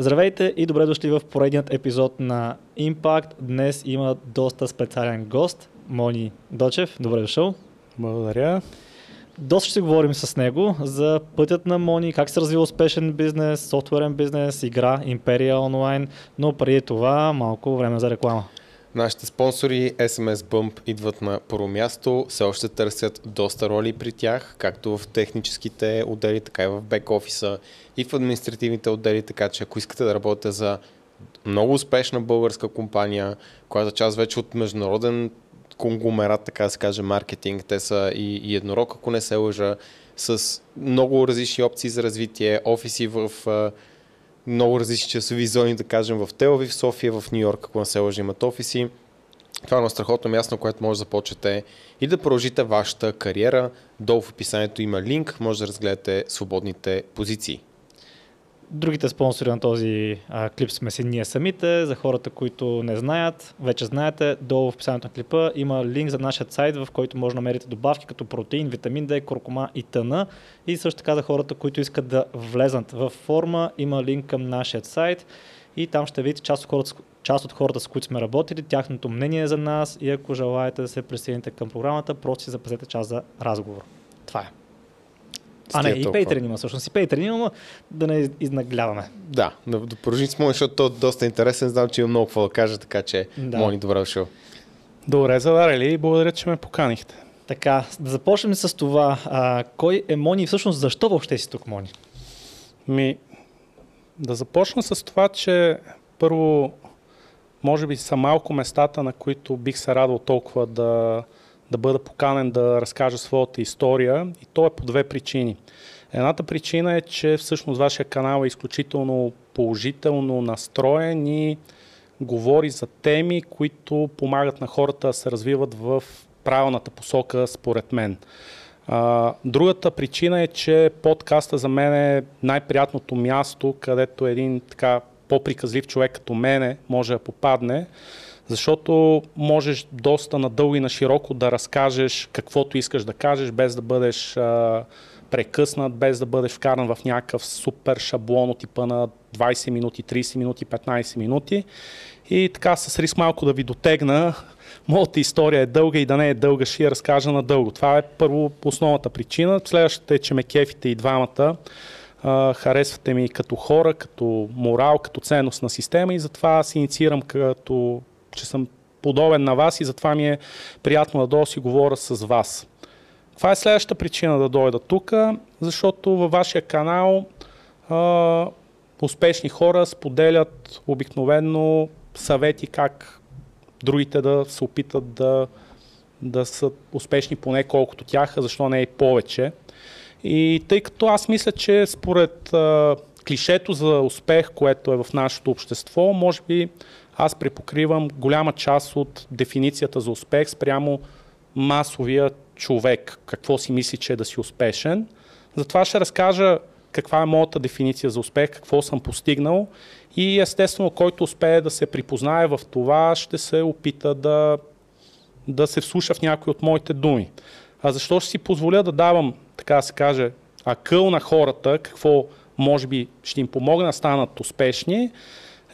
Здравейте и добре дошли в поредният епизод на Impact. Днес има доста специален гост, Мони Дочев. Добре дошъл. Благодаря. Доста ще говорим с него за пътят на Мони, как се развива успешен бизнес, софтуерен бизнес, игра, империя онлайн, но преди това малко време за реклама. Нашите спонсори SMS Bump идват на първо място, все още търсят доста роли при тях, както в техническите отдели, така и в бек офиса и в административните отдели, така че ако искате да работите за много успешна българска компания, която част вече от международен конгломерат, така да се каже, маркетинг, те са и, и еднорог, ако не се лъжа, с много различни опции за развитие, офиси в много различни часови зони, да кажем в Телави, в София, в Нью Йорк, ако не се лъжи, имат офиси. Това е едно страхотно място, което може да започнете и да продължите вашата кариера. Долу в описанието има линк, може да разгледате свободните позиции. Другите спонсори на този а, клип сме си ние самите. За хората, които не знаят, вече знаете, долу в описанието на клипа има линк за нашия сайт, в който може да намерите добавки като протеин, витамин D, куркума и тъна. И също така за хората, които искат да влезнат в форма, има линк към нашия сайт и там ще видите част от хората, част от хората, с които сме работили, тяхното мнение за нас и ако желаете да се присъедините към програмата, просто си запазете час за разговор. Това е. А не, и Patreon има всъщност. И Patreon има, но да не изнагляваме. Да, да, да продължим с Мони, защото той е доста интересен. Знам, че има много какво да кажа, така че да. Мони, добре дошъл. Добре, заварили и благодаря, че ме поканихте. Така, да започнем с това. А, кой е Мони и всъщност защо въобще си тук, Мони? Ми, да започна с това, че първо, може би са малко местата, на които бих се радвал толкова да, да бъда поканен да разкажа своята история и то е по две причини. Едната причина е, че всъщност вашия канал е изключително положително настроен и говори за теми, които помагат на хората да се развиват в правилната посока, според мен. Другата причина е, че подкаста за мен е най-приятното място, където един така по-приказлив човек като мене може да попадне, защото можеш доста надълго и на широко да разкажеш каквото искаш да кажеш, без да бъдеш а, прекъснат, без да бъдеш вкаран в някакъв супер шаблон от типа на 20 минути, 30 минути, 15 минути. И така с риск малко да ви дотегна, моята история е дълга и да не е дълга, ще я разкажа надълго. Това е първо основната причина. Следващата е, че ме кефите и двамата. Харесвате ми като хора, като морал, като ценност на система и затова аз инициирам като че съм подобен на вас и затова ми е приятно да дойда си говоря с вас. Това е следващата причина да дойда тук, защото във вашия канал а, успешни хора споделят обикновено съвети как другите да се опитат да, да са успешни поне колкото тяха, защо не и повече. И тъй като аз мисля, че според а, клишето за успех, което е в нашето общество, може би аз препокривам голяма част от дефиницията за успех спрямо масовия човек, какво си мисли, че е да си успешен. Затова ще разкажа каква е моята дефиниция за успех, какво съм постигнал и естествено, който успее да се припознае в това, ще се опита да, да се вслуша в някои от моите думи. А защо ще си позволя да давам, така да се каже, акъл на хората, какво може би ще им помогне да станат успешни,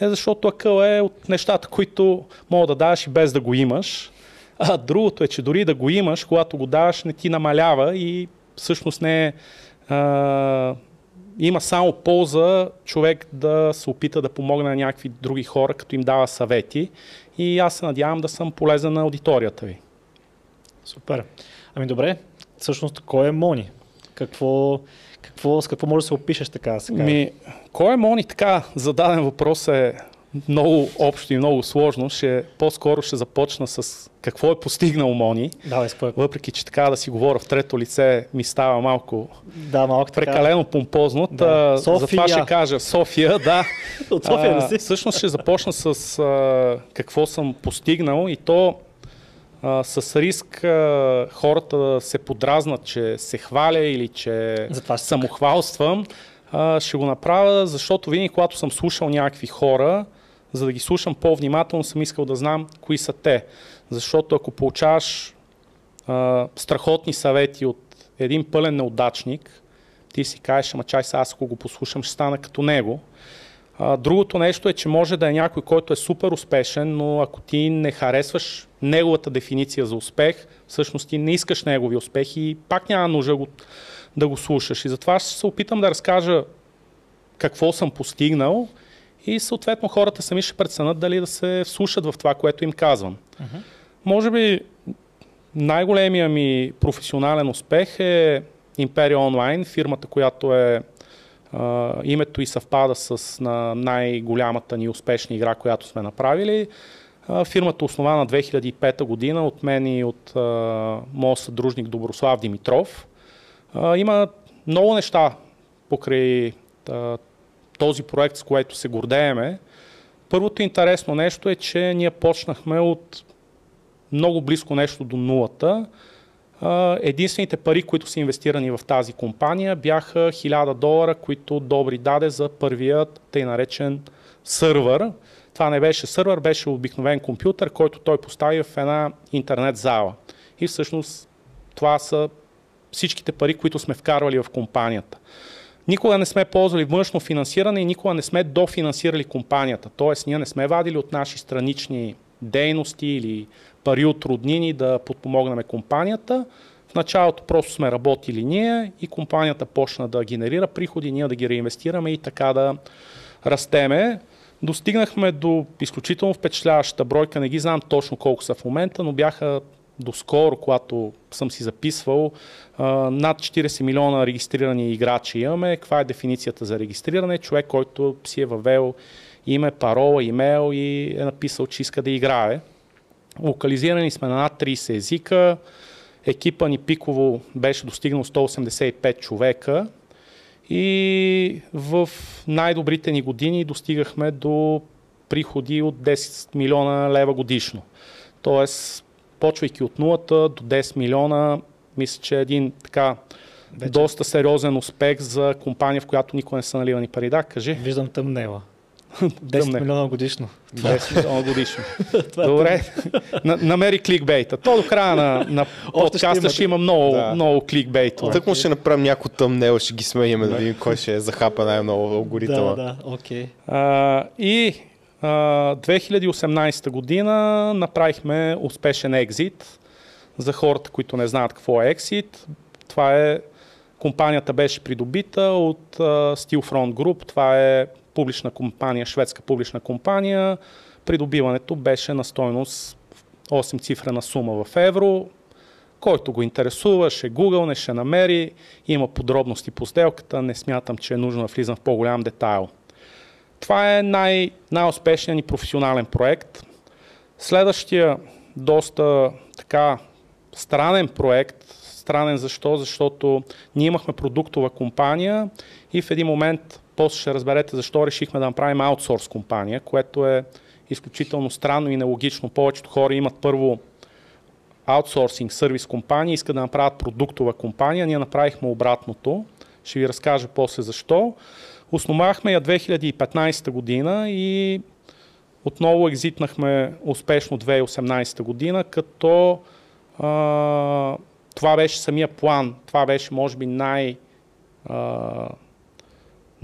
е защото акъл е от нещата, които мога да даваш и без да го имаш. А другото е, че дори да го имаш, когато го даваш, не ти намалява и всъщност не е, а, има само полза човек да се опита да помогне на някакви други хора, като им дава съвети. И аз се надявам да съм полезен на аудиторията ви. Супер. Ами добре, всъщност кой е Мони? Какво, какво, с какво може да се опишеш така? Сега? Ми, кой е Мони? Така, зададен въпрос е много общо и много сложно. Ще, по-скоро ще започна с какво е постигнал Мони. Давай, спой. Въпреки, че така да си говоря в трето лице ми става малко, да, малко прекалено така. помпозно. Да. София. Затова ще кажа София, да. От София а, си? Всъщност ще започна с а, какво съм постигнал и то а, с риск а, хората да се подразнат, че се хваля или че самохвалствам. А, ще го направя, защото винаги, когато съм слушал някакви хора, за да ги слушам по-внимателно, съм искал да знам кои са те. Защото ако получаваш а, страхотни съвети от един пълен неудачник, ти си кажеш, ама чай сега, аз ако го послушам, ще стана като него. А, другото нещо е, че може да е някой, който е супер успешен, но ако ти не харесваш неговата дефиниция за успех, всъщност ти не искаш негови успехи и пак няма нужда да го, да го слушаш. И затова ще се опитам да разкажа какво съм постигнал и съответно хората сами ще преценят дали да се вслушат в това, което им казвам. Uh-huh. Може би най-големия ми професионален успех е Imperia Online, фирмата, която е Името и съвпада с на най-голямата ни успешна игра, която сме направили. Uh, фирмата е основана 2005 година от мен и от uh, моят съдружник Доброслав Димитров. Има много неща покрай този проект, с което се гордееме. Първото интересно нещо е, че ние почнахме от много близко нещо до нулата. Единствените пари, които са инвестирани в тази компания, бяха 1000 долара, които Добри даде за първият тъй наречен сървър. Това не беше сървър, беше обикновен компютър, който той постави в една интернет зала. И всъщност това са всичките пари, които сме вкарвали в компанията. Никога не сме ползвали външно финансиране и никога не сме дофинансирали компанията. Тоест, ние не сме вадили от наши странични дейности или пари от роднини да подпомогнем компанията. В началото просто сме работили ние и компанията почна да генерира приходи, ние да ги реинвестираме и така да растеме. Достигнахме до изключително впечатляваща бройка, не ги знам точно колко са в момента, но бяха доскоро, когато съм си записвал, над 40 милиона регистрирани играчи имаме. Каква е дефиницията за регистриране? Човек, който си е въвел име, парола, имейл и е написал, че иска да играе. Локализирани сме на над 30 езика. Екипа ни пиково беше достигнал 185 човека и в най-добрите ни години достигахме до приходи от 10 милиона лева годишно. Тоест, почвайки от нулата до 10 милиона, мисля, че е един така Вече. доста сериозен успех за компания, в която никой не са наливани пари. Да, кажи. Виждам тъмнела. 10 милиона годишно. 10 милиона годишно. Е Добре, намери кликбейта. То до края на, на подкаста ще, ще има много, да. много кликбейта. Тък му ще направим някой тъмнел, ще ги сменяме да видим кой ще захапа най-много алгоритъма. Да, да, окей. Okay. и а, 2018 година направихме успешен екзит. За хората, които не знаят какво е екзит, това е компанията беше придобита от uh, Steelfront Group. Това е публична компания, шведска публична компания. Придобиването беше на стойност 8 цифрена сума в евро. Който го интересува, ще Google, не ще намери. Има подробности по сделката, не смятам, че е нужно да влизам в по-голям детайл. Това е най- най-успешният ни професионален проект. Следващия доста така странен проект, странен защо? Защото ние имахме продуктова компания и в един момент после ще разберете защо решихме да направим аутсорс компания, което е изключително странно и нелогично. Повечето хора имат първо аутсорсинг сервис компания, искат да направят продуктова компания. Ние направихме обратното. Ще ви разкажа после защо. Основахме я 2015 година и отново екзитнахме успешно 2018 година, като а, това беше самия план. Това беше, може би, най- а,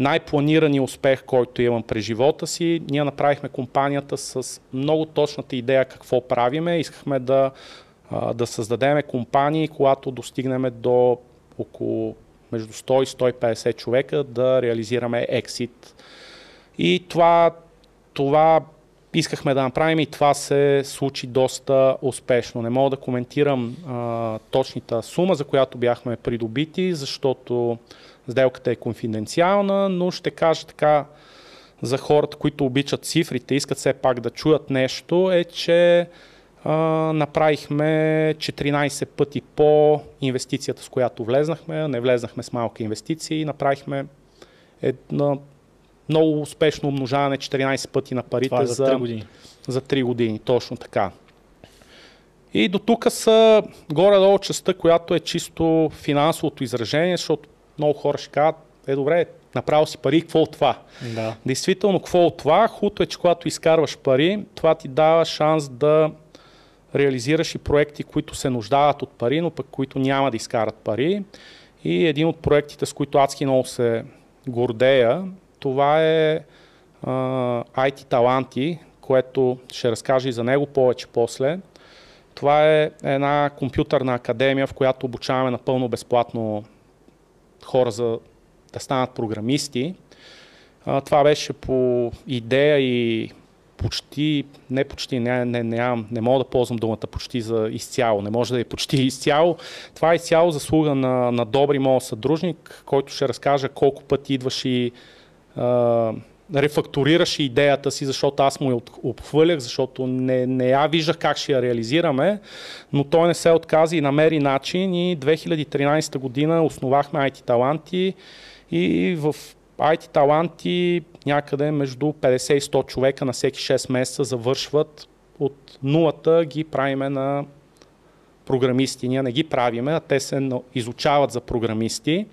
най-планирания успех, който имам през живота си. Ние направихме компанията с много точната идея какво правиме. Искахме да, да създадем компании, когато достигнем до около между 100 и 150 човека да реализираме ексит. И това, това искахме да направим и това се случи доста успешно. Не мога да коментирам а, точната сума, за която бяхме придобити, защото Сделката е конфиденциална, но ще кажа така за хората, които обичат цифрите, искат все пак да чуят нещо, е, че а, направихме 14 пъти по инвестицията, с която влезнахме. Не влезнахме с малки инвестиции, направихме едно много успешно умножаване 14 пъти на парите Това е за 3 години. За 3 години, точно така. И до тук са горе-долу частта, която е чисто финансовото изражение, защото много хора ще кажат, е добре, направил си пари, какво от това? Да. Действително, какво от това? Хуто е, че когато изкарваш пари, това ти дава шанс да реализираш и проекти, които се нуждават от пари, но пък които няма да изкарат пари. И един от проектите, с които адски много се гордея, това е а, IT таланти, което ще разкажа и за него повече после. Това е една компютърна академия, в която обучаваме напълно безплатно хора за да станат програмисти. А, това беше по идея и почти, не почти, не, не, не, не мога да ползвам думата почти за изцяло, не може да е почти изцяло. Това е изцяло заслуга на, на добри моят съдружник, който ще разкажа колко пъти идваш и а, рефакторираш идеята си, защото аз му я обхвърлях, защото не, не я виждах как ще я реализираме, но той не се отказа и намери начин и 2013 година основахме IT Таланти и в IT таланти някъде между 50 и 100 човека на всеки 6 месеца завършват от нулата, ги правиме на програмисти. Ние не ги правиме, а те се изучават за програмисти.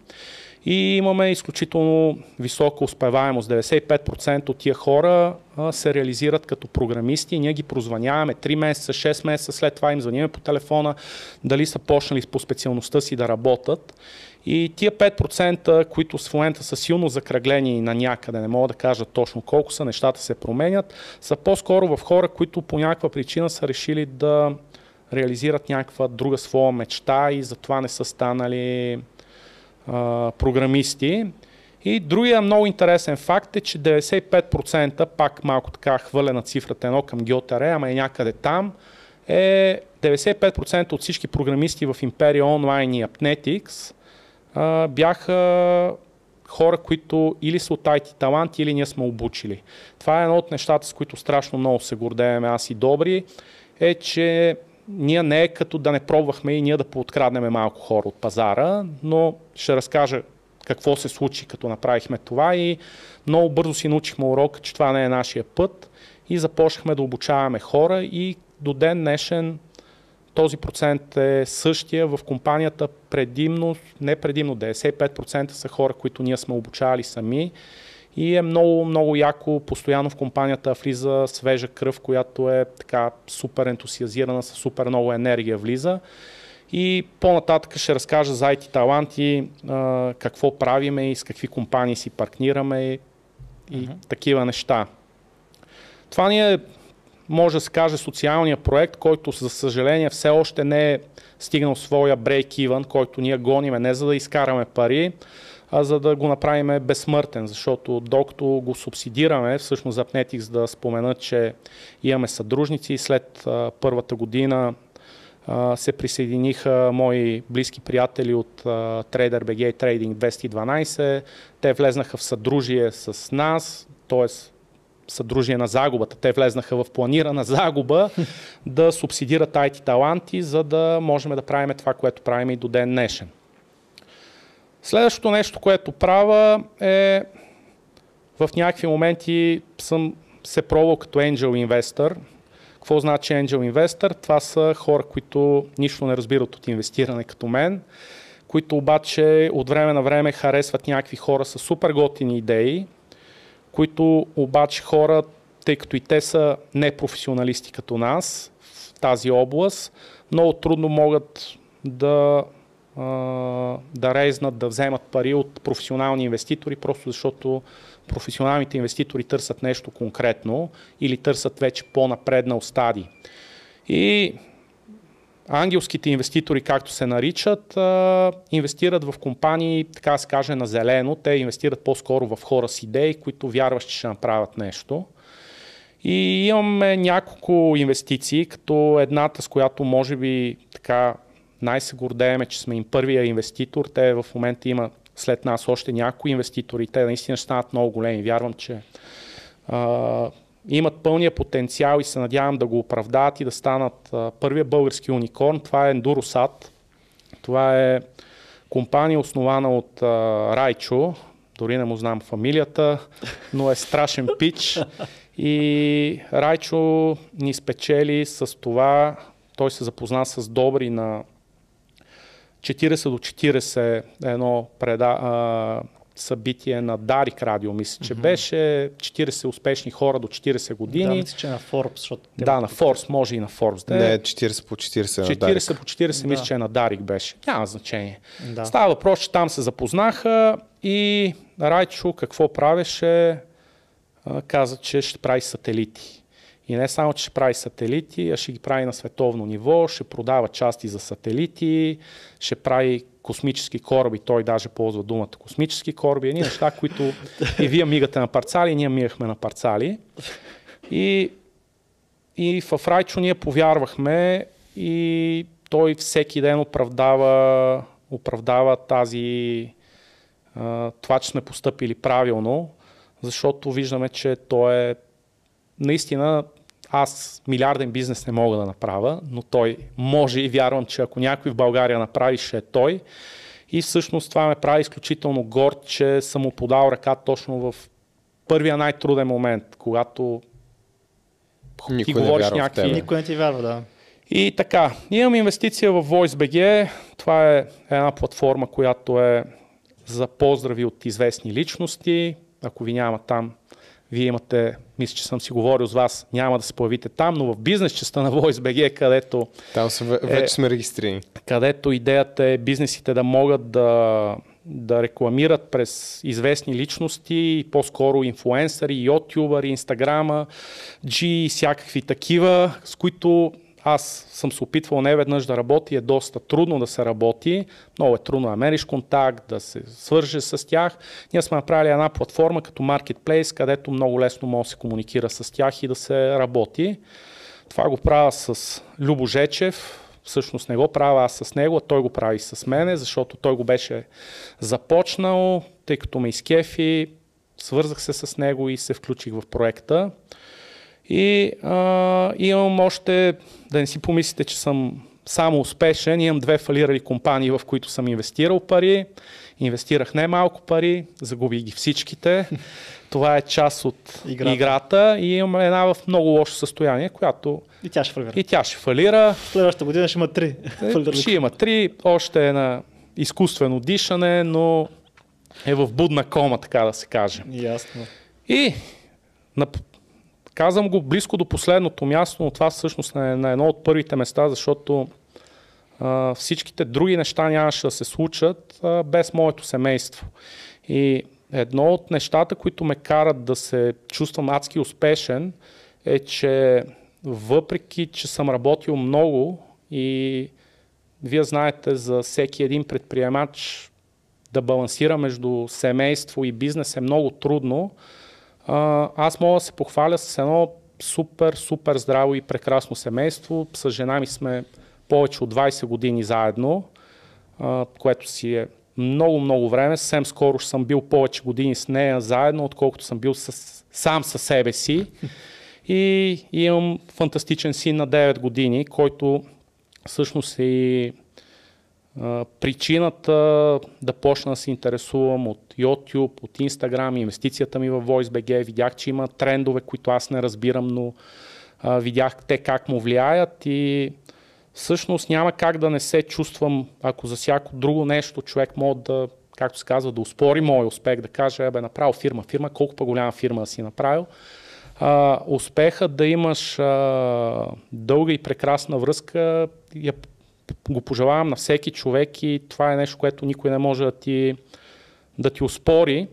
И имаме изключително висока успеваемост. 95% от тия хора а, се реализират като програмисти. Ние ги прозваняваме 3 месеца, 6 месеца, след това им звъниме по телефона дали са почнали по специалността си да работят. И тия 5%, които в момента са силно закръглени на някъде, не мога да кажа точно колко са, нещата се променят, са по-скоро в хора, които по някаква причина са решили да реализират някаква друга своя мечта и затова не са станали програмисти. И другия много интересен факт е, че 95%, пак малко така хвърлена цифрата едно към Гьотере, ама е някъде там, е 95% от всички програмисти в Imperia Online и Apnetics а, бяха хора, които или са от IT таланти, или ние сме обучили. Това е едно от нещата, с които страшно много се гордеем аз и добри, е, че ние не е като да не пробвахме и ние да пооткраднем малко хора от пазара, но ще разкажа какво се случи като направихме това и много бързо си научихме урока, че това не е нашия път и започнахме да обучаваме хора и до ден днешен този процент е същия в компанията предимно, не предимно, 95% са хора, които ние сме обучавали сами и е много, много яко, постоянно в компанията влиза свежа кръв, която е така супер ентусиазирана, с супер много енергия влиза. И по-нататък ще разкажа за IT таланти, какво правиме и с какви компании си партнираме и, и uh-huh. такива неща. Това ни е може да се каже социалния проект, който за съжаление все още не е стигнал своя break-even, който ние гониме не за да изкараме пари, а за да го направим безсмъртен, защото докато го субсидираме, всъщност за Pnetix да спомена, че имаме съдружници и след а, първата година се присъединиха мои близки приятели от TraderBG Trading 212. Те влезнаха в съдружие с нас, т.е съдружие на загубата. Те влезнаха в планирана загуба да субсидират IT таланти, за да можем да правим това, което правим и до ден днешен. Следващото нещо, което правя е в някакви моменти съм се пробвал като angel investor. Какво значи angel investor? Това са хора, които нищо не разбират от инвестиране като мен, които обаче от време на време харесват някакви хора с супер готини идеи, които обаче хора, тъй като и те са непрофесионалисти като нас в тази област, много трудно могат да, да резнат, да вземат пари от професионални инвеститори, просто защото професионалните инвеститори търсят нещо конкретно или търсят вече по-напреднал стадий. И ангелските инвеститори, както се наричат, инвестират в компании, така се каже, на зелено. Те инвестират по-скоро в хора с идеи, които вярват, че ще направят нещо. И имаме няколко инвестиции, като едната, с която може би така най-се гордееме, че сме им първия инвеститор. Те в момента има след нас още някои инвеститори. Те наистина станат много големи. Вярвам, че а, имат пълния потенциал и се надявам да го оправдават и да станат а, първия български уникорн. Това е Endurosat. Това е компания основана от а, Райчо, дори не му знам фамилията, но е страшен пич. И Райчо ни спечели с това, той се запозна с добри на 40 до 40 едно преда, а, събитие на Дарик Радио, мисля, че mm-hmm. беше 40 успешни хора до 40 години. Да, мисля, че е на Forbes. Защото да, на Forbes, може и на Forbes. Да не, 40 по 40 40 на Дарик. по 40 да. мисля, че е на Дарик беше. Няма значение. Да. Става въпрос, че там се запознаха и Райчо какво правеше? каза, че ще прави сателити. И не само, че ще прави сателити, а ще ги прави на световно ниво, ще продава части за сателити, ще прави космически кораби, той даже ползва думата космически кораби, едни неща, които и вие мигате на парцали, и ние мигахме на парцали. И, и в Райчо ние повярвахме и той всеки ден оправдава, оправдава тази, това, че сме поступили правилно, защото виждаме, че той е наистина аз милиарден бизнес не мога да направя, но той може и вярвам, че ако някой в България направи, ще е той. И всъщност това ме прави изключително горд, че съм му подал ръка точно в първия най-труден момент, когато Никой ти говориш някакви... Никой не ти вярва, да. И така, имам инвестиция в VoiceBG. Това е една платформа, която е за поздрави от известни личности. Ако ви няма там, вие имате, мисля, че съм си говорил с вас, няма да се появите там, но в бизнес частта на VoiceBG, където, Там са, ве- вече Е, сме регистрирани. където идеята е бизнесите да могат да, да рекламират през известни личности, по-скоро инфуенсъри, ютубъри, инстаграма, G и всякакви такива, с които аз съм се опитвал не веднъж да работи, е доста трудно да се работи, много е трудно да намериш контакт, да се свържеш с тях. Ние сме направили една платформа като Marketplace, където много лесно може да се комуникира с тях и да се работи. Това го правя с Любо Жечев, всъщност не го правя аз с него, а той го прави с мене, защото той го беше започнал, тъй като ме изкефи, свързах се с него и се включих в проекта. И а, имам още, да не си помислите, че съм само успешен, имам две фалирали компании, в които съм инвестирал пари. Инвестирах не малко пари, загубих ги всичките. Това е част от Играта. играта, и имам една в много лошо състояние, която И тя ще фалира. и тя ще фалира. Следващата година ще има три. Е. Ще има три, още е на изкуствено дишане, но е в будна кома, така да се каже. Ясно. И на, казвам го близко до последното място, но това всъщност е на едно от първите места, защото а, всичките други неща нямаше да се случат а, без моето семейство. И едно от нещата, които ме карат да се чувствам адски успешен, е, че въпреки, че съм работил много и вие знаете за всеки един предприемач да балансира между семейство и бизнес е много трудно. А, аз мога да се похваля с едно супер, супер здраво и прекрасно семейство. С жена ми сме повече от 20 години заедно, а, което си е много, много време. Съвсем скоро съм бил повече години с нея заедно, отколкото съм бил с, сам със себе си. И имам фантастичен син на 9 години, който всъщност е и причината да почна да се интересувам от YouTube, от Instagram, инвестицията ми в VoiceBG. Видях, че има трендове, които аз не разбирам, но а, видях те как му влияят и всъщност няма как да не се чувствам, ако за всяко друго нещо човек може да, както се казва, да успори моя успех, да каже, бе, направил фирма, фирма, колко по-голяма фирма да си направил. А, успеха да имаш а, дълга и прекрасна връзка, я, го пожелавам на всеки човек и това е нещо, което никой не може да ти, да ти успори.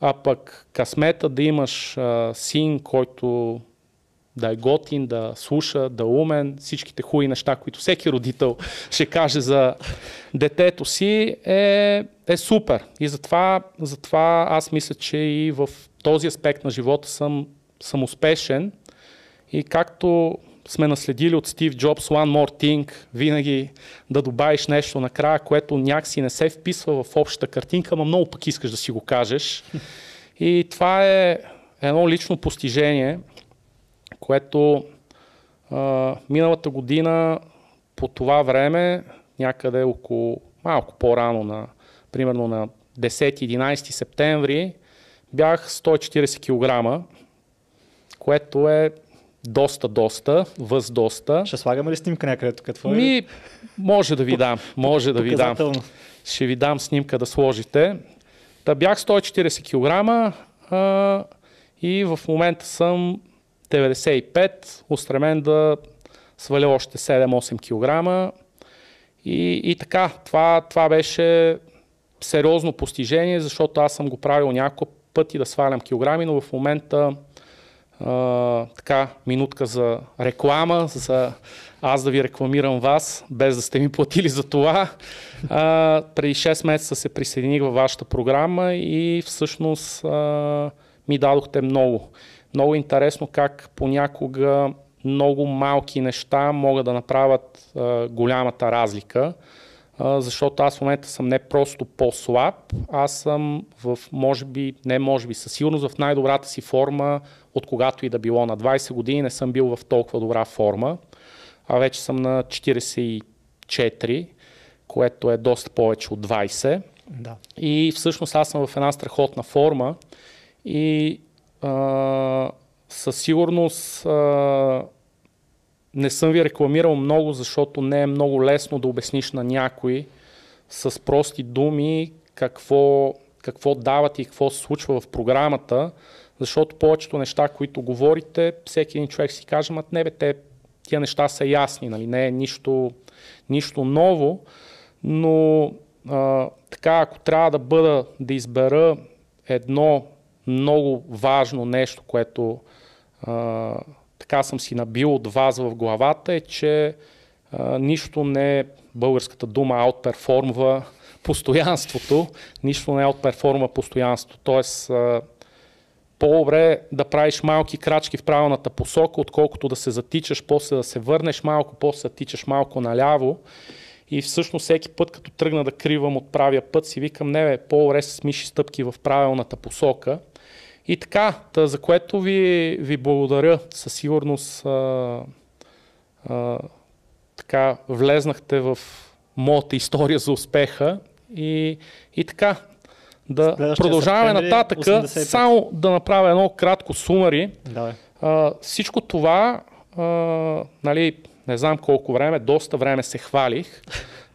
А пък късмета да имаш а, син, който да е готин, да слуша, да е умен, всичките хубави неща, които всеки родител ще каже за детето си, е, е супер. И затова, затова аз мисля, че и в този аспект на живота съм, съм успешен. И както сме наследили от Стив Джобс One More Thing, винаги да добавиш нещо накрая, което някакси не се вписва в общата картинка, но много пък искаш да си го кажеш. И това е едно лично постижение, което а, миналата година по това време, някъде около малко по-рано, на, примерно на 10-11 септември, бях 140 кг, което е доста, доста, въз доста. Ще слагаме ли снимка някъде тук? Твой? Ми, може да ви дам, може да ви дам. Ще ви дам снимка да сложите. Та бях 140 кг а, и в момента съм 95, устремен да сваля още 7-8 кг. И, и така, това, това беше сериозно постижение, защото аз съм го правил няколко пъти да свалям килограми, но в момента така, минутка за реклама, за аз да ви рекламирам вас, без да сте ми платили за това. А, преди 6 месеца се присъединих във вашата програма и всъщност а, ми дадохте много. Много интересно как понякога много малки неща могат да направят а, голямата разлика, а, защото аз в момента съм не просто по-слаб, аз съм в, може би, не може би, със сигурност в най-добрата си форма, от когато и да било на 20 години, не съм бил в толкова добра форма, а вече съм на 44, което е доста повече от 20. Да. И всъщност аз съм в една страхотна форма и а, със сигурност а, не съм ви рекламирал много, защото не е много лесно да обясниш на някой с прости думи какво, какво дават и какво се случва в програмата, защото повечето неща, които говорите, всеки един човек си каже, ма не бе, те, тия неща са ясни, нали? не е нищо, нищо ново, но а, така, ако трябва да бъда, да избера едно много важно нещо, което а, така съм си набил от вас в главата, е, че а, нищо не е българската дума аутперформва постоянството, нищо не е аутперформва постоянството. Тоест, по-добре да правиш малки крачки в правилната посока, отколкото да се затичаш, после да се върнеш малко, после да тичаш малко наляво. И всъщност всеки път, като тръгна да кривам от правия път, си викам, не бе, по-добре с миши стъпки в правилната посока. И така, тъ, за което ви, ви благодаря. Със сигурност а, а, така влезнахте в моята история за успеха и, и така, да Следващия продължаваме нататък. 85. Само да направя едно кратко сумари. Давай. А, всичко това, а, нали, не знам колко време, доста време се хвалих.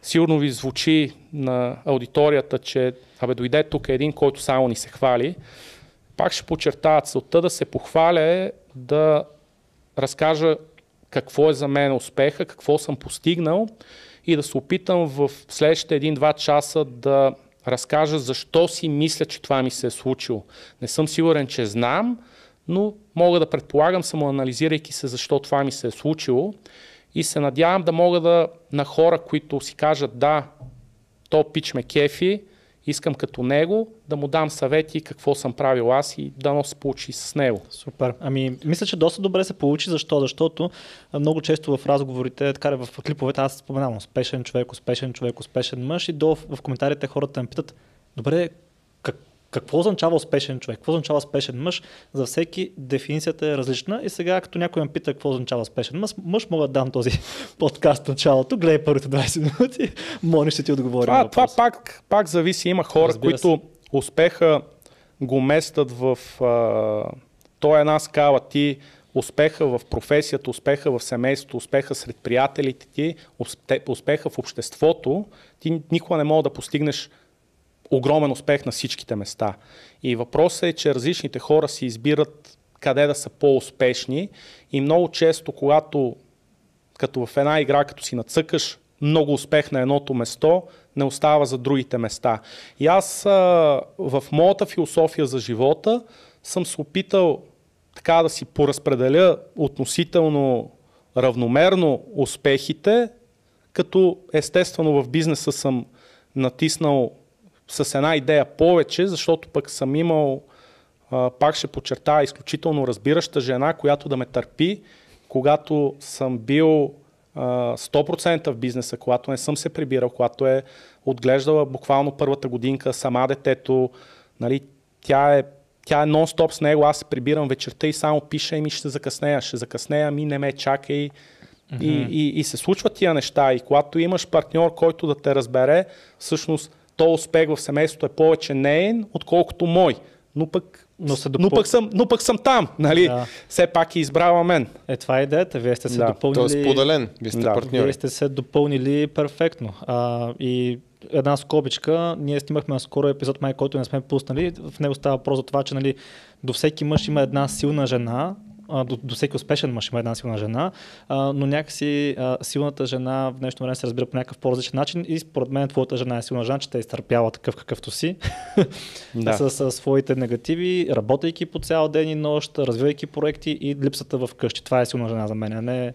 Сигурно ви звучи на аудиторията, че абе дойде тук един, който само ни се хвали. Пак ще подчертая, целта да се похваля е да разкажа какво е за мен успеха, какво съм постигнал и да се опитам в следващите един-два часа да разкажа защо си мисля, че това ми се е случило. Не съм сигурен, че знам, но мога да предполагам, самоанализирайки се защо това ми се е случило и се надявам да мога да на хора, които си кажат да, то пич ме кефи, искам като него да му дам съвети какво съм правил аз и да но се получи с него. Супер. Ами, мисля, че доста добре се получи. Защо? Защото много често в разговорите, така в клиповете, аз споменавам успешен човек, успешен човек, успешен мъж и долу в, коментарите хората ме питат, добре, какво означава успешен човек? Какво означава успешен мъж? За всеки дефиницията е различна. И сега, като някой ме пита какво означава успешен мъж, мъж мога да дам този подкаст в началото. Гледай първите 20 минути. Мони ще ти отговори. Това, това пак, пак зависи. Има хора, Разбира които успеха го местят в... А, то е една скала. Ти успеха в професията, успеха в семейството, успеха сред приятелите ти, успеха в обществото, ти никога не мога да постигнеш огромен успех на всичките места. И въпросът е, че различните хора си избират къде да са по-успешни и много често, когато като в една игра, като си нацъкаш много успех на едното место, не остава за другите места. И аз а, в моята философия за живота съм се опитал така да си поразпределя относително равномерно успехите, като естествено в бизнеса съм натиснал с една идея повече, защото пък съм имал, а, пак ще подчертая, изключително разбираща жена, която да ме търпи, когато съм бил а, 100% в бизнеса, когато не съм се прибирал, когато е отглеждала буквално първата годинка сама детето, нали, тя е тя е нон-стоп с него, аз се прибирам вечерта и само пиша и ми ще закъснея, ще закъснея, ми не ме чакай. Mm-hmm. И, и, и се случват тия неща. И когато имаш партньор, който да те разбере, всъщност то успех в семейството е повече неен, отколкото мой. Но пък, Но се но допъл- пък, съм, но пък съм там, нали? Да. Все пак е избрала мен. Е, това е идеята. Вие сте се Да. допълнили. Той е споделен. Вие сте Да. партньори. Вие сте се допълнили перфектно. А, и една скобичка, ние снимахме скоро епизод, май, който не сме пуснали. В него става въпрос за това, че нали, до всеки мъж има една силна жена, а, до, до всеки успешен мъж има една силна жена, а, но някакси а, силната жена в днешно време се разбира по някакъв по-различен начин и според мен твоята жена е силна жена, че те е изтърпяла такъв какъвто си, Да. с, с своите негативи, работейки по цял ден и нощ, развивайки проекти и липсата в къщи. Това е силна жена за мен, а не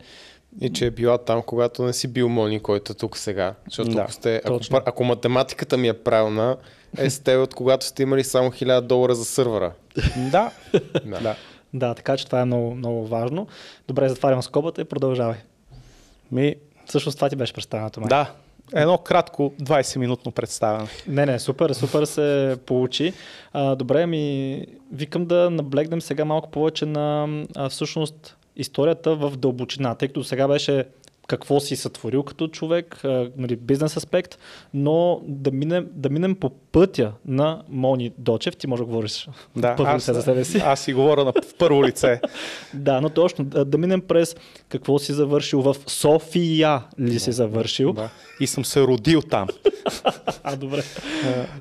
И че е била там, когато не си бил Мони, който е тук сега. Защото Да, ако, сте, ако, ако математиката ми е правилна, е сте от когато сте имали само 1000 долара за сървъра. Да, Да. да. Да, така че това е много, много важно. Добре, затварям скобата и продължавай. Ми, Всъщност това ти беше представянето май. да. Едно кратко 20-минутно представяне. Не, не, супер, супер се получи. А, добре, ми викам да наблегнем сега малко повече на а, всъщност историята в дълбочина, тъй като сега беше какво си сътворил като човек, нали, бизнес аспект, но да минем, да минем по пътя на Мони Дочев, ти може да говориш Да, първо аз, лице за себе си. аз си говоря на в първо лице. Да, но точно, да, да минем през какво си завършил в София ли си завършил. Да. И съм се родил там. А, добре.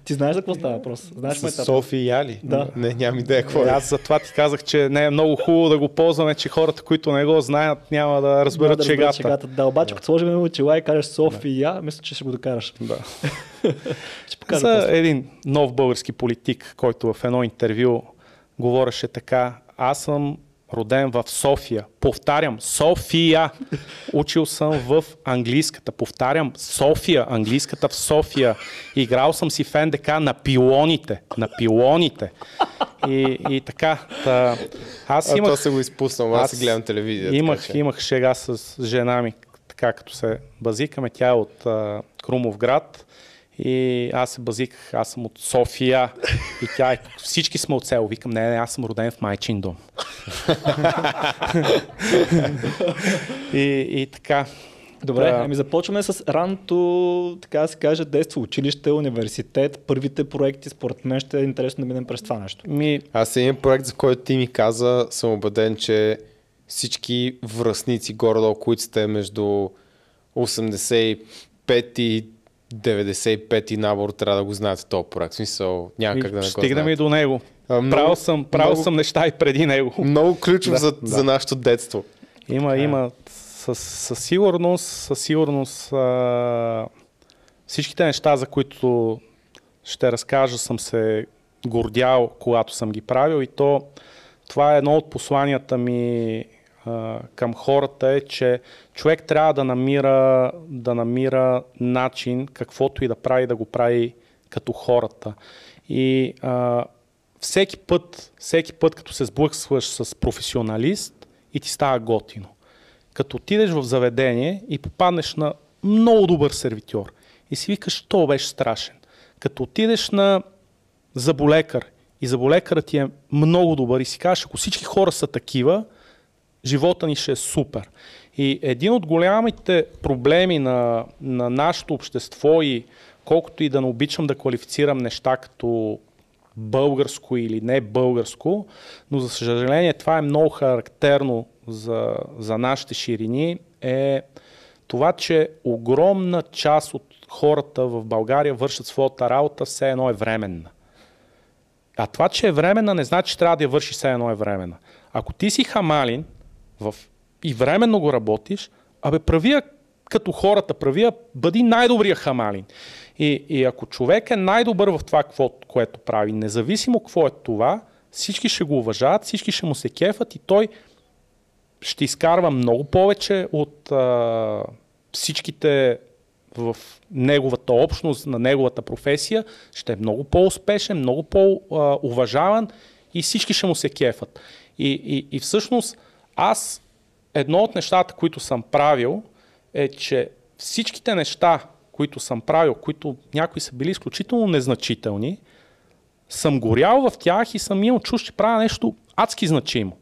Ти знаеш за какво става въпрос? Знаеш С София ли? Да. Не, нямам идея какво Е. Аз затова ти казах, че не е много хубаво да го ползваме, че хората, които не го знаят, няма да разберат да шегата. шегата. Да, обаче като сложим очила и кажеш София, мисля, че ще го докараш. Да. Ще покажа За после. един нов български политик, който в едно интервю говореше така, аз съм роден в София. Повтарям, София. Учил съм в английската. Повтарям, София. Английската в София. Играл съм си в НДК на пилоните. На пилоните. И, и така. Та, аз А, това имах... се го изпуснал, аз, си гледам телевизия. Имах, така, че... имах шега с жена ми, така като се базикаме. Тя е от а, Крумовград и аз се базиках, аз съм от София и тя е, всички сме от село. Викам, не, не, аз съм роден в майчин дом. и, и така. Добре, Да. ами започваме с ранното, така да се каже, детство, училище, университет, първите проекти, според мен ще е интересно да минем през това нещо. Ми, Аз един проект, за който ти ми каза, съм убеден, че всички връзници горе-долу, които сте между 85 и 95 набор, трябва да го знаете този проект. В смисъл, няма как да не го стигнем и до него. А, много- правил съм, правил много- съм неща и преди него. Много ключов Да, за, да. за нашето детство. Има, има със, със сигурност, със сигурност а, всичките неща, за които ще разкажа, съм се гордял, когато съм ги правил и то това е едно от посланията ми а, към хората е, че човек трябва да намира, да намира начин, каквото и да прави, да го прави като хората. И а, всеки път, всеки път, като се сблъскваш с професионалист и ти става готино. Като отидеш в заведение и попаднеш на много добър сервитьор и си викаш, то беше страшен. Като отидеш на заболекар и заболекарът ти е много добър и си кажеш, ако всички хора са такива, живота ни ще е супер. И един от голямите проблеми на, на нашето общество и колкото и да не обичам да квалифицирам неща като българско или не българско, но за съжаление това е много характерно за, за нашите ширини, е това, че огромна част от хората в България вършат своята работа, все едно е временна. А това, че е временна, не значи, че трябва да я върши все едно е временна. Ако ти си хамалин в... и временно го работиш, абе прави я като хората, прави я, бъди най-добрия хамалин. И, и ако човек е най-добър в това, което прави, независимо какво е това, всички ще го уважават, всички ще му се кефат и той ще изкарва много повече от а, всичките в неговата общност, на неговата професия, ще е много по-успешен, много по-уважаван и всички ще му се кефат. И, и, и всъщност аз едно от нещата, които съм правил, е, че всичките неща, които съм правил, които някои са били изключително незначителни, съм горял в тях и съм имал чуш, че правя нещо адски значимо.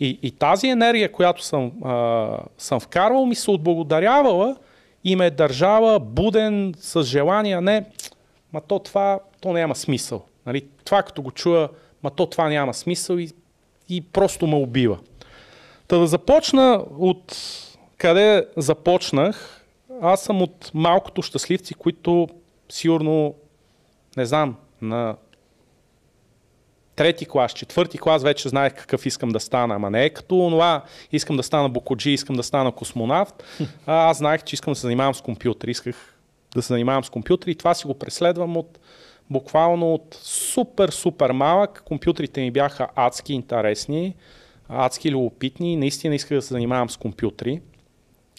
И, и тази енергия, която съм, а, съм вкарвал, ми се отблагодарявала и ме е държала буден с желание, не, ма то това, то няма смисъл. Нали? Това като го чуя, ма то това няма смисъл и, и просто ме убива. Та да започна от къде започнах, аз съм от малкото щастливци, които сигурно, не знам, на трети клас, четвърти клас вече знаех какъв искам да стана, ама не е като това, искам да стана бокоджи, искам да стана космонавт. А, аз знаех, че искам да се занимавам с компютър. Исках да се занимавам с компютър и това си го преследвам от буквално от супер, супер малък. Компютрите ми бяха адски интересни, адски любопитни. Наистина исках да се занимавам с компютри.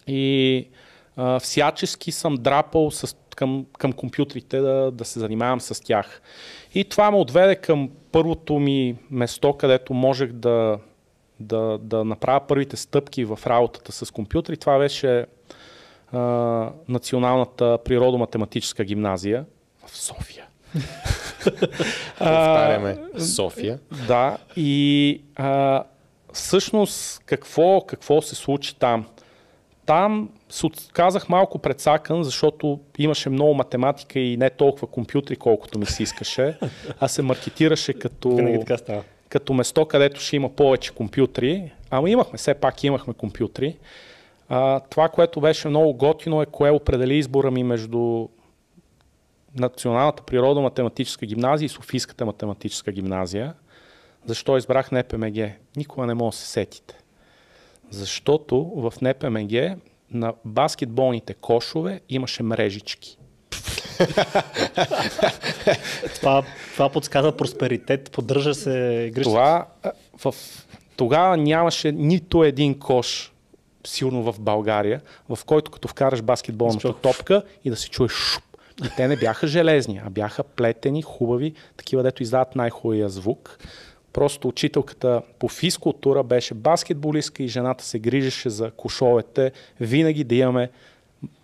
И а, всячески съм драпал с, към, към компютрите да, да се занимавам с тях. И това ме отведе към първото ми место, където можех да, да, да направя първите стъпки в работата с компютри. Това беше а, Националната природо-математическа гимназия в София. Повтаряме София. Да, и а, всъщност какво, какво се случи там? Там се отказах малко предсакан, защото имаше много математика и не толкова компютри, колкото ми се искаше, а се маркетираше като, като место, където ще има повече компютри. Ама имахме, все пак имахме компютри. А, това, което беше много готино е кое определи избора ми между Националната природо-математическа гимназия и Софийската математическа гимназия. Защо избрах НПМГ? Никога не мога да се сетите. Защото в НПМГ на баскетболните кошове имаше мрежички. Това, това подсказва просперитет, поддържа се игрището. Това, в, тогава нямаше нито един кош, силно в България, в който като вкараш баскетболната Чух. топка и да се чуеш шуп. И те не бяха железни, а бяха плетени, хубави, такива, дето издават най-хубавия звук. Просто учителката по физкултура беше баскетболистка и жената се грижеше за кошовете, винаги да имаме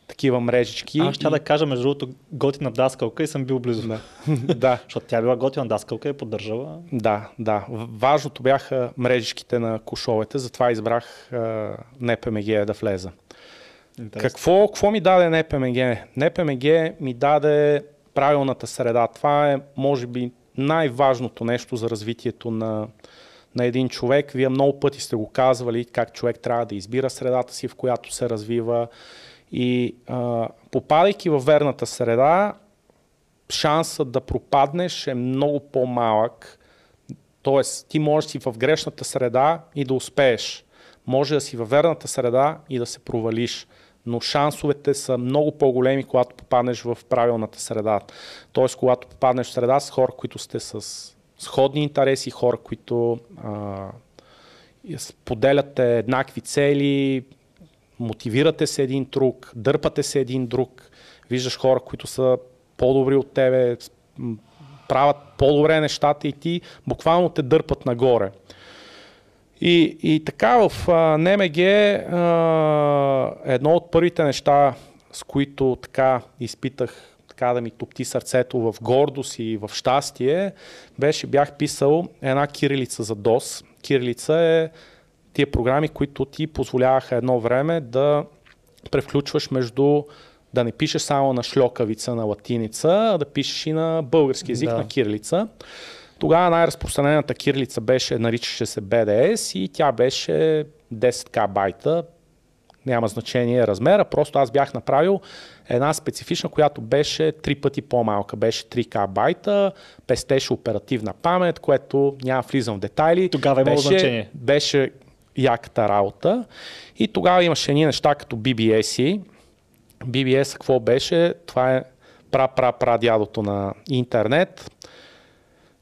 такива мрежички. Аз ще И- да кажа, между другото, готина даскалка и съм бил близо. Да. да. Защото тя била готина даскалка и е поддържала. Да, да. Важното бяха мрежичките на кошовете, затова избрах а, НПМГ да влеза. Интересно. Какво, какво ми даде НПМГ? НПМГ ми даде правилната среда. Това е, може би, най-важното нещо за развитието на, на един човек. Вие много пъти сте го казвали, как човек трябва да избира средата си, в която се развива. И а, попадайки във верната среда, шансът да пропаднеш е много по-малък. Тоест, ти можеш си в грешната среда и да успееш. Може да си във верната среда и да се провалиш. Но шансовете са много по-големи, когато попаднеш в правилната среда. Тоест, когато попаднеш в среда с хора, които сте с сходни интереси, хора, които а, споделяте еднакви цели, мотивирате се един друг, дърпате се един друг, виждаш хора, които са по-добри от тебе, правят по-добре нещата и ти буквално те дърпат нагоре. И, и така в а, НМГ а, едно от първите неща, с които така изпитах така да ми топти сърцето в гордост и в щастие, беше, бях писал една кирилица за DOS. Кирилица е тия програми, които ти позволяваха едно време да превключваш между да не пишеш само на шлокавица, на латиница, а да пишеш и на български язик, Да. на кирилица. Тогава най-разпространената кирилица беше, наричаше се BDS и тя беше 10к байта, няма значение размера, просто аз бях направил една специфична, която беше три пъти по-малка, беше 3к байта, пестеше оперативна памет, което няма влизам в детайли. Тогава имало беше, значение. Беше яката работа и тогава имаше едни неща като BBS. BBS какво беше? Това е пра-пра-пра дядото на интернет.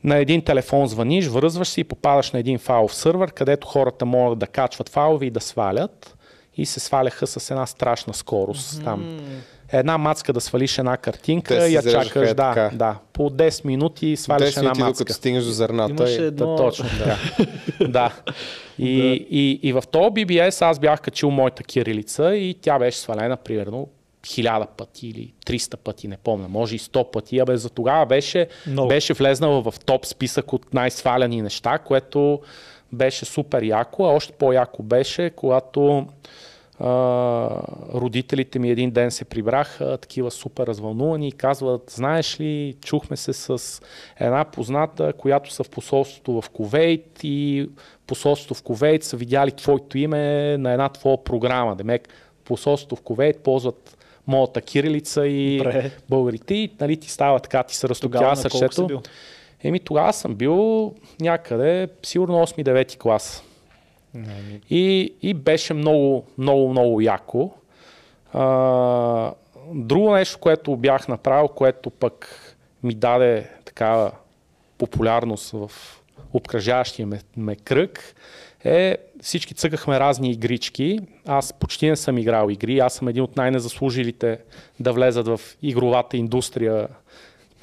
На един телефон звъниш, връзваш се и попадаш на един файлов сървър, където хората могат да качват файлове и да свалят. И се сваляха с една страшна скорост. Там. Една мацка да свалиш една картинка Те и я чакаш. е Да, така. да. По 10 минути сваляш 10 една минути, мацка. докато стигнеш до зърната. Имаше и- едно... Та, точно така. да. И, и, и в този BBS аз бях качил моята кирилица и тя беше свалена примерно хиляда пъти или 300 пъти, не помня, може и 100 пъти, абе за тогава беше, Много. беше влезнала в топ списък от най-сваляни неща, което беше супер яко, а още по-яко беше, когато а, родителите ми един ден се прибраха, такива супер развълнувани и казват, знаеш ли, чухме се с една позната, която са в посолството в Ковейт и посолството в Ковейт са видяли твоето име на една твоя програма. Демек, посолството в Ковейт ползват моята кирилица и Добре. българите и нали, ти става така, ти се разтопява сърцето. Еми тогава съм бил някъде, сигурно 8-9 клас. Не, И, и беше много, много, много яко. А, друго нещо, което бях направил, което пък ми даде такава популярност в обкръжаващия ме, ме кръг, е всички цъкахме разни игрички. Аз почти не съм играл игри. Аз съм един от най-незаслужилите да влезат в игровата индустрия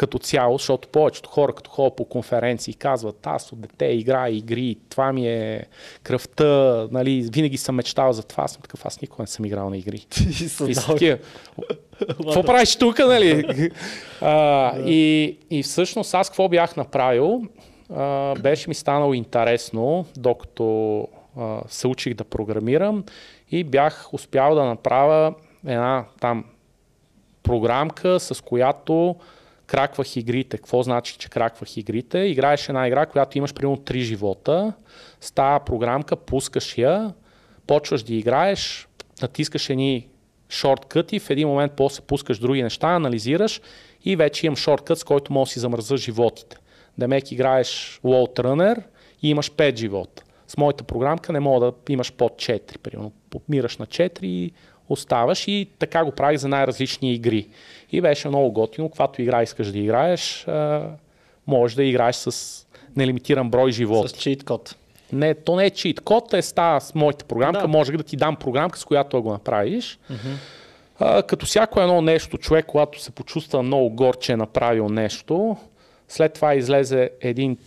като цяло, защото повечето хора, като ходят по конференции, казват, аз от дете играя игри, това ми е кръвта, нали, винаги съм мечтал за това, аз съм такъв, аз никога не съм играл на игри. И са такива, какво правиш тук, нали? а, и, и всъщност аз какво бях направил, беше ми станало интересно, докато а, се учих да програмирам и бях успял да направя една там програмка, с която краквах игрите. Какво значи, че краквах игрите? Играеш една игра, която имаш примерно 3 живота, става програмка, пускаш я, почваш да играеш, натискаш едни шорткъти, в един момент после пускаш други неща, анализираш и вече имам шорткът, с който може да си замръза животите. Демек играеш World Runner и имаш 5 живота. С моята програмка не мога да имаш под 4, примерно. Подмираш на 4 и оставаш и така го правих за най-различни игри. И беше много готино, каквато игра искаш да играеш, можеш да играеш с нелимитиран брой животи. С чит код. Не, то не е чит код, е става с моята програмка, Да. може да ти дам програмка, с която да го направиш. А, като всяко едно нещо, човек, когато се почувства много гор, че е направил нещо, след това излезе един,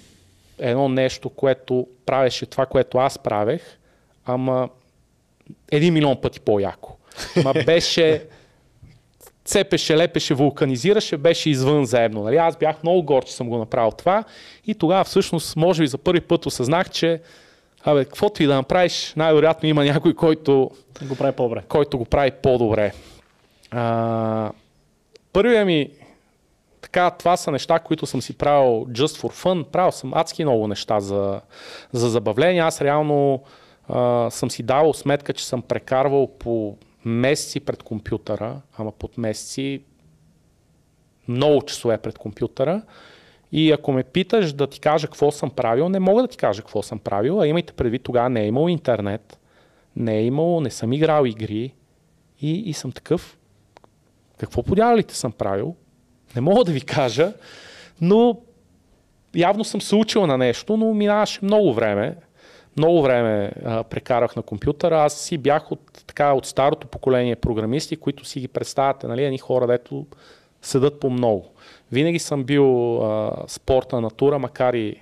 едно нещо, което правеше това, което аз правех, ама един милион пъти по-яко. Ма беше цепеше, лепеше, вулканизираше, беше извънземно. Нали? Аз бях много гор, че съм го направил това и тогава всъщност, може би за първи път осъзнах, че абе, каквото и да направиш, най-вероятно има някой, който Го прави по-добре. който го прави по-добре. А, първия ми, така, това са неща, които съм си правил just for fun. Правил съм адски много неща за, за забавление. Аз реално а, съм си давал сметка, че съм прекарвал по месеци пред компютъра, ама под месеци много часове пред компютъра. И ако ме питаш да ти кажа какво съм правил, не мога да ти кажа какво съм правил, а имайте предвид, тогава не е имал интернет, не е имало, не съм играл игри и, и съм такъв. Какво по дяволите съм правил? Не мога да ви кажа, но явно съм се учил на нещо, но минаваше много време. Много време а, прекарах на компютъра. Аз си бях от, така, от старото поколение програмисти, които си ги представяте, нали, едни хора, дето седат по много. Винаги съм бил а, спорта натура, макар и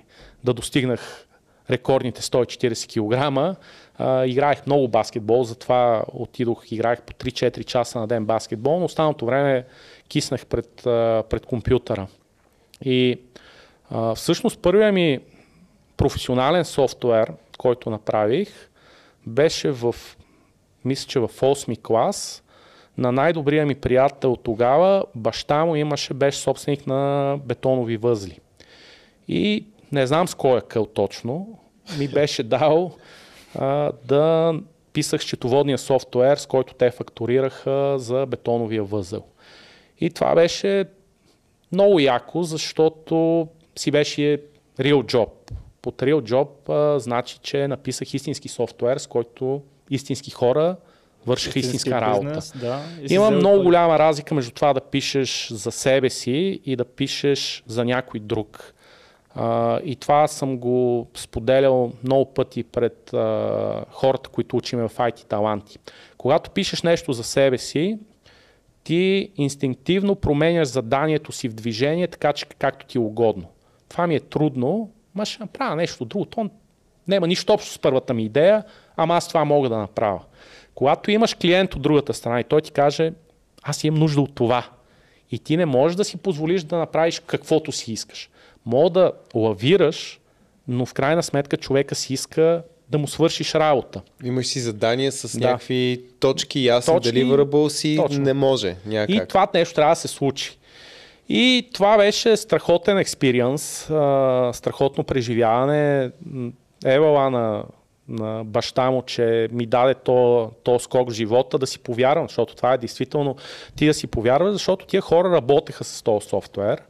да достигнах рекордните 140 кг. Играех много баскетбол, затова отидох, играех по 3-4 часа на ден баскетбол, но останалото време киснах пред, пред компютъра. И всъщност първият ми професионален софтуер, който направих, беше в, мисля, че в 8 клас, на най-добрия ми приятел тогава, баща му имаше, беше собственик на бетонови възли. И не знам с кой е къл точно, ми беше дал а, да писах счетоводния софтуер, с който те фактурираха за бетоновия възел. И това беше много яко, защото си беше real job. Под real job а, значи, че написах истински софтуер, с който истински хора вършиха истинска работа. Бизнес, да, и си Има много пари. голяма разлика между това да пишеш за себе си и да пишеш за някой друг. А, и това съм го споделял много пъти пред а, хората, които учиме в IT таланти. Когато пишеш нещо за себе си, ти инстинктивно променяш заданието си в движение, така че както ти е угодно. Това ми е трудно, ма ще направя нещо друго. То няма нищо общо с първата ми идея, ама аз това мога да направя. Когато имаш клиент от другата страна и той ти каже, аз имам нужда от това. И ти не можеш да си позволиш да направиш каквото си искаш. Мога да лавираш, но в крайна сметка човека си иска да му свършиш работа. Имаш си задания с Да. някакви точки, ясен Точки, deliverable си, точно. не може. Няма И това нещо трябва да се случи. И това беше страхотен експириенс, страхотно преживяване. Евала на, на баща му, че ми даде то, то скок в живота, да си повярвам, защото това е действително ти да си повярваш, защото тия хора работеха с този софтуер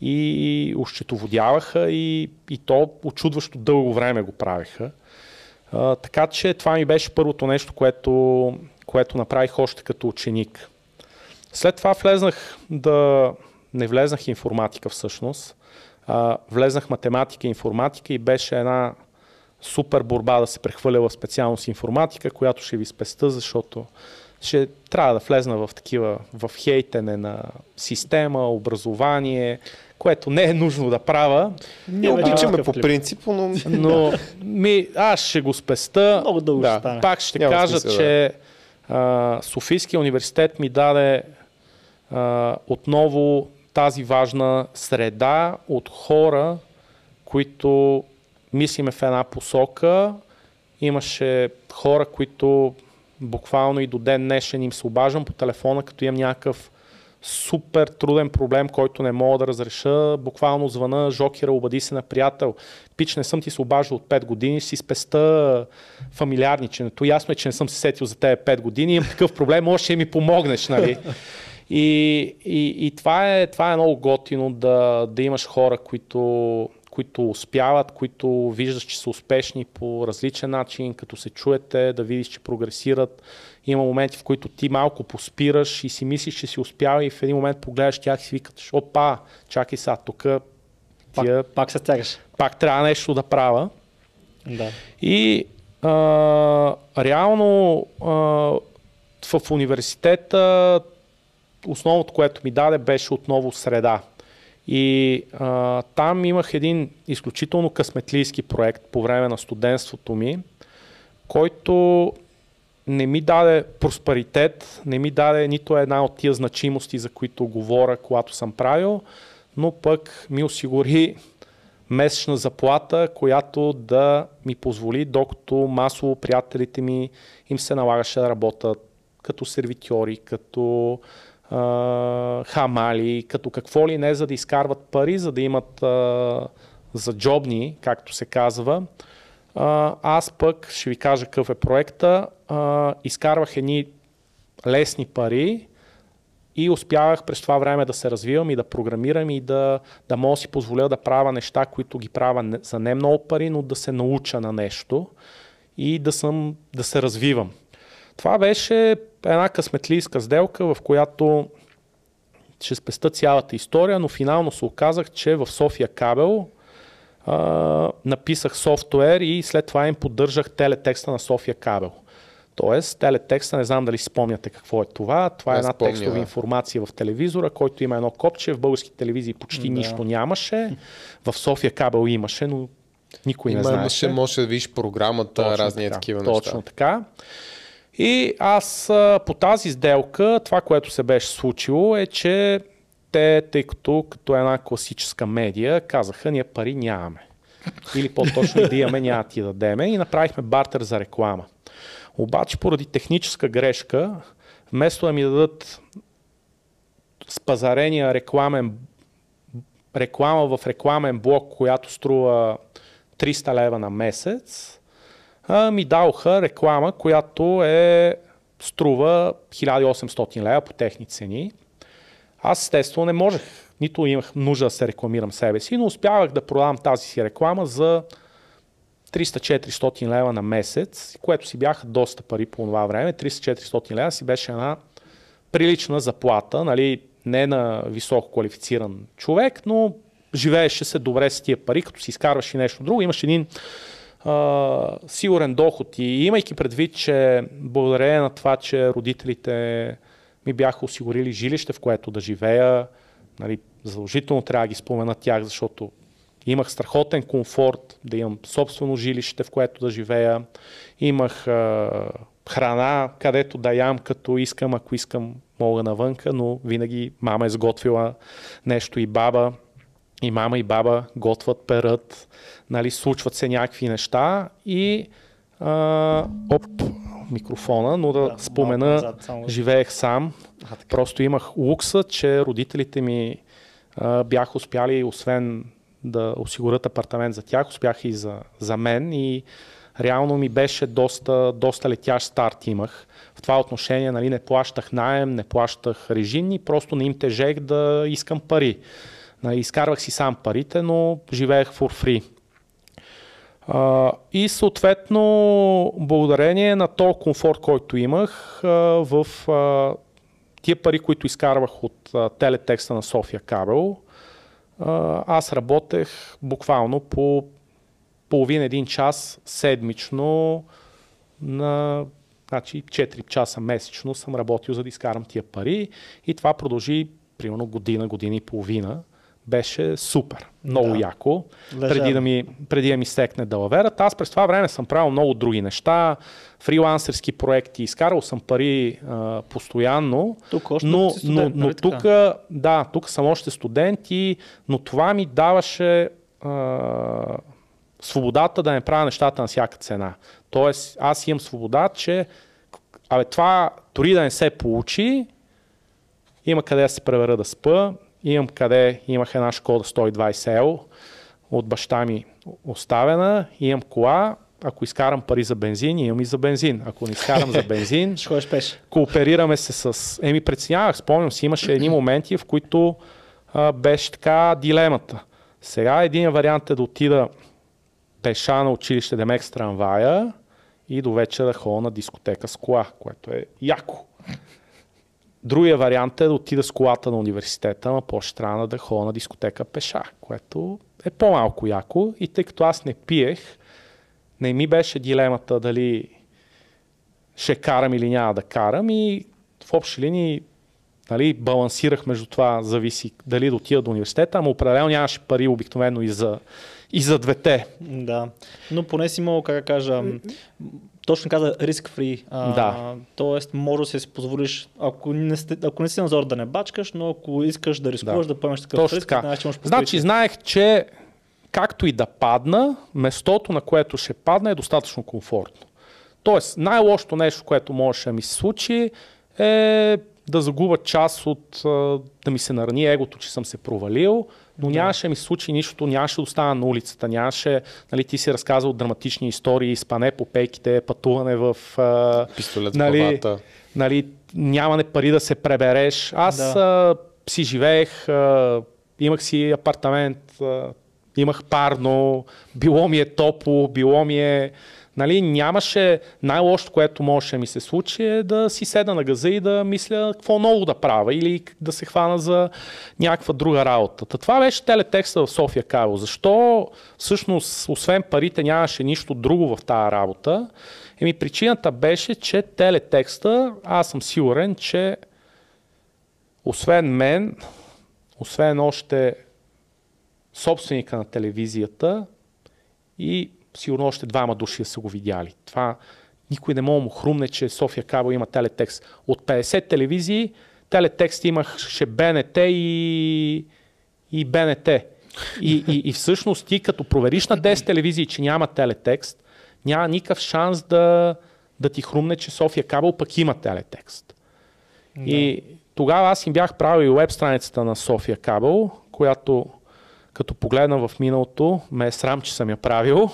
и ощетоводяваха и, и то очудващо дълго време го правиха. Така че това ми беше първото нещо, което, което направих още като ученик. След това влезнах да... Не влезнах информатика всъщност. А, влезнах математика и информатика и беше една супер борба да се прехвърля в специалност информатика, която ще ви спеста, защото ще трябва да влезна в такива, в хейтене на система, образование, което не е нужно да правя. Не обичаме по принцип, но... но ми, аз ще го спеста. Много дълго да, ще стане. Пак ще Няма кажа, смисъл, че а, Софийския университет ми даде а, отново тази важна среда от хора, които мислиме в една посока. Имаше хора, които буквално и до ден днешен им се обаждам по телефона, като имам някакъв супер труден проблем, който не мога да разреша. Буквално звъна, жокера, обади се на приятел. Пич, не съм ти се обаждал от 5 години, си спеста фамилиарниченето. Ясно е, че не съм се сетил за тебе 5 години, имам такъв проблем, може ще ми помогнеш, нали? И, и, и това, е, това е много готино да, да имаш хора, които, които успяват, които виждаш, че са успешни по различен начин, като се чуете, да видиш, че прогресират. Има моменти, в които ти малко поспираш и си мислиш, че си успял и в един момент погледаш тях и си викаш, опа, чакай сега, тук Пак, тия, пак се стягаш. пак трябва нещо да правя. Да. И а, реално а, в университета основното, което ми даде, беше отново среда. И а, там имах един изключително късметлийски проект по време на студентството ми, който не ми даде просперитет, не ми даде нито една от тия значимости, за които говоря, когато съм правил, но пък ми осигури месечна заплата, която да ми позволи, докато масово приятелите ми им се налагаше да работят като сервитьори, като хамали, като какво ли не, за да изкарват пари, за да имат за джобни, както се казва. Аз пък ще ви кажа какъв е проекта. Изкарвах едни лесни пари и успявах през това време да се развивам и да програмирам и да, да мога си позволя да правя неща, които ги правя за не много пари, но да се науча на нещо и да, съм, да се развивам. Това беше една късметлийска сделка, в която ще спеста цялата история, но финално се оказах, че в София кабел а, написах софтуер и след това им поддържах телетекста на София кабел. Тоест, телетекста, не знам дали си спомняте какво е това. Това е една спомня, текстова да. информация в телевизора, който има едно копче. В български телевизии почти Да. нищо нямаше. В София кабел имаше, но никой не Има, знаеше. имаше, може да видиш програмата, Точно разни така, такива Точно неща. така. И аз по тази сделка, това, което се беше случило е, че те, тъй като като една класическа медия, казаха, ние пари нямаме. Или по-точно и да имаме, няма да ти дадеме. И направихме бартер за реклама. Обаче поради техническа грешка, вместо да ми дадат спазарения рекламен, реклама в рекламен блок, която струва 300 лева на месец, ми дадоха реклама, която е струва 1800 лева по техни цени. Аз естествено не можех, нито имах нужда да се рекламирам себе си, но успявах да продавам тази си реклама за 300-400 лева на месец, което си бяха доста пари по това време. 300-400 лева си беше една прилична заплата, нали, не на високо квалифициран човек, но живееше се добре с тия пари, като си изкарваш и нещо друго. Имаш един сигурен доход и имайки предвид, че благодарение на това, че родителите ми бяха осигурили жилище, в което да живея, нали, задължително трябва да ги спомена тях, защото имах страхотен комфорт да имам собствено жилище, в което да живея. Имах а, храна, където да ям, като искам, ако искам, мога навънка, но винаги мама е сготвила нещо и баба. И мама и баба готват, перат, нали, случват се някакви неща и а, оп, микрофона, но да, Да, спомена, назад, само- живеех сам. А, така. Просто имах лукса, че родителите ми а, бяха успяли, освен да осигурят апартамент за тях, успяха и за, за мен и реално ми беше доста, доста летящ старт имах. В това отношение нали, не плащах найем, не плащах режимни, просто не им тежех да искам пари. Нали, изкарвах си сам парите, но живеех for free. И съответно, благодарение на този комфорт, който имах, в тия пари, които изкарвах от телетекста на София Кабел, аз работех буквално по половин един час седмично на значи 4 часа месечно съм работил за да изкарам тия пари. И това продължи примерно година, година и половина беше супер, много да. яко, преди да, ми, преди да ми стекне далаверата. Аз през това време съм правил много други неща, фрилансерски проекти, изкарал съм пари а, постоянно, тук още но, студент, но, но нали тук, да, тук съм още студент и, но това ми даваше а, свободата да не правя нещата на всяка цена. Тоест, аз имам свобода, че абе, това дори да не се получи, има къде да се превера да спа, имам къде, имах една школа 120 ел от баща ми оставена, имам кола, ако изкарам пари за бензин, имам и за бензин. Ако не изкарам за бензин, кооперираме се с... Еми, преценявах, спомням си, имаше едни моменти, в които а, беше така дилемата. Сега един вариант е да отида пеша на училище Демек с трамвая и до вечера да ходя на дискотека с кола, което е яко. Другия вариант е да отида с колата на университета, но по странно да ходя на дискотека пеша, което е по-малко яко. И тъй като аз не пиех, не ми беше дилемата дали ще карам или няма да карам и в общи линии нали, балансирах между това, зависи дали да отида до университета, ама определено нямаше пари обикновено и за, и за двете. Да, но поне си имал, как да кажа, точно каза риск фри. Да. Тоест, може да си позволиш, ако не, сте, ако не си назор да не бачкаш, но ако искаш да рискуваш, да, да поемеш такъв точно риск, знаеш, че можеш Значи, знаех, че както и да падна, местото, на което ще падне, е достатъчно комфортно. Тоест, най-лошото нещо, което може да ми се случи, е да загубя част от, да ми се нарани егото, че съм се провалил, но нямаше ми случи нищо, нямаше да остана на улицата, нямаше, нали, ти си разказал драматични истории, спане по пейките, пътуване в... Пистолет нали, нали, нямане пари да се пребереш. Аз да. а, си живеех, а, имах си апартамент, а, имах парно, било ми е топло, било ми е Нали, нямаше най-лошото, което можеше ми се случи е да си седа на газа и да мисля какво ново да правя или да се хвана за някаква друга работа. Та това беше телетекста в София Кайл. Защо всъщност освен парите нямаше нищо друго в тази работа? Еми причината беше, че телетекста, аз съм сигурен, че освен мен, освен още собственика на телевизията и сигурно още двама души са го видяли. Това никой не мога му хрумне, че София Кабел има телетекст. От 50 телевизии телетекст имаше БНТ и, и БНТ. И, и, и всъщност ти като провериш на 10 телевизии, че няма телетекст, няма никакъв шанс да, да ти хрумне, че София Кабел пък има телетекст. Да. И тогава аз им бях правил веб страницата на София Кабел, която като погледна в миналото, ме е срам, че съм я правил,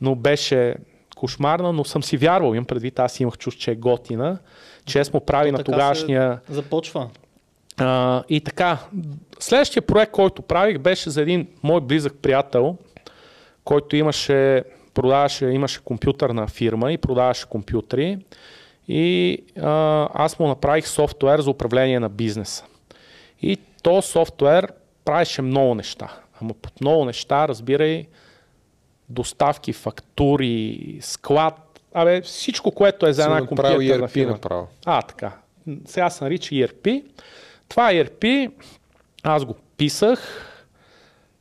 но беше кошмарна, но съм си вярвал. Имам предвид, аз имах чуш, че е готина, че сме прави на тогашния... Започва. А, и така, следващия проект, който правих, беше за един мой близък приятел, който имаше, продаваше, имаше компютърна фирма и продаваше компютри. И а, аз му направих софтуер за управление на бизнеса. И то софтуер правеше много неща. Ама под много неща, разбирай, доставки, фактури, склад, абе всичко, което е за една компютърна фирма. Направо. А, така. Сега се нарича ERP. Това ERP, аз го писах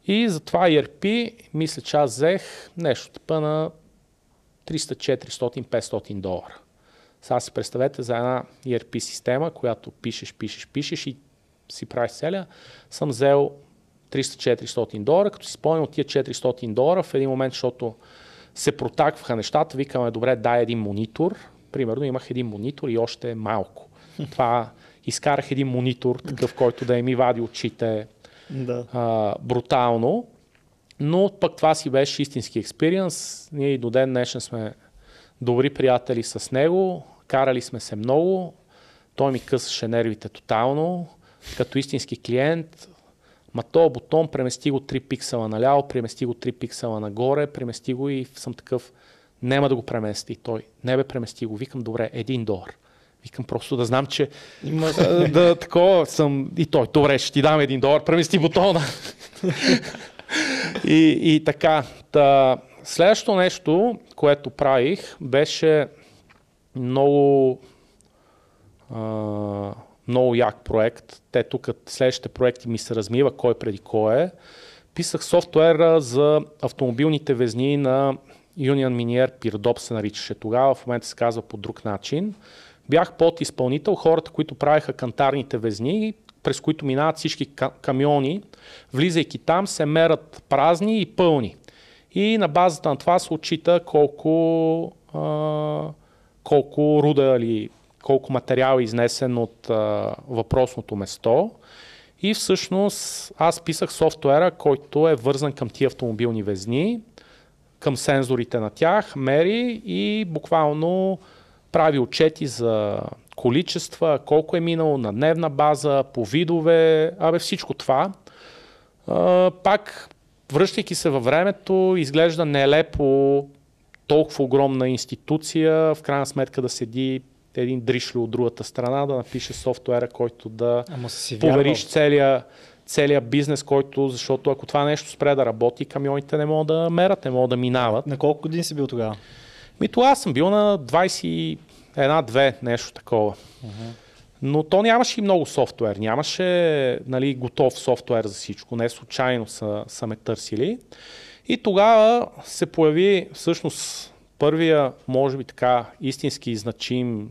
и за това ERP, мисля, че аз взех нещо типа на 300, 400, 500 долара. Сега си представете за една ERP система, която пишеш, пишеш, пишеш и си правиш целя, съм взел 300-400 долара, като си спомням от тия 400 долара в един момент, защото се протакваха нещата, викаме, добре, дай един монитор. Примерно имах един монитор и още малко. Това изкарах един монитор, такъв, който да ми вади очите да. а, брутално. Но пък това си беше истински експириенс. Ние и до ден днешен сме добри приятели с него, карали сме се много, той ми късаше нервите тотално. Като истински клиент Ма то бутон премести го 3 пиксела наляво, премести го 3 пиксела нагоре, премести го и съм такъв, няма да го премести. Той, не бе премести го. Викам, добре, един долар. Викам просто да знам, че има, да, такова съм. И той, добре, ще ти дам един долар, премести бутона. и, и така. Та, следващото нещо, което правих, беше много а, много як проект. Те тук следващите проекти ми се размива кой преди кой е. Писах софтуера за автомобилните везни на Union Minier Pirdop се наричаше тогава, в момента се казва по друг начин. Бях под изпълнител, хората, които правиха кантарните везни, през които минават всички камиони, влизайки там, се мерят празни и пълни. И на базата на това се отчита колко, а, колко руда или колко материал е изнесен от а, въпросното место. И всъщност аз писах софтуера, който е вързан към тия автомобилни везни, към сензорите на тях, мери и буквално прави отчети за количества, колко е минало на дневна база, по видове, абе всичко това. А, пак, връщайки се във времето, изглежда нелепо толкова огромна институция, в крайна сметка да седи един дришло от другата страна, да напише софтуера, който да повериш целия, целия бизнес, който, защото ако това нещо спре да работи, камионите не могат да мерят, не могат да минават. На колко години си бил тогава? Ми това съм бил на 21-2, нещо такова. Uh-huh. Но то нямаше и много софтуер. Нямаше нали, готов софтуер за всичко. Не случайно са, са ме търсили. И тогава се появи всъщност първия, може би така, истински значим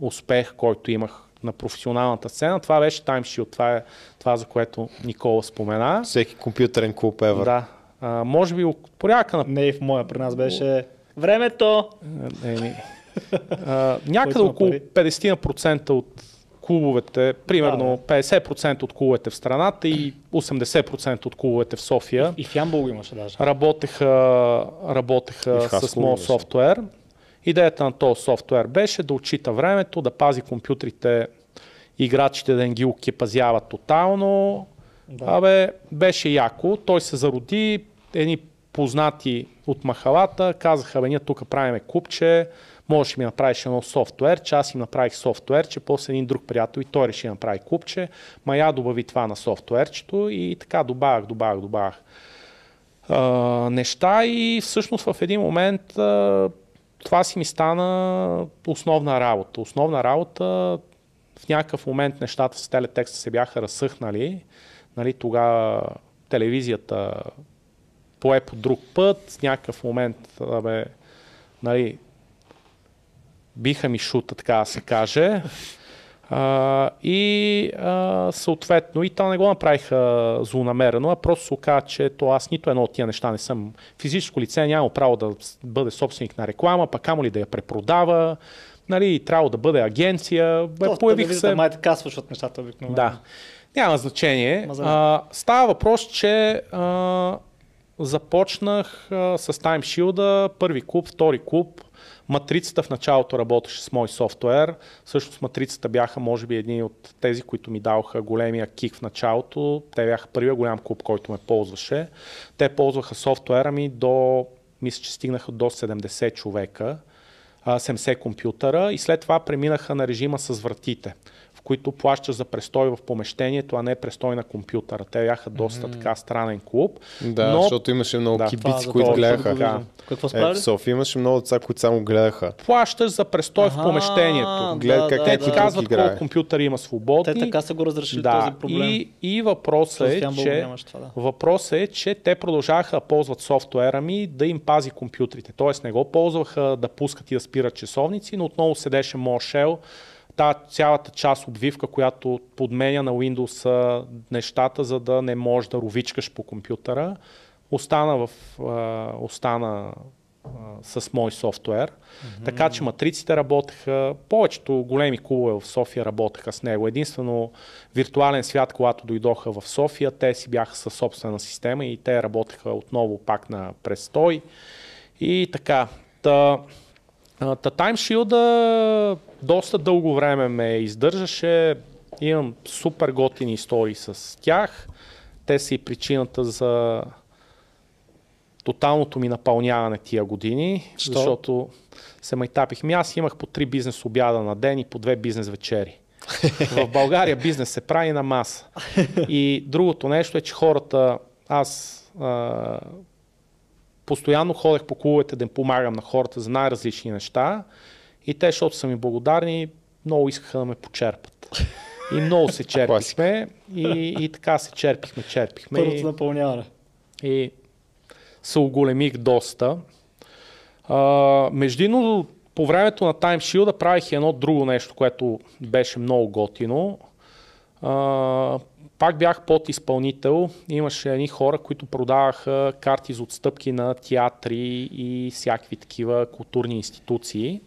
успех, който имах на професионалната сцена. Това беше TimeShield. Това е това, за което Никола спомена. Всеки компютърен клуб ever. Да. А, може би порядка на... Не и в моя, при нас беше времето. Не, не. А, някъде около 50% от клубовете, примерно да, 50% от клубовете в страната и 80% от клубовете в София. И, и в Ямбол имаше даже. Работеха, работеха с моят софтуер. Идеята на този софтуер беше да отчита времето, да пази компютрите, играчите да не ги окипазяват тотално. Да. Абе, беше яко. Той се зароди, едни познати от махалата казаха, бе, ние тук правиме купче, можеш ми направиш едно софтуер, че аз им направих софтуер, че после един друг приятел и той реши да направи купче, ма я добави това на софтуерчето и така добавях, добавях, добавях а, неща и всъщност в един момент а, това си ми стана основна работа. Основна работа, в някакъв момент нещата с телетекста се бяха разсъхнали. Нали, тогава телевизията пое по друг път, в някакъв момент бе, нали, биха ми шута, така да се каже. А, и а, съответно, и то не го направих а, злонамерено, а просто се оказа, че то аз нито едно от тия неща не съм физическо лице, няма право да бъде собственик на реклама, пък камо ли да я препродава, нали, трябва да бъде агенция. Бе, То, появих се... Май така свършват нещата обикновено. Да. Няма значение. А, става въпрос, че а, започнах а, с Time Shield, първи клуб, втори клуб, Матрицата в началото работеше с мой софтуер. Всъщност матрицата бяха, може би, едни от тези, които ми даваха големия кик в началото. Те бяха първия голям клуб, който ме ползваше. Те ползваха софтуера ми до, мисля, че стигнаха до 70 човека, 70 компютъра и след това преминаха на режима с вратите които плащаш за престой в помещението, а не престой на компютъра. Те бяха доста mm-hmm. така странен клуб. Да, но... защото имаше много да, кибици, които гледаха. Да. Какво е, в София имаше много деца, които само гледаха. Плащаш за престой в помещението. Глед, да, как те ти казват колко компютър има свободни. Те така са го разрешили да, този проблем. И, и въпросът е, че, това, да. въпросът е, че те продължаваха да ползват софтуера ми да им пази компютрите. Тоест не го ползваха да пускат и да спират часовници, но отново седеше моят тази цялата част обвивка, която подменя на Windows нещата, за да не можеш да ровичкаш по компютъра, остана, в, остана с мой софтуер. Mm-hmm. Така че матриците работеха, повечето големи клубове в София работеха с него. Единствено виртуален свят, когато дойдоха в София, те си бяха със собствена система и те работеха отново пак на престой. И така. Та, Та Time Shield доста дълго време ме издържаше. Имам супер готини истории с тях. Те са и причината за тоталното ми напълняване тия години, Що? защото се майтапих. Ми аз имах по три бизнес обяда на ден и по две бизнес вечери. В България бизнес се прави на маса. И другото нещо е, че хората, аз а, постоянно ходех по клубовете да им помагам на хората за най-различни неща и те, защото са ми благодарни, много искаха да ме почерпат. И много се черпихме и, и така се черпихме, черпихме. Първото И, напълняване. и се оголемих доста. А, междинно, по времето на Time Shield правих едно друго нещо, което беше много готино. А, пак бях подизпълнител. Имаше едни хора, които продаваха карти за отстъпки на театри и всякакви такива културни институции.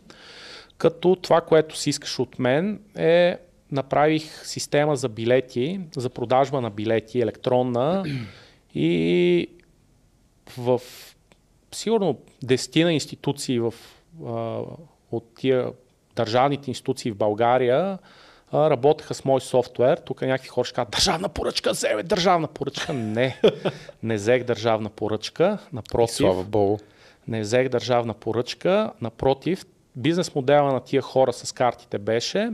Като това, което си искаш от мен е направих система за билети, за продажба на билети, електронна и в сигурно 10 на институции в, а, от тия държавните институции в България а, работеха с мой софтуер. Тук някакви хора ще кажат, държавна поръчка, вземе държавна поръчка. Не, не взех държавна поръчка, напротив. Слава Богу. Не взех държавна поръчка, напротив, бизнес модела на тия хора с картите беше,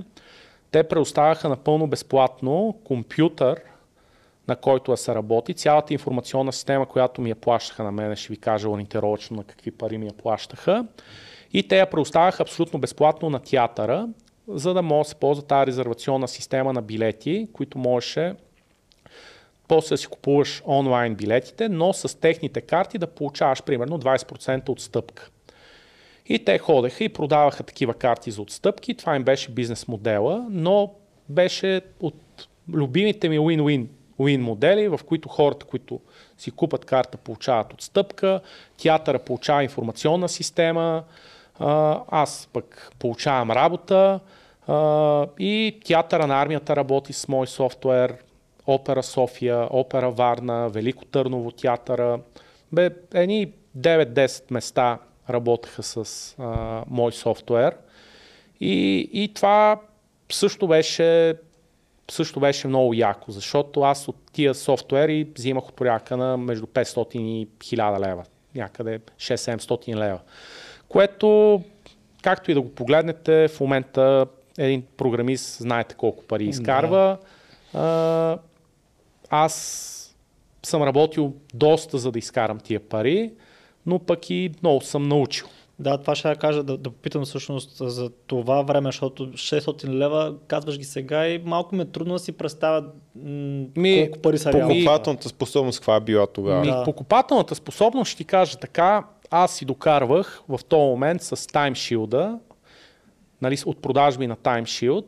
те предоставяха напълно безплатно компютър, на който да се работи. Цялата информационна система, която ми я плащаха на мен, ще ви кажа ориентировачно на какви пари ми я плащаха. И те я предоставяха абсолютно безплатно на театъра, за да може да се ползва тази резервационна система на билети, които можеше после да си купуваш онлайн билетите, но с техните карти да получаваш примерно 20% отстъпка. И те ходеха и продаваха такива карти за отстъпки. Това им беше бизнес модела, но беше от любимите ми win-win win модели, в които хората, които си купат карта, получават отстъпка, театъра получава информационна система, аз пък получавам работа и театъра на армията работи с мой софтуер, Опера София, Опера Варна, Велико Търново театъра. Бе, едни 9-10 места работеха с а, мой софтуер. И, и това също беше, също беше много яко, защото аз от тия софтуери взимах от порядка на между 500 и 1000 лева, някъде 6-700 лева. Което, както и да го погледнете, в момента един програмист знаете колко пари изкарва. А, аз съм работил доста за да изкарам тия пари, но пък и много съм научил. Да, това ще я кажа, да, да попитам всъщност за това време, защото 600 лева, казваш ги сега и малко ми е трудно да си представя м- Ми, колко пари са реално. Покупателната способност каква е била тогава? Ми, Да. покупателната способност ще ти кажа така, аз си докарвах в този момент с Time Shield, нали, от продажби на Time Shield,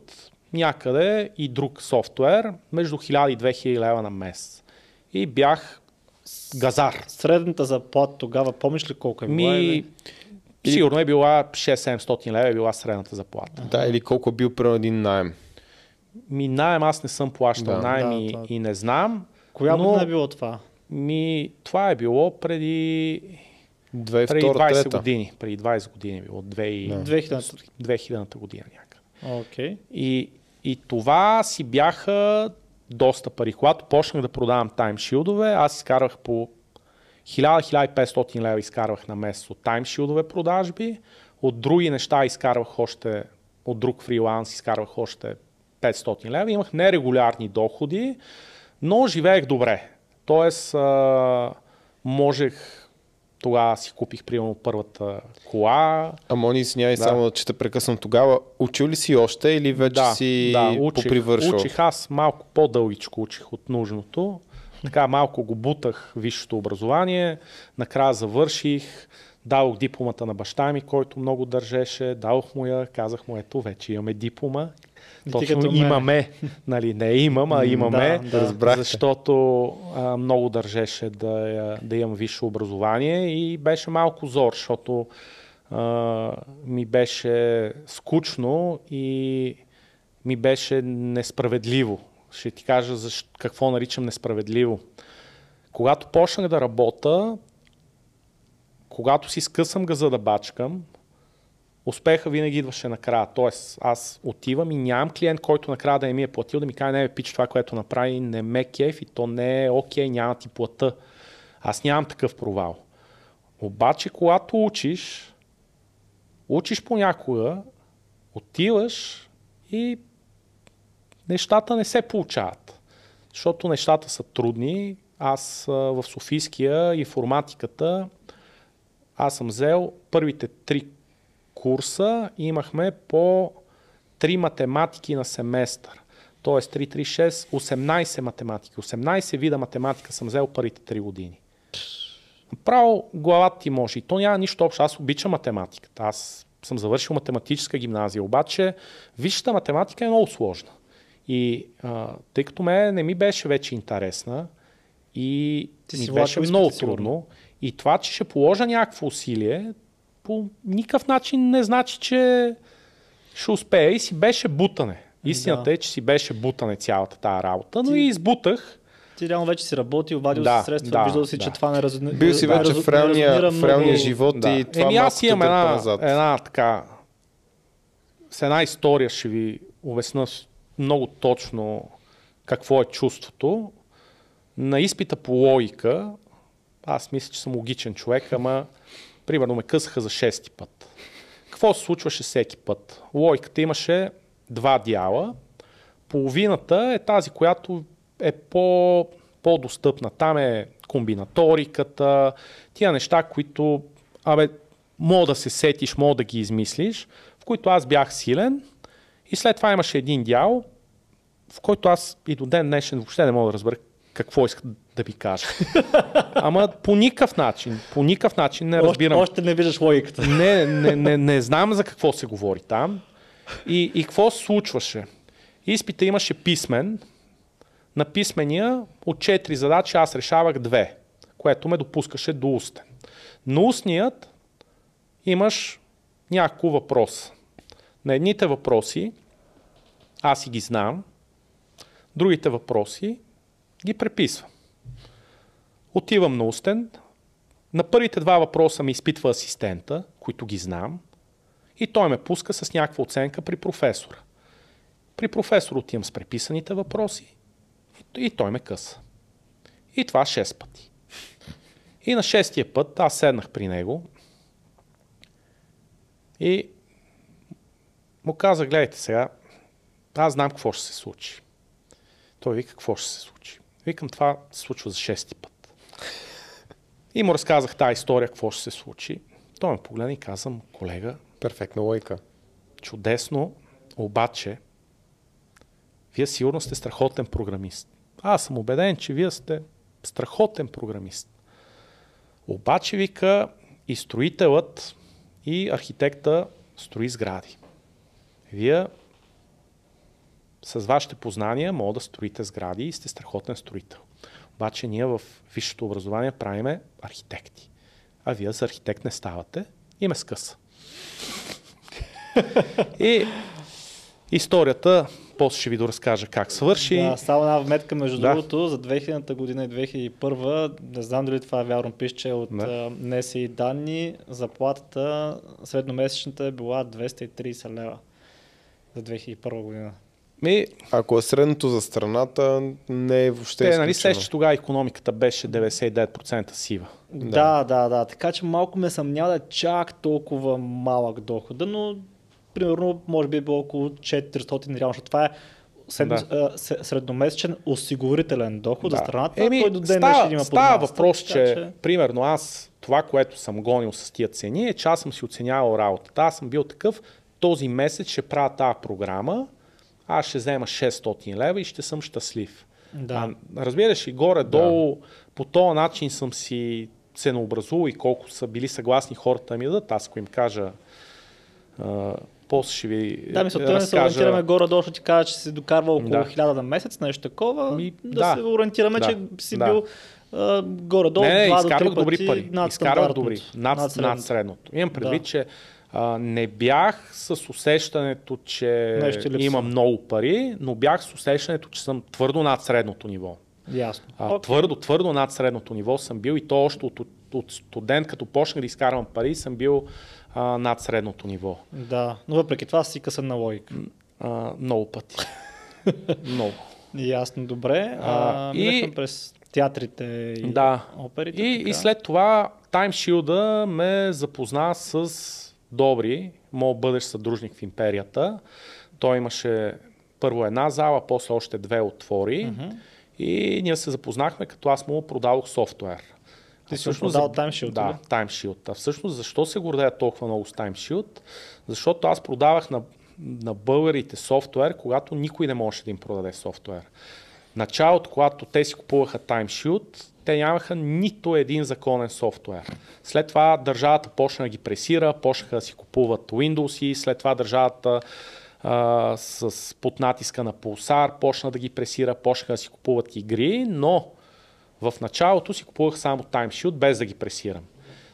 някъде и друг софтуер, между 1000 и 2000 лева на месец. И бях газар. Средната заплата тогава, помниш ли колко е била? Ми, или? сигурно е била 6-700 лева, е била средната заплата. Да, или колко е бил при един найем. Ми найем аз не съм плащал Да. найем Да, и, това- и не знам. Коя но, година е било това? Ми, това е било преди, преди 20 2002-2003. години. Преди 20 години е било. 2000, 2000. 2000 година някъде. Окей. И, и това си бяха доста пари. Когато почнах да продавам таймшилдове, аз изкарвах по 1000-1500 лева изкарвах на месец от таймшилдове продажби, от други неща изкарвах още, от друг фриланс изкарвах още 500 лева. Имах нерегулярни доходи, но живеех добре. Тоест, можех, тогава си купих примерно първата кола, Амони, извинявай Да. само, че те прекъсвам тогава. Учил ли си още или вече да, си да, учих, попривършил? учих аз малко по-дългичко учих от нужното. Така малко го бутах висшето образование, накрая завърших, дадох дипломата на баща ми, който много държеше, дадох му я, казах му, ето вече имаме диплома. Точно имаме, нали, не имам, а имаме, Да, да. Разбрахте. защото а, много държеше да, да имам висше образование и беше малко зор, защото а, ми беше скучно и ми беше несправедливо. Ще ти кажа защо, какво наричам несправедливо. Когато почнах да работя, когато си скъсам газа да бачкам, успеха винаги идваше накрая. Тоест, аз отивам и нямам клиент, който накрая да не ми е платил, да ми каже, не, пич, това, което направи, не ме кеф и то не е окей, няма ти плата. Аз нямам такъв провал. Обаче, когато учиш, учиш понякога, отиваш и нещата не се получават. Защото нещата са трудни. Аз в Софийския информатиката аз съм взел първите три курса имахме по три математики на семестър. Тоест 3, 3, 6, 18 математики. 18 вида математика съм взел първите 3 години. Право главата ти може. И то няма нищо общо. Аз обичам математиката. Аз съм завършил математическа гимназия, обаче висшата математика е много сложна. И а, тъй като ме не ми беше вече интересна и Ти ми беше много трудно, и това, че ще положа някакво усилие, по никакъв начин не значи, че ще успея. И си беше бутане. Истината да. е, че си беше бутане цялата тази работа, но Ти... и избутах. Ти реално вече си работил, вадил да, си средства, да, виждал си, да. че това не разумира. Бил си вече в реалния, в реалния живот да. и това Еми аз имам една, назад. една така, с една история ще ви обясна много точно какво е чувството. На изпита по логика, аз мисля, че съм логичен човек, ама примерно ме късаха за шести път. Какво се случваше всеки път? Логиката имаше два дяла. Половината е тази, която е по, по-достъпна. Там е комбинаториката, тия неща, които абе, мога да се сетиш, мога да ги измислиш, в които аз бях силен. И след това имаше един дял, в който аз и до ден днешен въобще не мога да разбера какво искат да ви кажа. Ама по никакъв начин, по никакъв начин не разбирам. Още, още не виждаш логиката. Не, не, не, не знам за какво се говори там. И, и какво се случваше? Изпита имаше писмен. На писмения от четири задачи аз решавах две, което ме допускаше до устен. На устният имаш няколко въпроса. На едните въпроси аз си ги знам, другите въпроси ги преписвам. Отивам на устен, на първите два въпроса ми изпитва асистента, които ги знам, и той ме пуска с някаква оценка при професора. При професор отивам с преписаните въпроси и той ме къса. И това 6 пъти. И на шестия път аз седнах при него и му каза, гледайте сега, аз знам какво ще се случи. Той вика, какво ще се случи. Викам, това се случва за шести път. И му разказах тази история, какво ще се случи. Той ме погледна и казвам, колега. Перфектна лойка. Чудесно, обаче, вие сигурно сте страхотен програмист. Аз съм убеден, че вие сте страхотен програмист. Обаче, вика, и строителът, и архитекта строи сгради. Вие с вашите познания мога да строите сгради и сте страхотен строител. Обаче ние в висшето образование правиме архитекти. А вие за архитект не ставате и ме скъса. и историята, после ще ви доразкажа как свърши. Да, само една вметка между да. другото, за 2000 година и 2001, не знам дали това е вярно, пише, от да. НСИ данни, заплатата средномесечната е била 230 лева за 2001 година. Ми, Ако е средното за страната, не е въобще Те, нали сеща, че тогава економиката беше 99% сива. Да, да, да. Така че малко ме съмнява да е чак толкова малък дохода, но примерно може би е било около 400 реално, това е сред, да. средномесечен осигурителен доход да. за страната. Еми, той до ден става, има става въпрос, че, че примерно аз това, което съм гонил с тия цени е, че аз съм си оценявал работата. Аз съм бил такъв, този месец ще правя тази програма, аз ще взема 600 лева и ще съм щастлив. Да. А, разбираш и горе-долу да. по този начин съм си ценообразувал и колко са били съгласни хората да ми дадат. Аз ако им кажа а, после ще ви Да, мисля, разкажа... да се ориентираме горе-долу, ще ти кажа, че си докарва около да. 1000 на месец, нещо такова. Ми, да, да, се ориентираме, да, че си да. бил а, горе-долу не, не, 2 изкарвах до добри пари. Над изкарвах добри, над, над, средното. над средното. Имам предвид, да. че а, не бях с усещането, че имам много пари, но бях с усещането, че съм твърдо над средното ниво. Ясно. А, okay. Твърдо, твърдо над средното ниво съм бил и то още от от студент, като почнах да изкарвам пари, съм бил а, над средното ниво. Да, но въпреки това си късен на логика. А, много пъти. много. Ясно, добре. А, А, и... през театрите и Да. оперите. И, така. и след това Shield ме запозна с Добри, моят бъдещ съдружник в империята. Той имаше първо една зала, после още две отвори. Мгм. И ние се запознахме, като аз му продадох софтуер. Ти А си всъщност продал за- Time Shield, Да, ли? Time Shield. А всъщност защо се гордея толкова много с Time Shield? Защото аз продавах на, на българите софтуер, когато никой не можеше да им продаде софтуер. Началото, когато те си купуваха Time Shield, те нямаха нито един законен софтуер. След това държавата почна да ги пресира, почнаха да си купуват Windows и след това държавата а, с под натиска на пулсар почна да ги пресира, почнаха да си купуват игри, но в началото си купувах само Time Shield, без да ги пресирам.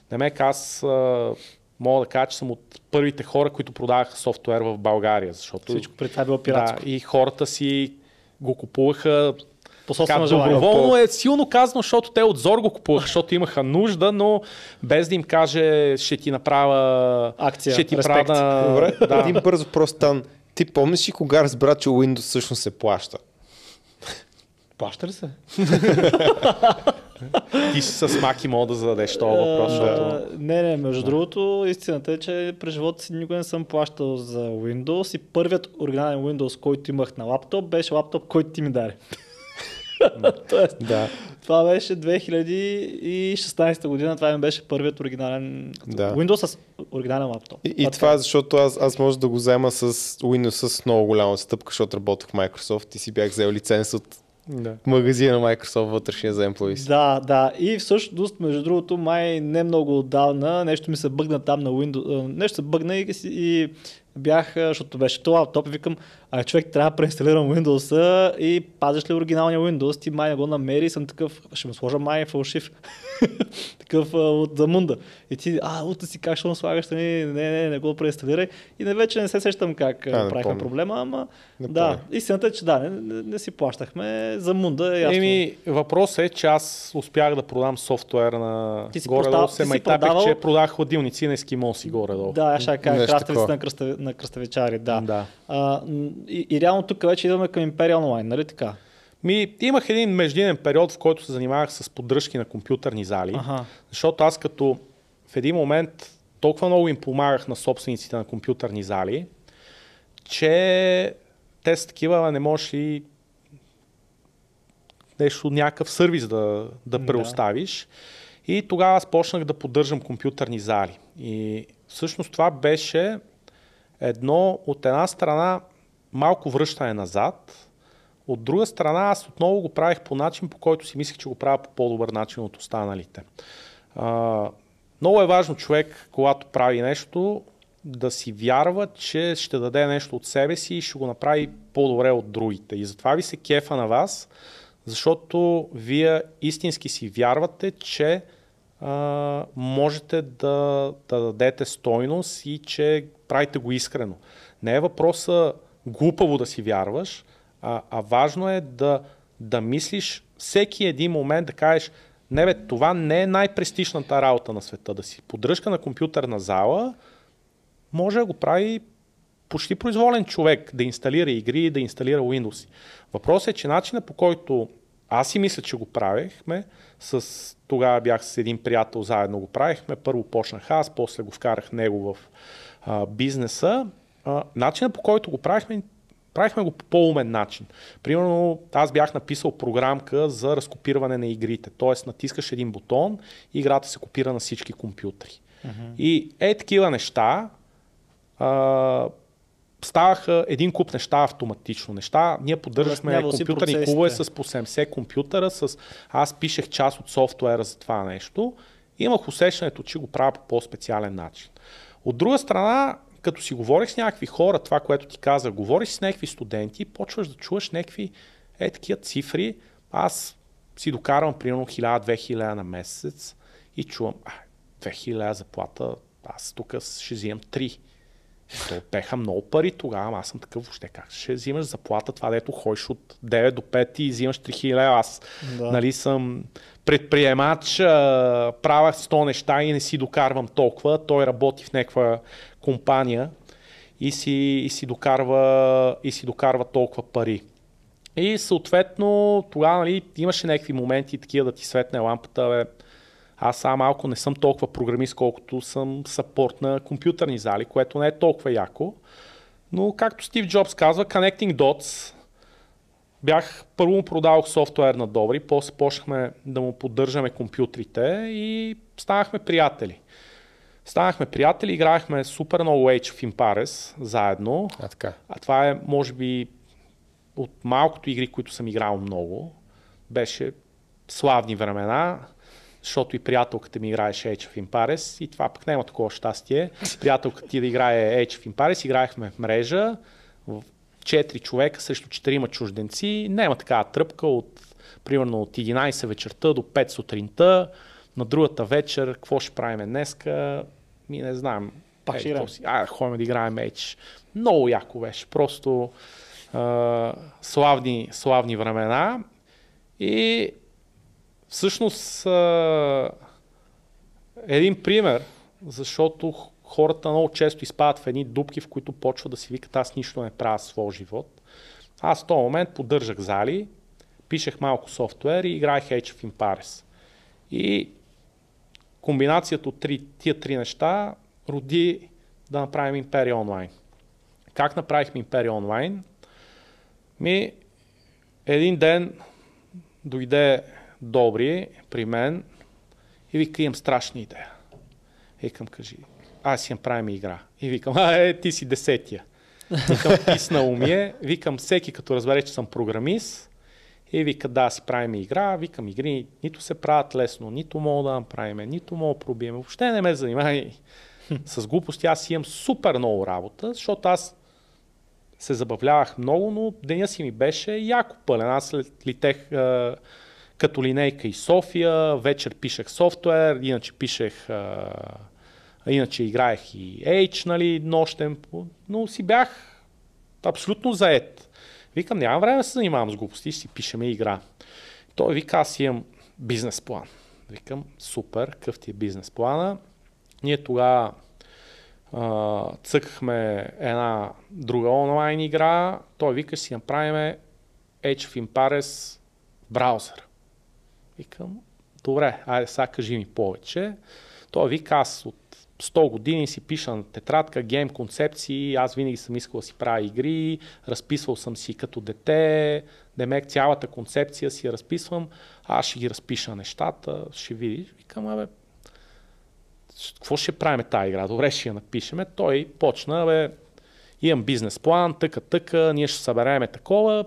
Демек аз а, мога да кажа, че съм от първите хора, които продаваха софтуер в България, защото Всичко при това е било пиратско. да, и хората си го купуваха По така, собствено желание. доброволно е силно казано, защото те от зор го купуваха, защото имаха нужда, но без да им каже ще ти направя Акция, ще ти респект. правя Добре, да. един бърз въпрос стан. Ти помниш ли кога разбра, че Windows всъщност се плаща? Плаща ли се? Ти си с маки мога да зададеш този въпрос, А, защото... Не, не, между другото, истината е, че през живота си никога не съм плащал за Windows и първият оригинален Windows, който имах на лаптоп, беше лаптоп, който ти ми даде. Тоест, Да. това беше 2016 година, това ми беше първият оригинален Да. Windows с оригинален лаптоп. И, и това е защото аз, аз може да го взема с Windows с много голяма стъпка, защото работех в Microsoft и си бях взел лиценз от Да. магазина на Microsoft вътрешния за Employees. Да, да. И всъщност, между другото, май не много отдавна нещо ми се бъгна там на Windows. Нещо се бъгна и, и бях, защото беше това лаптоп викам, а човек трябва да преинсталирам Windows и пазиш ли оригиналния Windows, ти май не го намери и съм такъв, ще му сложа май фалшив. такъв а, от замунда. И ти, а, ута си как ще му слагаш, нали? не, не, не го преинсталирай. И не вече не се сещам как А, а, не правихме помня. проблема, ама Не да, помня. истината е, че да, не, не, не си плащахме за мунда. е Ясно. Еми, въпросът е, че аз успях да продам софтуер на Ти си горе-долу продал- се майтапех, продавал- че продах хладилници на ескимоси горе-долу. Да, аз ще кажа такова. на, кръста, на кръставичари, да. да. А, и, и реално тук вече идваме към Imperial Online, нали така? Ми, имах един междинен период, в който се занимавах с поддръжки на компютърни зали, Аха. защото аз като в един момент толкова много им помагах на собствениците на компютърни зали, че те са такива, не можеш ли нещо, някакъв сервис да, да Да. преоставиш. И тогава аз почнах да поддържам компютърни зали. И всъщност това беше едно от една страна малко връщане назад, от друга страна аз отново го правих по начин, по който си мислех, че го правя по по-добър начин от останалите. А, много е важно човек, когато прави нещо, да си вярва, че ще даде нещо от себе си и ще го направи по-добре от другите. И затова ви се кефа на вас, защото вие истински си вярвате, че а, можете да, да дадете стойност и че правите го искрено. Не е въпроса глупаво да си вярваш, а, а важно е да, да мислиш всеки един момент да кажеш, не бе, това не е най-престижната работа на света. Да си поддръжка на компютърна зала, може да го прави почти произволен човек да инсталира игри, да инсталира Windows. Въпросът е, че начинът по който аз си мисля, че го правихме, с, тогава бях с един приятел, заедно го правихме, първо почнах аз, после го вкарах него в а, бизнеса. А, начинът по който го правихме, правихме го по по-умен начин. Примерно, аз бях написал програмка за разкопиране на игрите. Тоест, натискаш един бутон и играта се копира на всички компютри. И е такива неща, а, ставаха един куп неща автоматично. Неща, ние поддържахме компютърни клубове с по 70 компютъра, с... аз пишех част от софтуера за това нещо. Имах усещането, че го правя по по-специален начин. От друга страна, като си говорих с някакви хора, това, което ти казах, говориш с някакви студенти, почваш да чуваш някакви е такива цифри. Аз си докарвам примерно 1000-2000 на месец и чувам, а, 2000 заплата, аз тук ще взимам 3. То беха много пари тогава, аз съм такъв въобще как ще взимаш заплата, това дето ходиш от 9 до 5 и взимаш 3000, аз Да. нали съм предприемач, правя 100 неща и не си докарвам толкова. Той работи в някаква компания и си, и си, докарва, и си докарва толкова пари. И съответно тогава нали, имаше някакви моменти такива да ти светне лампата. Бе. Аз сам малко не съм толкова програмист, колкото съм сапорт на компютърни зали, което не е толкова яко. Но както Стив Джобс казва, Connecting Dots, бях, първо му продавах софтуер на добри, после почнахме да му поддържаме компютрите и станахме приятели. Станахме приятели, играехме супер много Age of Empires заедно. А, така. А това е, може би, от малкото игри, които съм играл много. Беше славни времена, защото и приятелката ми играеше Age of Empires и това пък няма такова щастие. Приятелката ти да играе Age of Empires, играехме в мрежа, в 4 човека срещу 4 чужденци. Няма такава тръпка от примерно от 11 вечерта до 5 сутринта. На другата вечер, какво ще правим днеска? Ми не знам. Пак ще играем. А, ходим да играем меч. Много яко беше. Просто а, славни, славни времена. И всъщност а, един пример, защото хората много често изпадат в едни дупки, в които почват да си викат аз нищо не правя своя живот. Аз в този момент поддържах зали, пишех малко софтуер и играех Age of Empires. И комбинацията от три, тия три неща роди да направим Империя онлайн. Как направихме Империя онлайн? Ми, един ден дойде Добри при мен и вика, имам страшна идея. Викам, кажи, аз си направим игра. И викам, а, е, ти си десетия. Викам, писна умие. Викам, всеки като разбере, че съм програмист, и вика, да, си правим игра, викам, игри нито се правят лесно, нито мога да направим, нито мога да пробием. Въобще не ме занимай с глупости. Аз имам супер много работа, защото аз се забавлявах много, но деня си ми беше яко пълен. Аз летех е, като линейка и София, вечер пишех софтуер, иначе пишех, е, иначе играех и H, нали, нощен, но си бях абсолютно заед. Викам, нямам време да се занимавам с глупости, ще си пишеме игра. Той вика, аз имам бизнес план. Викам, супер, какъв ти е бизнес плана? Ние тогава цъкахме една друга онлайн игра. Той вика, си направим Age of Empires браузър. Викам, добре, айде сега кажи ми повече. Той вика, аз от 100 години си пиша на тетрадка, гейм концепции, аз винаги съм искал да си правя игри, разписвал съм си като дете, демек цялата концепция си я разписвам, аз ще ги разпиша нещата, ще видиш. Викам, абе, какво ще правим тази игра? Добре, ще я напишеме. Той почна, бе, имам бизнес план, тъка, тъка, ние ще събереме такова.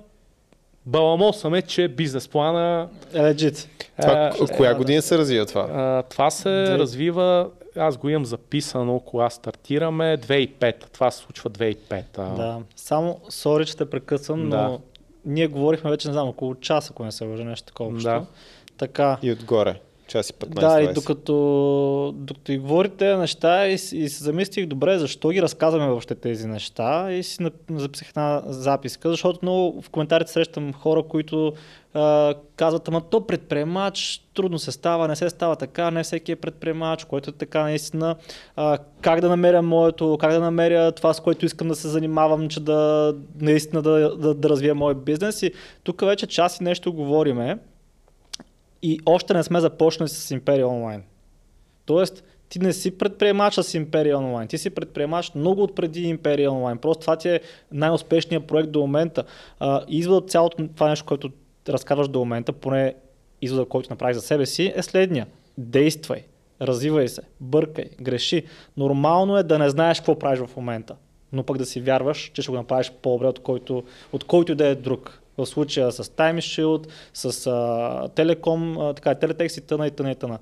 Баламосаме, че бизнес плана... Е, legit. Това, е, коя е, година се развива това? А, това се Две- развива, аз го имам записано, кога стартираме, 2005. Това се случва 2005. Да. Само, сори, че те прекъсвам, Да. но ние говорихме вече, не знам, около час, ако не се лъжа, нещо такова. Да. Така. И отгоре. Час и 15 Да, и докато, докато и говорите неща и, и се замислих добре, защо ги разказваме въобще тези неща и си записах една записка, защото много в коментарите срещам хора, които а, казват, ама то предприемач, трудно се става, не се става така, не всеки е предприемач, който е така наистина, а, как да намеря моето, как да намеря това, с което искам да се занимавам, че да наистина да, да, да развия моят бизнес? И тук вече час и нещо говориме и още не сме започнали с Империя онлайн. Тоест, ти не си предприемач с Империя онлайн, ти си предприемач много отпреди Империя онлайн. Просто това ти е най-успешният проект до момента. А, изводът от цялото това нещо, което разказваш до момента, поне извода, който направиш за себе си, е следния. Действай, развивай се, бъркай, греши. Нормално е да не знаеш какво правиш в момента, но пък да си вярваш, че ще го направиш по-добре от който, от който да е друг. В случая с Time Shield, с а, Телеком, а, така, Телетекс и тъна и тъна и тъна.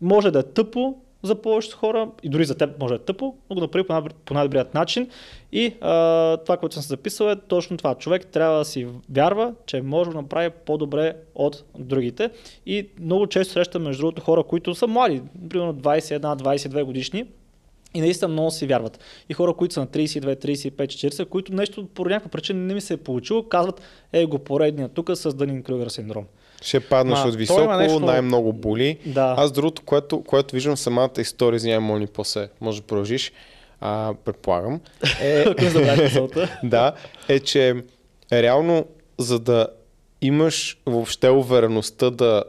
Може да е тъпо за повечето хора, и дори за теб може да е тъпо, но го направи по, по най-добрият начин. И а, това, което съм се записал е точно това. Човек трябва да си вярва, че може да направи по-добре от другите. И много често срещам, между другото, хора, които са млади, примерно 21-22 годишни, и наистина много си вярват. И хора, които са на 32, 35, 40, които нещо по някаква причина не ми се е получило, казват, е го поредния тук с Данин Крюгер синдром. Ще паднеш Ма, от високо, нещо- най-много боли. Да. Аз другото, което, което виждам самата история, извинявай, моля ни после, може да продължиш, а, предполагам, е, да, е, че реално, за да имаш въобще увереността да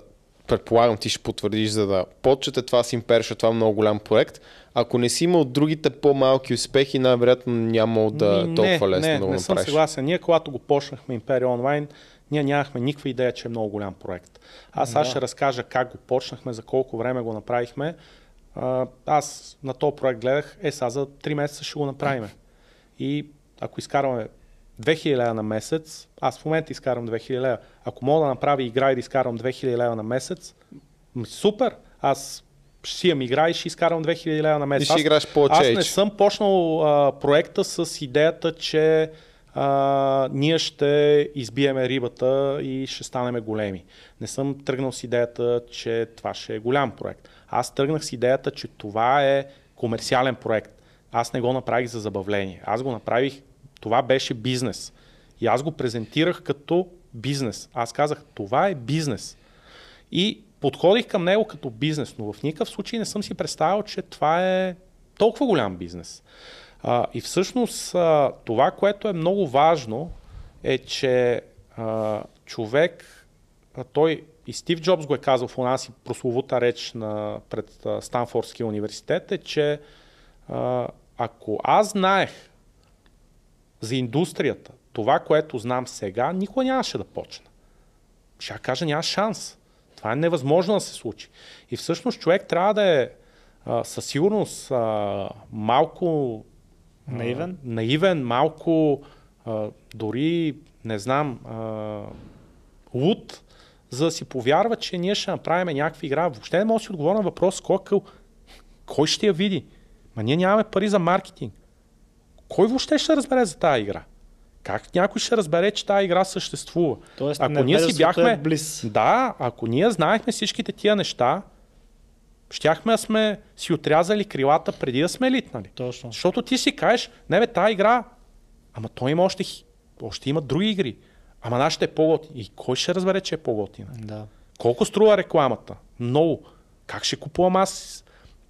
предполагам ти ще потвърдиш, за да почете това с Импер, защото това е много голям проект. Ако не си имал другите по-малки успехи, най-вероятно няма да е толкова лесно не, да го не съм съгласен. Ние, когато го почнахме Imperia Online, ние нямахме никаква идея, че е много голям проект. Аз сега Да. ще разкажа как го почнахме, за колко време го направихме. Аз на този проект гледах, е сега за 3 месеца ще го направим. И ако изкарваме 2000 лева на месец, аз в момента изкарвам 2000 лева. Ако мога да направя игра и да изкарвам 2000 лева на месец, супер! Аз ще си имам игра и ще изкарвам 2000 лева на И месец. ще Аз- играеш по аз не съм почнал а, проекта с идеята, че а, ние ще избиеме рибата и ще станем големи. Не съм тръгнал с идеята, че това ще е голям проект. Аз тръгнах с идеята, че това е комерциален проект. Аз не го направих за забавление. Аз го направих, това беше бизнес. И аз го презентирах като бизнес. Аз казах, това е бизнес. И подходих към него като бизнес, но в никакъв случай не съм си представил, че това е толкова голям бизнес. А, и всъщност а, това, което е много важно, е, че а, човек, а, той и Стив Джобс го е казал в една си прословута реч на, пред а, Станфордския университет, е, че а, ако аз знаех за индустрията, това, което знам сега, никога нямаше да почна. Ще кажа, няма шанс. Това е невъзможно да се случи. И всъщност човек трябва да е а, със сигурност а, малко а, Наивен? наивен, малко а, дори, не знам, а, луд, за да си повярва, че ние ще направим някаква игра. Въобще не мога да си отговоря на въпрос, кой, кой ще я види. Ма ние нямаме пари за маркетинг. Кой въобще ще разбере за тази игра? Как някой ще разбере, че тази игра съществува? Тоест, ако ние си невежеството бяхме... е близ. Да, ако ние знаехме всичките тия неща, щяхме да сме си отрязали крилата преди да сме литнали. Точно. Защото ти си кажеш, не бе, тази игра, ама той има още, още има други игри. Ама нашата е по-готина. И кой ще разбере, че е по-готина? Да. Колко струва рекламата? Много. Как ще купувам аз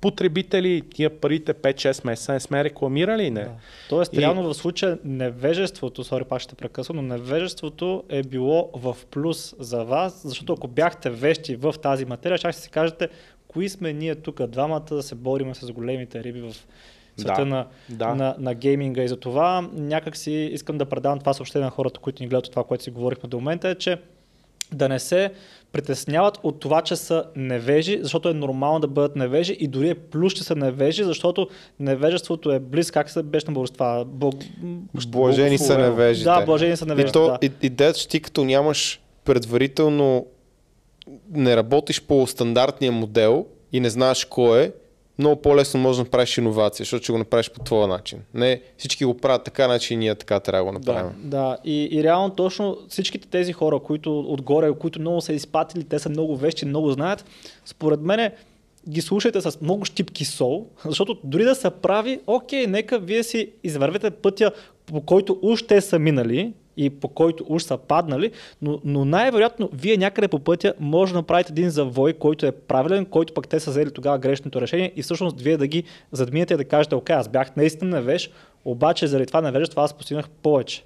потребители тия парите 5-6 месеца не сме рекламирали? Не. Да. Тоест, И- реално в случая невежеството, сори пак ще прекъсвам, но невежеството е било в плюс за вас, защото ако бяхте вещи в тази материя, ще си кажете, кои сме ние тук двамата да се бориме с големите риби в света Да, на, да. на, на гейминга и за това някак си искам да предавам това съобщение на хората, които ни гледат от това, което си говорихме до момента, е, че да не се притесняват от това, че са невежи, защото е нормално да бъдат невежи и дори е плюс, че са невежи, защото невежеството е близ, как се беше на български това? Бог... Блажени са невежите. Да, блажени са И, невежите, то, да. и, че ти като нямаш предварително не работиш по стандартния модел и не знаеш кой е, много по-лесно можеш да направиш иновация, защото ще го направиш по твоя начин. Не всички го правят така, значи и ние така трябва да го направим. Да, и, и реално точно всичките тези хора, които отгоре, които много са изпатили, те са много вещи, много знаят, според мен ги слушайте с много щипки сол, защото дори да са прави, окей, нека вие си извървите пътя, по който уж те са минали и по който уж са паднали, но, но най-вероятно вие някъде по пътя може да направите един завой, който е правилен, който пък те са взели тогава грешното решение и всъщност вие да ги задминете и да кажете, окей, аз бях наистина невеж, обаче заради това невежество аз постигнах повече.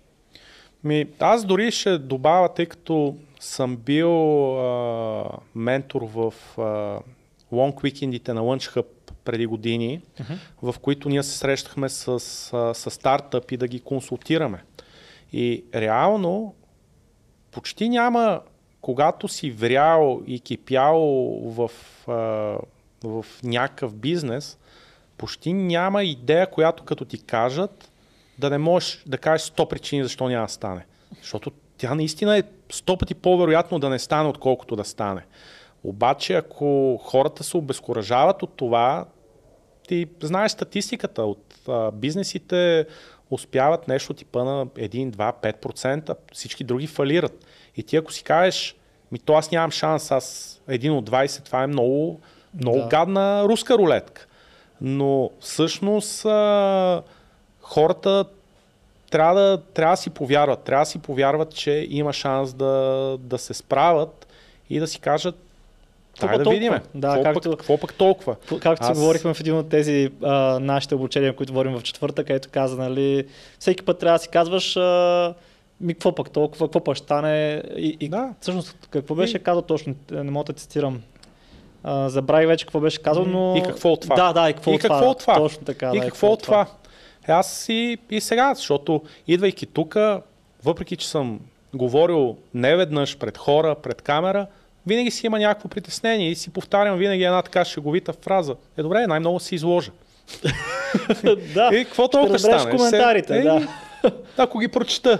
Ми, аз дори ще добавя, тъй като съм бил а, ментор в а, лонг уикендите на Lunch Hub преди години, в които ние се срещахме с, с стартъп и да ги консултираме. И реално почти няма, когато си врял и кипял в, в някакъв бизнес, почти няма идея, която като ти кажат, да не можеш да кажеш 100 причини защо няма да стане. Защото тя наистина е 100 пъти по-вероятно да не стане, отколкото да стане. Обаче, ако хората се обезкуражават от това, ти знаеш статистиката от а, бизнесите успяват нещо типа на 1, 2, 5%, всички други фалират. И ти ако си кажеш, ми то аз нямам шанс, аз един от 20, това е много, много Да. гадна руска рулетка. Но всъщност а, хората трябва да, трябва да си повярват. Трябва да си повярват, че има шанс да, да се справят и да си кажат, Дай да видим. Да, какво, както- пък, какво пък толкова? Както си Аз- говорихме в един от тези а, нашите обучения, които водим в четвъртък, където каза, нали, всеки път трябва да си казваш а, ми какво пък толкова, какво пък стане и, и Да. всъщност какво беше И- казал точно, не мога да цитирам. А, забравих вече какво беше казал, но... И какво от това? Да, да, и какво И от това. какво от това? Точно така, и да, какво от това? Е, Аз и, и сега, защото идвайки тук, въпреки че съм говорил не веднъж пред хора, пред камера, винаги си има някакво притеснение и си повтарям винаги една така шеговита фраза. Е, добре, най-много се изложа. да, И какво толкова ще стане? коментарите, Се- да. Ако ги прочета.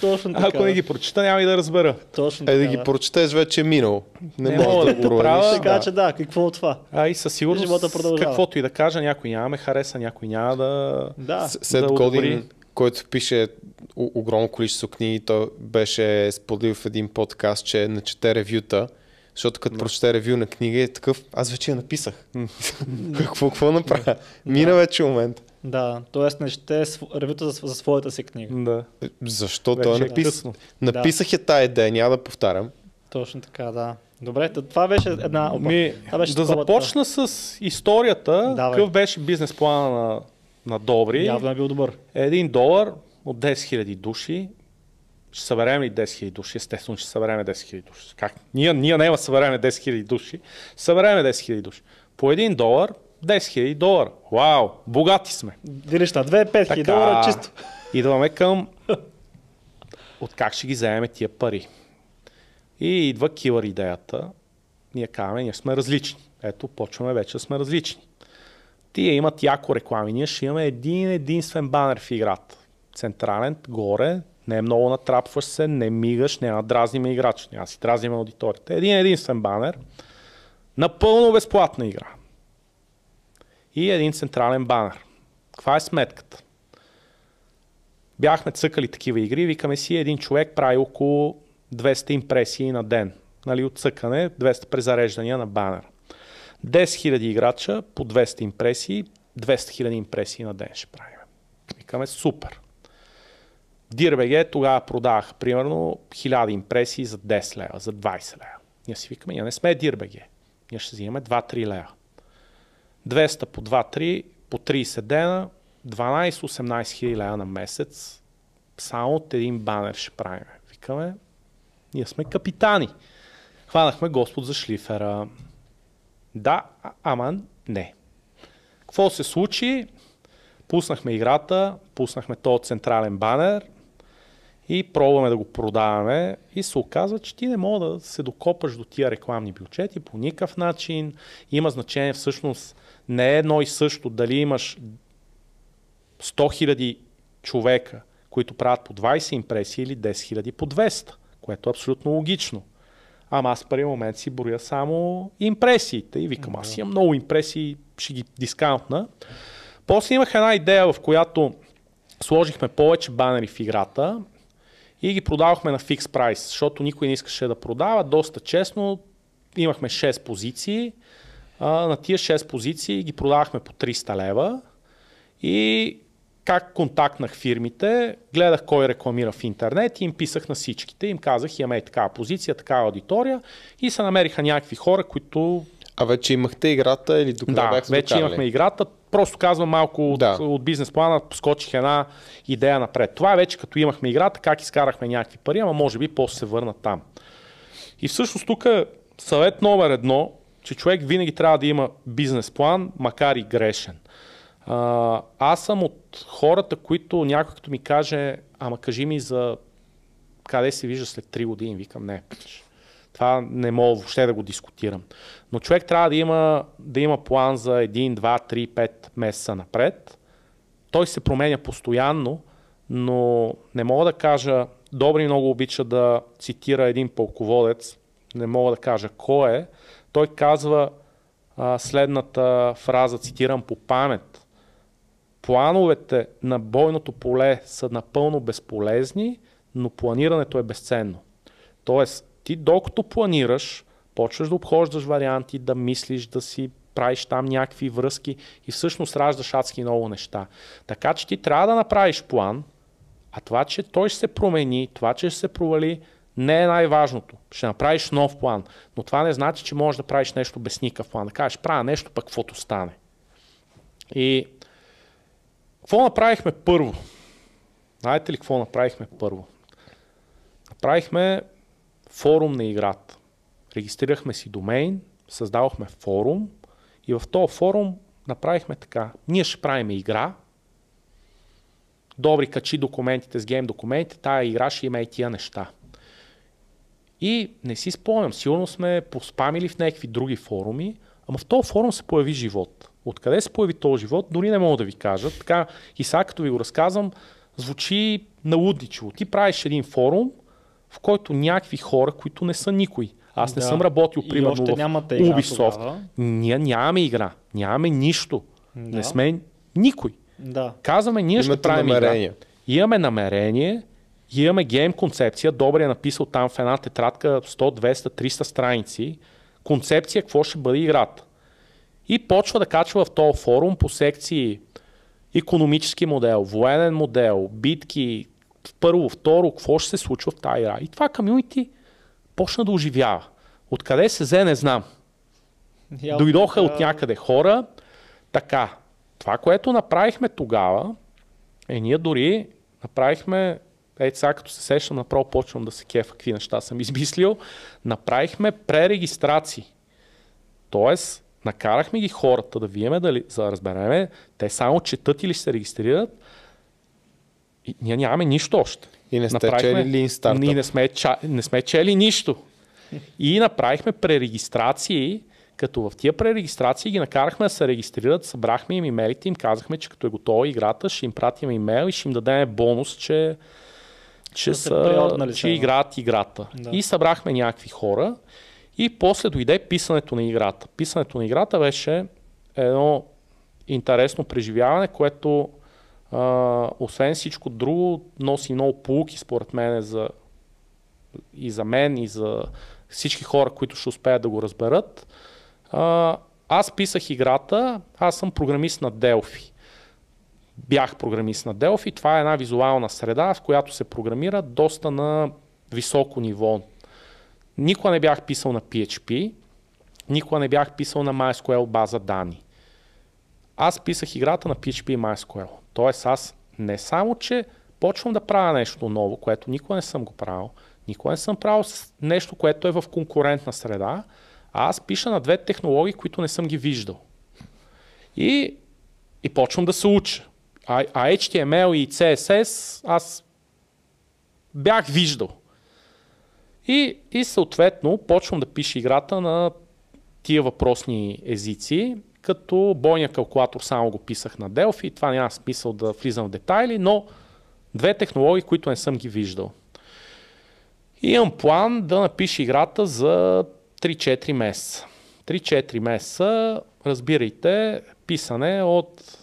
точно така. Ако не ги прочета, няма и да разбера. Точно Е, така, да ги прочетеш вече е минало. Не, Не мога да да го правя. Така Да. че да, какво от това? А и със Живота сигурност, продължава. каквото и да кажа, някой няма ме хареса, някой няма да... Да, С- Сет да одобри. който пише огромно количество книги, той беше споделил в един подкаст, че не чете ревюта, защото като прочете ревю на книга е такъв, аз вече я написах. какво, какво направя? Мина вече момент. да, т.е. не ще ревюта за, за своята си книга. Да. Е, Защо Вече той е напис... късно. написах я тая идея, няма да повтарям. Точно така, да. Добре, това беше една... Опа, Ми, това беше да таковата. започна с историята. Давай. Какъв беше бизнес плана на, на Добри? Явно е бил добър. Един долар от 10 000 души. Ще съберем ли 10 000 души? Естествено, ще съберем 10 000 души. Как? Ние, ние няма съберем 10 000 души. Съберем 10 000 души. По един долар, 10 000 долара. Вау, богати сме. Дилиш на 2-5 хиляди долара чисто. Идваме към от как ще ги вземем тия пари. И идва килър идеята. Ние казваме, ние сме различни. Ето, почваме вече да сме различни. Тия имат яко реклами. Ние ще имаме един единствен банер в играта. Централен, горе, не е много натрапваш се, не мигаш, не надразним играч, няма си дразним аудиторията. Един единствен банер, напълно безплатна игра. И един централен банер. Каква е сметката? бяхме цъкали такива игри, викаме си един човек прави около 200 импресии на ден. Нали, от цъкане, 200 презареждания на банер. 10 000 играча по 200 импресии, 200 000 импресии на ден ще правим. Викаме супер. DIRBG тогава продаваха примерно 1000 импресии за 10 лева, за 20 лева. Ние си викаме, ние не сме DIRBG. Ние ще взимаме 2-3 лева. 200 по 2-3, по 30 дена, 12-18 хиляди лева на месец, само от един банер ще правим. Викаме, ние сме капитани. Хванахме Господ за шлифера. Да, а- ама не. Какво се случи? Пуснахме играта, пуснахме този централен банер и пробваме да го продаваме и се оказва, че ти не мога да се докопаш до тия рекламни бюджети по никакъв начин. Има значение всъщност не е едно и също дали имаш 100 000 човека, които правят по 20 импресии или 10 000 по 200, което е абсолютно логично. Ама аз в първи момент си броя само импресиите и викам, аз имам много импресии, ще ги дискаунтна. После имах една идея, в която сложихме повече банери в играта и ги продавахме на фикс прайс, защото никой не искаше да продава. Доста честно имахме 6 позиции. А, на тия 6 позиции ги продавахме по 300 лева и как контактнах фирмите, гледах кой рекламира в интернет и им писах на всичките. Им казах, имаме такава позиция, такава аудитория и се намериха някакви хора, които А вече имахте играта или докъде да, бяхте вече докарали? имахме играта. Просто казвам малко от, Да. от бизнес плана, скочих една идея напред. Това е вече като имахме играта, как изкарахме някакви пари, ама може би после се върна там. И всъщност тук съвет номер едно, че човек винаги трябва да има бизнес план, макар и грешен. А, аз съм от хората, които някой като ми каже, ама кажи ми за къде се вижда след 3 години, викам не. Това не мога въобще да го дискутирам. Но човек трябва да има, да има план за 1, 2, 3, 5 месеца напред. Той се променя постоянно, но не мога да кажа, Добри много обича да цитира един полководец, не мога да кажа кой е. Той казва а, следната фраза, цитирам по памет. Плановете на бойното поле са напълно безполезни, но планирането е безценно. Тоест, ти докато планираш, почваш да обхождаш варианти, да мислиш, да си правиш там някакви връзки и всъщност раждаш адски много неща. Така че ти трябва да направиш план, а това, че той ще се промени, това, че ще се провали, не е най-важното. Ще направиш нов план. Но това не значи, че можеш да правиш нещо без никакъв план. Да кажеш, правя нещо, пък каквото стане. И какво направихме първо? Знаете ли какво направихме първо? Направихме форум на играта. Регистрирахме си домейн, създавахме форум и в този форум направихме така. Ние ще правим игра, добри качи документите с гейм документите, тая игра ще има и тия неща. И не си спомням, сигурно сме поспамили в някакви други форуми, ама в този форум се появи живот. Откъде се появи този живот, дори не мога да ви кажа. Така и сега като ви го разказвам, звучи налудничево. Ти правиш един форум, в който някакви хора, които не са никой. Аз не Да. съм работил, примерно, още в нямате игра Ubisoft. тогава. Ние нямаме игра, нямаме нищо. Да. Не сме никой. Да. Казваме, ние ще Имате правим намерение. игра. Имаме намерение, имаме гейм концепция, Добре е написал там в една тетрадка 100, 200, 300 страници, концепция какво ще бъде играта. И почва да качва в този форум по секции економически модел, военен модел, битки, първо, второ, какво ще се случва в тази игра. И това комюнити почна да оживява. Откъде се взе, не знам. Явно Дойдоха от някъде хора. Така, това, което направихме тогава, е ние дори направихме, ей сега като се сещам, направо почвам да се кефа какви неща съм измислил, направихме пререгистрации. Тоест, накарахме ги хората да виеме, да, за да разбереме, те само четат или се регистрират. И ние нямаме нищо още. И не сте Направихме- чели Lean Startup. Ние не сме, ча, не сме чели нищо. И направихме пререгистрации, като в тия пререгистрации ги накарахме да се регистрират, събрахме им имейлите, им казахме, че като е готова играта, ще им пратим имейл и ще им дадем бонус, че, че, Да са, че са, играят играта. Да. И събрахме някакви хора и после дойде писането на играта. Писането на играта беше едно интересно преживяване, което освен всичко друго носи много полуки според мен за, и за мен, и за всички хора, които ще успеят да го разберат. А, аз писах играта, аз съм програмист на Delphi. Бях програмист на Delphi. Това е една визуална среда, в която се програмира доста на високо ниво. Никога не бях писал на PHP, никога не бях писал на MySQL база данни. Аз писах играта на PHP и MySQL. Тоест аз не само, че почвам да правя нещо ново, което никога не съм го правил, никога не съм правил нещо, което е в конкурентна среда, а аз пиша на две технологии, които не съм ги виждал. И, и почвам да се уча. А HTML и CSS аз бях виждал. И, и съответно почвам да пиша играта на тия въпросни езици, като бойния калкулатор само го писах на Delphi, това няма смисъл да влизам в детайли, но две технологии, които не съм ги виждал. И имам план да напиша играта за 3-4 месеца. 3-4 месеца, разбирайте, писане от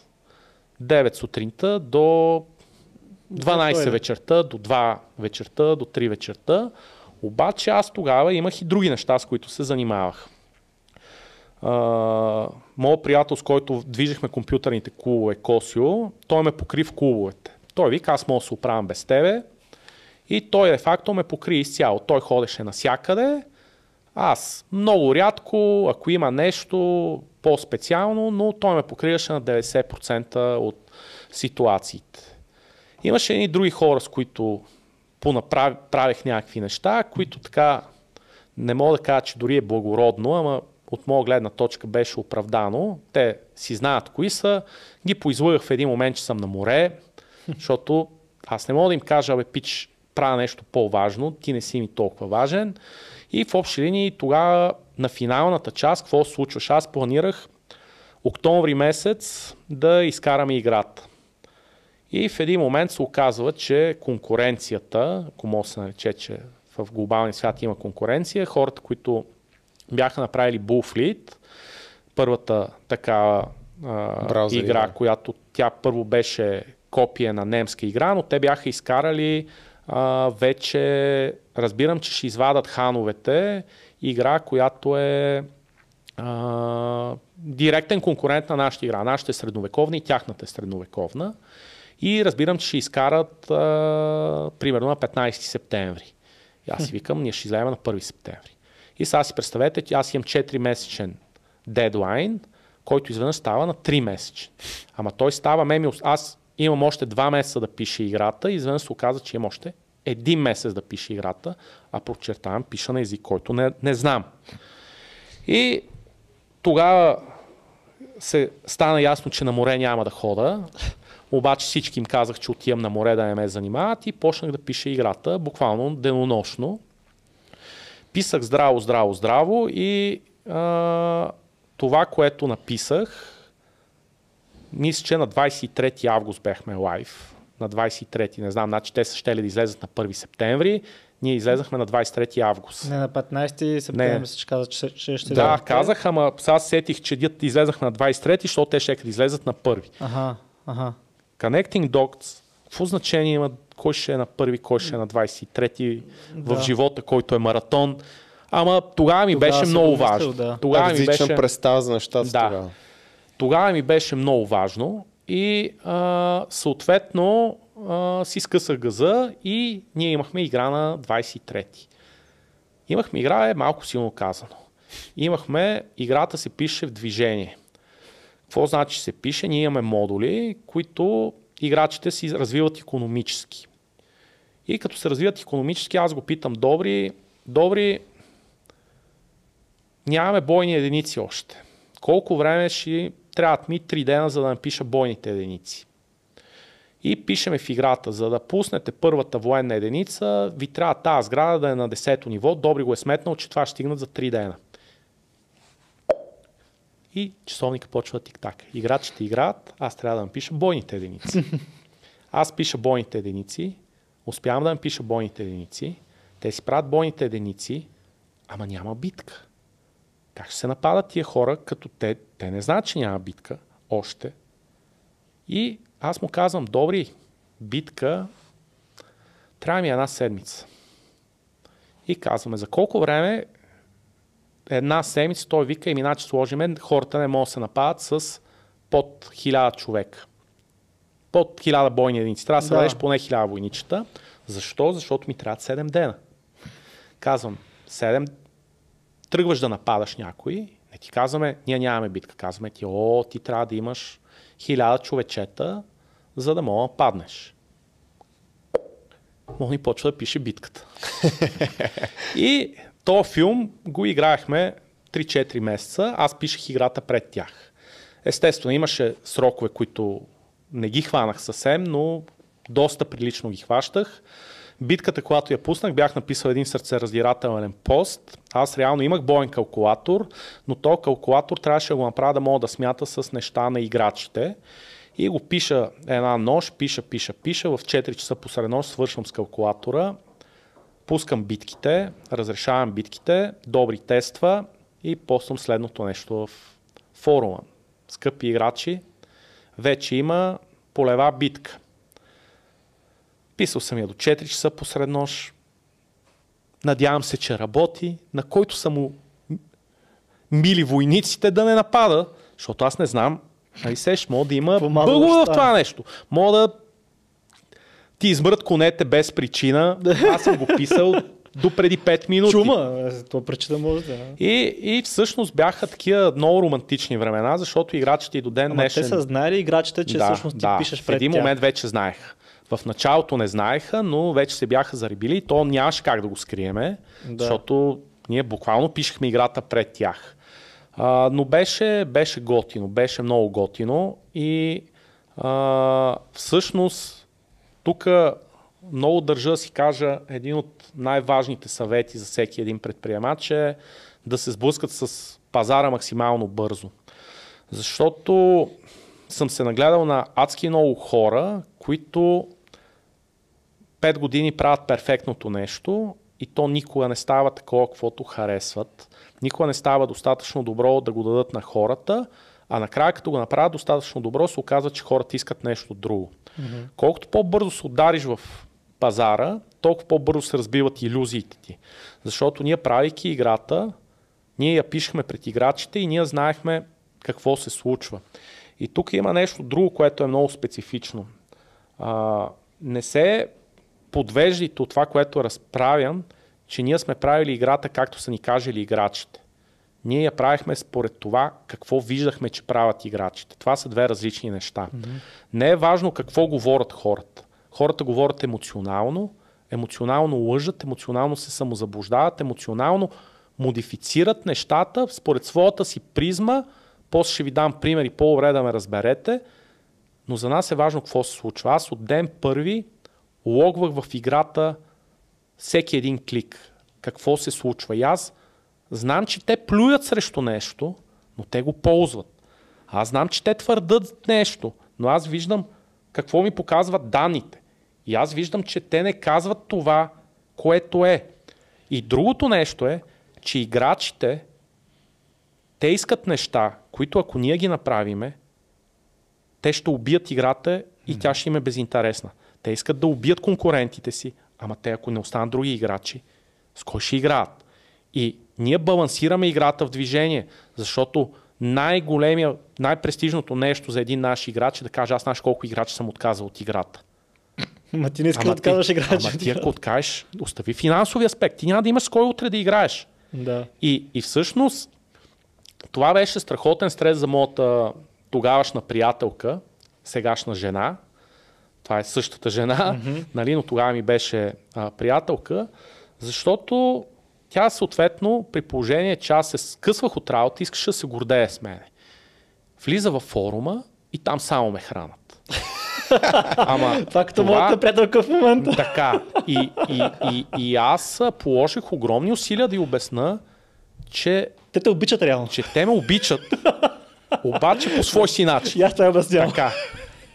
9 сутринта до 12 дойде. вечерта, до 2 вечерта, до 3 вечерта. Обаче аз тогава имах и други неща, с които се занимавах. Моят приятел, с който движихме компютърните клубове, Косио, той ме покри в клубовете. Той вика, аз мога да се оправям без тебе. И той де факто ме покри изцяло. Той ходеше насякъде. Аз много рядко, ако има нещо по-специално, но той ме покриваше на 90% от ситуациите. Имаше едни други хора, с които понаправ... правех някакви неща, които така не мога да кажа, че дори е благородно, ама от моя гледна точка беше оправдано. Те си знаят кои са. Ги поизлъгах в един момент, че съм на море, защото аз не мога да им кажа, бе, пич, правя нещо по-важно, ти не си ми толкова важен. И в общи линии тогава на финалната част, какво се случваш? Аз планирах октомври месец да изкараме играта. И в един момент се оказва, че конкуренцията, ако може да се нарече, че в глобалния свят има конкуренция, хората, които бяха направили Bullfleet, първата такава а, Браузър игра, игра. която тя първо беше копия на немска игра, но те бяха изкарали а, вече, разбирам, че ще извадат хановете, игра, която е а, директен конкурент на нашата игра. Нашата е средновековна и тяхната е средновековна. И разбирам, че ще изкарат а, примерно на 15 септември. И аз си викам, ние ще излеем на 1 септември. И сега си представете, аз имам 4 месечен дедлайн, който изведнъж става на 3 месечен. Ама той става, ме ми, аз имам още 2 месеца да пише играта и изведнъж се оказа, че имам още един месец да пише играта, а подчертавам, пиша на език, който не, не знам. И тогава се стана ясно, че на море няма да хода. Обаче всички им казах, че отивам на море да не ме занимават и почнах да пиша играта, буквално денонощно. Писах здраво, здраво, здраво и а, това, което написах, мисля, че на 23 август бяхме лайв. На 23, не знам, значи те са ще да излезат на 1 септември. Ние излезахме на 23 август. Не, на 15 септември се каза, че ще, ще Да, казах, ама сега сетих, че излезах на 23, защото те ще да излезат на 1. Ага, ага. Connecting Dots, какво значение има кой ще е на първи, кой ще е на 23 да. в живота, който е маратон. Ама тогава ми тогава беше много важно. Да. Тогава ми беше... представа за нещата да. тогава. Тогава ми беше много важно и а, съответно а, си скъсах газа и ние имахме игра на 23-ти. Имахме игра, е малко силно казано. Имахме, играта се пише в движение. Какво значи се пише? Ние имаме модули, които играчите си развиват економически. И като се развиват економически, аз го питам, добри, добри, нямаме бойни единици още. Колко време ще трябват ми 3 дена, за да напиша бойните единици? И пишеме в играта, за да пуснете първата военна единица, ви трябва тази сграда да е на 10-то ниво. Добри го е сметнал, че това ще стигнат за 3 дена. И часовника почва тик-так. Играчите играят, аз трябва да напиша бойните единици. Аз пиша бойните единици, успявам да напиша бойните единици, те си правят бойните единици, ама няма битка. Как ще се нападат тия хора, като те, те не знаят, че няма битка още. И аз му казвам, добри, битка, трябва ми една седмица. И казваме, за колко време една седмица той вика, и иначе сложиме, хората не могат да се нападат с под 1000 човека. Под 1000 бойни единици. Трябва да се да. поне 1000 войничета. Защо? Защото ми трябва 7 дена. Казвам, 7 тръгваш да нападаш някой, не ти казваме, ние нямаме битка. Казваме ти, о, ти трябва да имаш 1000 човечета, за да мога да паднеш. Мони почва да пише битката. и то филм го играехме 3-4 месеца, аз пишех играта пред тях. Естествено, имаше срокове, които не ги хванах съвсем, но доста прилично ги хващах. Битката, когато я пуснах, бях написал един сърцераздирателен пост. Аз реално имах боен калкулатор, но то калкулатор трябваше да го направя да мога да смята с неща на играчите. И го пиша една нощ, пиша, пиша, пиша. В 4 часа посред нощ свършвам с калкулатора пускам битките, разрешавам битките, добри тества и постам следното нещо в форума. Скъпи играчи, вече има полева битка. Писал съм я до 4 часа посред нощ. Надявам се, че работи. На който са му мили войниците да не напада, защото аз не знам. Нали сеш, мога да има бъгове в това нещо. Мога да ти измрат конете без причина. Аз съм го писал до преди 5 минути. Чума, то причина може да. И, и всъщност бяха такива много романтични времена, защото играчите и до ден Ама днешен... те са знаели играчите, че да, всъщност ти да, пишеш пред В един тях. момент вече знаеха. В началото не знаеха, но вече се бяха зарибили и то нямаше как да го скриеме, да. защото ние буквално пишехме играта пред тях. А, но беше, беше готино, беше много готино и а, всъщност тук много държа да си кажа, един от най-важните съвети за всеки един предприемач е да се сблъскат с пазара максимално бързо. Защото съм се нагледал на адски много хора, които 5 години правят перфектното нещо и то никога не става такова, каквото харесват. Никога не става достатъчно добро да го дадат на хората, а накрая като го направят достатъчно добро, се оказва, че хората искат нещо друго. Mm-hmm. Колкото по-бързо се удариш в пазара, толкова по-бързо се разбиват иллюзиите ти. Защото ние правейки играта, ние я пишехме пред играчите и ние знаехме какво се случва. И тук има нещо друго, което е много специфично. А, не се подвеждайте от това, което е разправям, че ние сме правили играта както са ни кажели играчите. Ние я правихме според това какво виждахме, че правят играчите. Това са две различни неща. Mm-hmm. Не е важно какво говорят хората. Хората говорят емоционално, емоционално лъжат, емоционално се самозаблуждават, емоционално модифицират нещата според своята си призма. После ще ви дам примери по-добре да ме разберете. Но за нас е важно какво се случва. Аз от ден първи логвах в играта всеки един клик. Какво се случва. И аз знам, че те плюят срещу нещо, но те го ползват. Аз знам, че те твърдат нещо, но аз виждам какво ми показват данните. И аз виждам, че те не казват това, което е. И другото нещо е, че играчите, те искат неща, които ако ние ги направиме, те ще убият играта и тя ще им е безинтересна. Те искат да убият конкурентите си, ама те ако не останат други играчи, с кой ще играят? И ние балансираме играта в движение, защото най-големия, най-престижното нещо за един наш играч е да каже аз знаеш колко играчи съм отказал от играта. Ама ти не искаш да отказваш играчи. Ама ти ако откажеш, остави финансови аспект. Ти няма да имаш с кой утре да играеш. Да. И, и всъщност това беше страхотен стрес за моята тогавашна приятелка, сегашна жена. Това е същата жена, mm-hmm. нали, но тогава ми беше а, приятелка, защото тя съответно, при положение, че аз се скъсвах от работа, искаше да се гордее с мене. Влиза във форума и там само ме хранат. Ама, това като това... моята приятелка в момента. Така. И, и, и, и аз положих огромни усилия да й обясна, че... Те те обичат реално. Че те ме обичат, обаче по свой си начин. И аз това обяснявам. Така.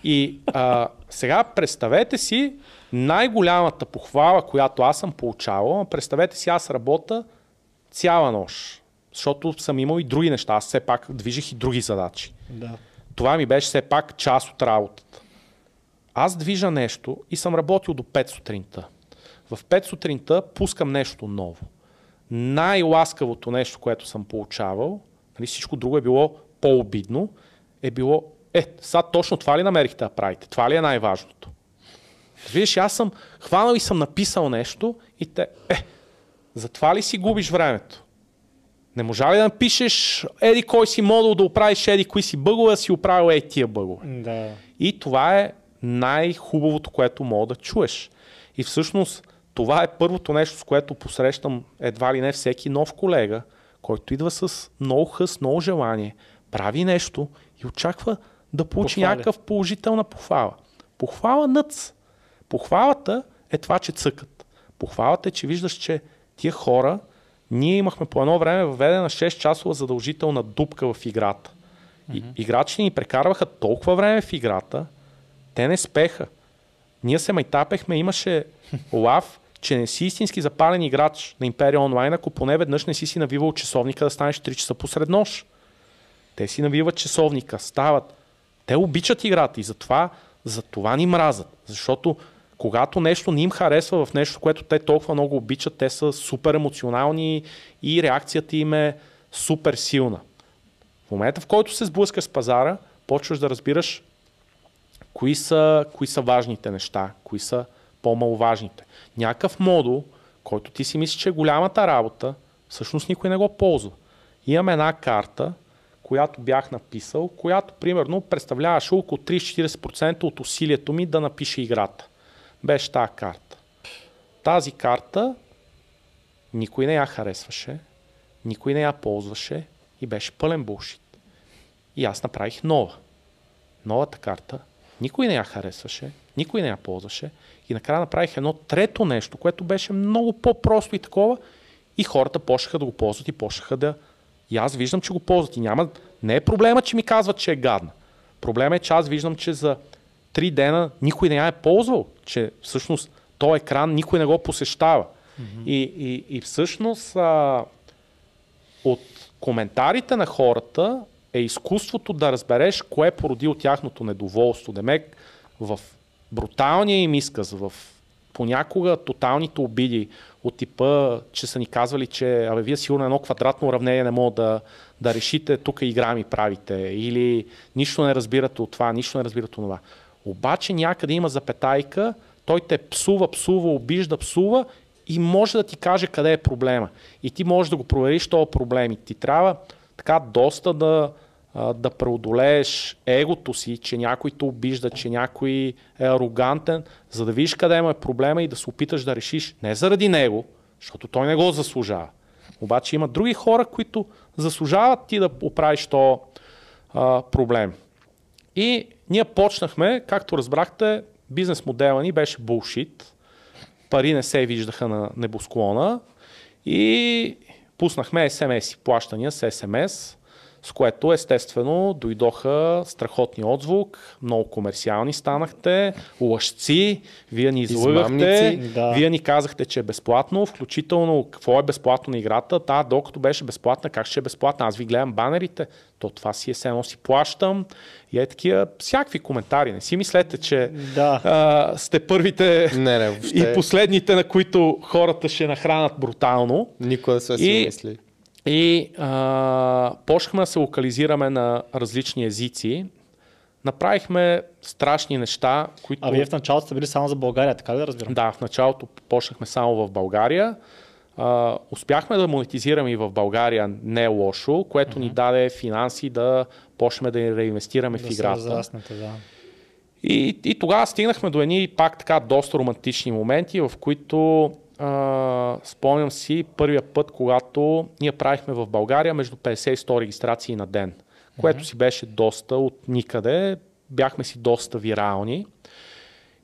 И а, сега представете си най-голямата похвала, която аз съм получавал, представете си аз работя цяла нощ, защото съм имал и други неща. Аз все пак движих и други задачи. Да. Това ми беше все пак част от работата. Аз движа нещо и съм работил до 5 сутринта. В 5 сутринта пускам нещо ново. Най-ласкавото нещо, което съм получавал, нали, всичко друго е било по-обидно, е било, е, сега точно това ли намерихте да правите? Това ли е най-важното? Виж, аз съм хванал и съм написал нещо и те, е, за това ли си губиш времето? Не можа ли да напишеш еди кой си модул да оправиш еди кои си бъгове, да си оправил еди тия бъгове? Да. И това е най-хубавото, което мога да чуеш. И всъщност това е първото нещо, с което посрещам едва ли не всеки нов колега, който идва с много хъс, много желание, прави нещо и очаква да получи Похвали. някакъв положителна похвала. Похвала нъц. Похвалата е това, че цъкат. Похвалата е, че виждаш, че тия хора, ние имахме по едно време въведена 6 часова задължителна дупка в играта. И, mm-hmm. Играчите ни прекарваха толкова време в играта, те не спеха. Ние се майтапехме, имаше лав, че не си истински запален играч на Империя онлайн, ако поне веднъж не си си навивал часовника да станеш 3 часа посред нощ. Те си навиват часовника, стават. Те обичат играта и затова, затова ни мразят. Защото когато нещо не им харесва в нещо, което те толкова много обичат, те са супер емоционални и реакцията им е супер силна. В момента, в който се сблъскаш с пазара, почваш да разбираш кои са, кои са важните неща, кои са по-маловажните. Някакъв модул, който ти си мислиш, че е голямата работа, всъщност никой не го ползва. Имам една карта, която бях написал, която примерно представляваше около 30-40% от усилието ми да напише играта. Беше тази карта. Тази карта никой не я харесваше, никой не я ползваше и беше пълен булшит. И аз направих нова. Новата карта никой не я харесваше, никой не я ползваше и накрая направих едно трето нещо, което беше много по-просто и такова и хората почнаха да го ползват и почнаха да... И аз виждам, че го ползват и няма... Не е проблема, че ми казват, че е гадна. Проблема е, че аз виждам, че за три дена никой не я е ползвал, че всъщност този екран никой не го посещава. Mm-hmm. И, и, и всъщност а, от коментарите на хората е изкуството да разбереш кое породи от тяхното недоволство. Демек в бруталния им изказ, в понякога тоталните обиди от типа, че са ни казвали, че абе, вие сигурно едно квадратно уравнение не мога да, да решите, тук игра ми правите, или нищо не разбирате от това, нищо не разбирате от това. Обаче някъде има запетайка, той те псува, псува, обижда, псува и може да ти каже къде е проблема. И ти можеш да го провериш този проблем. И ти трябва така доста да, да преодолееш егото си, че някой те обижда, че някой е арогантен, за да видиш къде има проблема и да се опиташ да решиш. Не заради него, защото той не го заслужава. Обаче има други хора, които заслужават ти да оправиш то а, проблем. И ние почнахме, както разбрахте, бизнес модела ни беше булшит. Пари не се виждаха на небосклона и пуснахме SMS плащания с SMS с което естествено дойдоха страхотни отзвук, много комерциални станахте, лъжци, вие ни излъгахте, да. вие ни казахте, че е безплатно, включително какво е безплатно на играта, та докато беше безплатна, как ще е безплатна, аз ви гледам банерите, то това си е само си плащам и е такива всякакви коментари. Не си мислете, че да. а, сте първите не, не, и последните, на които хората ще нахранат брутално. Никога не се си мисли. И а, почнахме да се локализираме на различни езици. Направихме страшни неща, които... А вие в началото сте били само за България, така ли да разбирам? Да, в началото почнахме само в България. А, успяхме да монетизираме и в България не лошо, което uh-huh. ни даде финанси да почнем да реинвестираме да в играта. да. И, и тогава стигнахме до едни пак така доста романтични моменти, в които а, спомням си първия път, когато ние правихме в България между 50 и 100 регистрации на ден, което си беше доста от никъде, бяхме си доста вирални.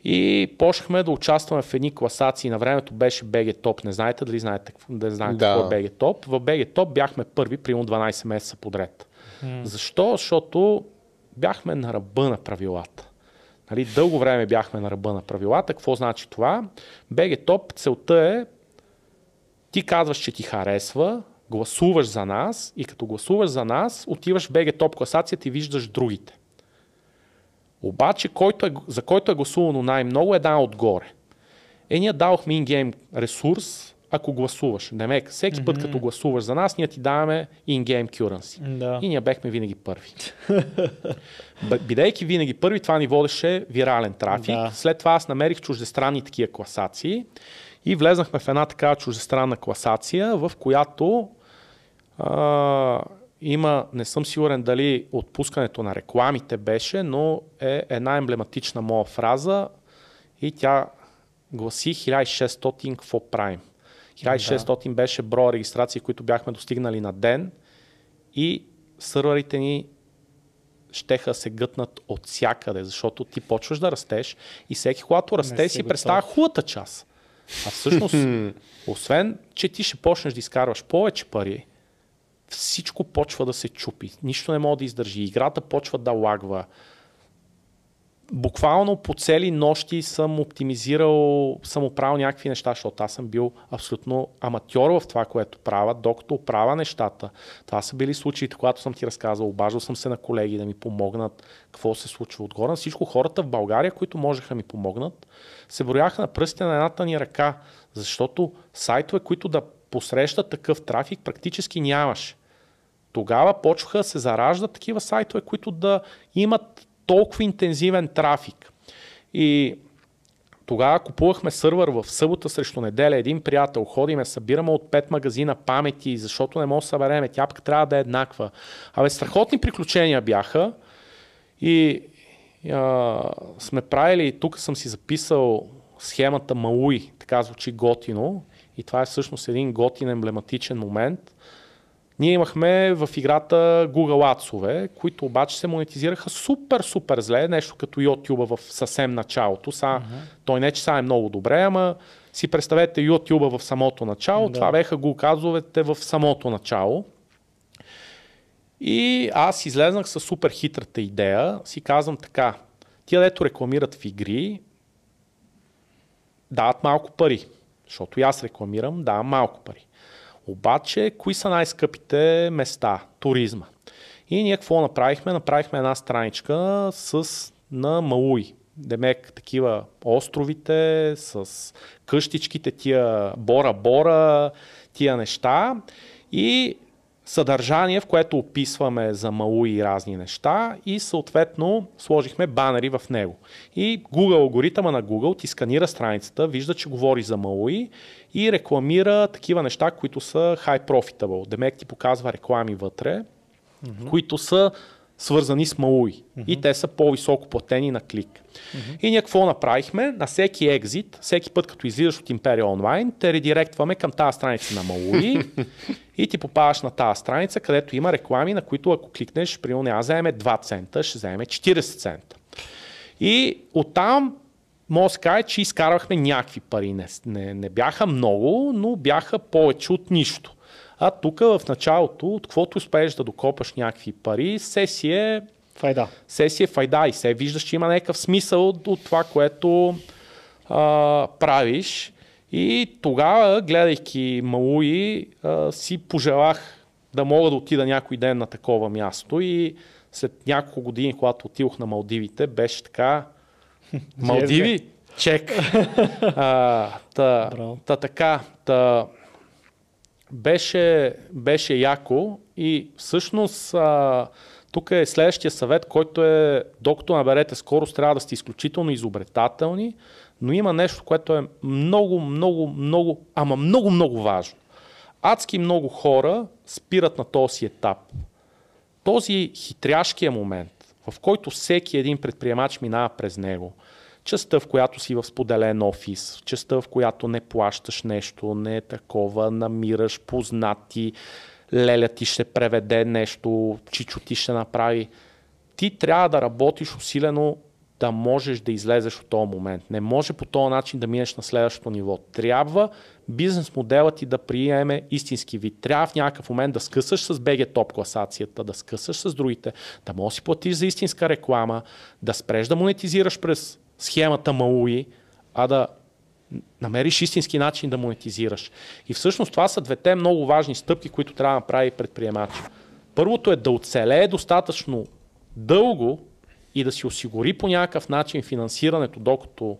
И почнахме да участваме в едни класации. На времето беше BG Top. Не знаете дали знаете, да знаете да. какво е BG Top. В BG Top бяхме първи, примерно 12 месеца подред. Mm. Защо? Защото бяхме на ръба на правилата. Нали, дълго време бяхме на ръба на правилата. Какво значи това? BG Top целта е ти казваш, че ти харесва, гласуваш за нас и като гласуваш за нас, отиваш в BG Top класацията и виждаш другите. Обаче, който е, за който е гласувано най-много е дан отгоре. Е, ние дадохме ингейм ресурс, ако гласуваш. Демек, всеки mm-hmm. път като гласуваш за нас, ние ти даваме in-game currency. Да. И ние бехме винаги първи. Бидейки винаги първи, това ни водеше вирален трафик. Да. След това аз намерих чуждестранни такива класации и влезнахме в една такава чуждестранна класация, в която а, има, не съм сигурен дали отпускането на рекламите беше, но е една емблематична моя фраза и тя гласи 1600 какво правим. 1600 да. беше броя регистрации, които бяхме достигнали на ден и сървърите ни щеха се гътнат от всякъде, защото ти почваш да растеш и всеки, когато расте, си представя хубавата част. А всъщност, освен, че ти ще почнеш да изкарваш повече пари, всичко почва да се чупи. Нищо не може да издържи. Играта почва да лагва буквално по цели нощи съм оптимизирал, съм оправил някакви неща, защото аз съм бил абсолютно аматьор в това, което правя, докато оправя нещата. Това са били случаите, когато съм ти разказал, обаждал съм се на колеги да ми помогнат какво се случва отгоре. Всичко хората в България, които можеха ми помогнат, се брояха на пръстите на едната ни ръка, защото сайтове, които да посрещат такъв трафик, практически нямаш. Тогава почваха да се зараждат такива сайтове, които да имат толкова интензивен трафик. И тогава купувахме сървър в събота срещу неделя. Един приятел, ходиме, събираме от пет магазина памети, защото не може да събереме. Тя пък трябва да е еднаква. Абе, страхотни приключения бяха. И а, сме правили, тук съм си записал схемата Мауи, така звучи готино. И това е всъщност един готин емблематичен момент. Ние имахме в играта Google Ads-ове, които обаче се монетизираха супер, супер зле, нещо като YouTube в съвсем началото. Са, uh-huh. Той не че са е много добре, ама си представете YouTube в самото начало, да. това беха Google Ads-овете в самото начало. И аз излезнах с супер хитрата идея, си казвам така, тия дето рекламират в игри, дават малко пари, защото и аз рекламирам, давам малко пари. Обаче, кои са най-скъпите места? Туризма. И ние какво направихме? Направихме една страничка с на Мауи. Демек, такива островите с къщичките, тия бора-бора, тия неща. И съдържание, в което описваме за Мауи и разни неща и съответно сложихме банери в него. И Google алгоритъма на Google ти сканира страницата, вижда, че говори за Мауи и рекламира такива неща, които са high profitable. Демек ти показва реклами вътре, mm-hmm. които са свързани с Мауи. Mm-hmm. И те са по-високо платени на клик. Mm-hmm. И ние какво направихме? На всеки екзит, всеки път като излизаш от Империя онлайн, те редиректваме към тази страница на Мауи и ти попадаш на тази страница, където има реклами, на които ако кликнеш, примерно няма вземе 2 цента, ще вземе 40 цента. И оттам може да се каже, че изкарвахме някакви пари. Не, не, не бяха много, но бяха повече от нищо. А тук в началото, от каквото успееш да докопаш някакви пари, сесия Файда. Сесия файда и се виждаш, че има някакъв смисъл от, от това, което а, правиш. И тогава, гледайки Малуи, а, си пожелах да мога да отида някой ден на такова място и след няколко години, когато отидох на Малдивите, беше така Малдиви? Чек. а, та, та така. Та, беше, беше яко и всъщност а, тук е следващия съвет, който е, докато наберете скорост, трябва да сте изключително изобретателни, но има нещо, което е много, много, много, ама много, много важно. Адски много хора спират на този етап. Този хитряшкия момент, в който всеки един предприемач минава през него, частта, в която си в споделен офис, частта, в която не плащаш нещо, не е такова, намираш познати, леля ти ще преведе нещо, чичо ти ще направи. Ти трябва да работиш усилено да можеш да излезеш от този момент. Не може по този начин да минеш на следващото ниво. Трябва бизнес моделът ти да приеме истински вид. Трябва в някакъв момент да скъсаш с BG топ класацията, да скъсаш с другите, да можеш да си платиш за истинска реклама, да спреш да монетизираш през схемата Мауи, а да намериш истински начин да монетизираш. И всъщност това са двете много важни стъпки, които трябва да направи предприемач. Първото е да оцелее достатъчно дълго и да си осигури по някакъв начин финансирането, докато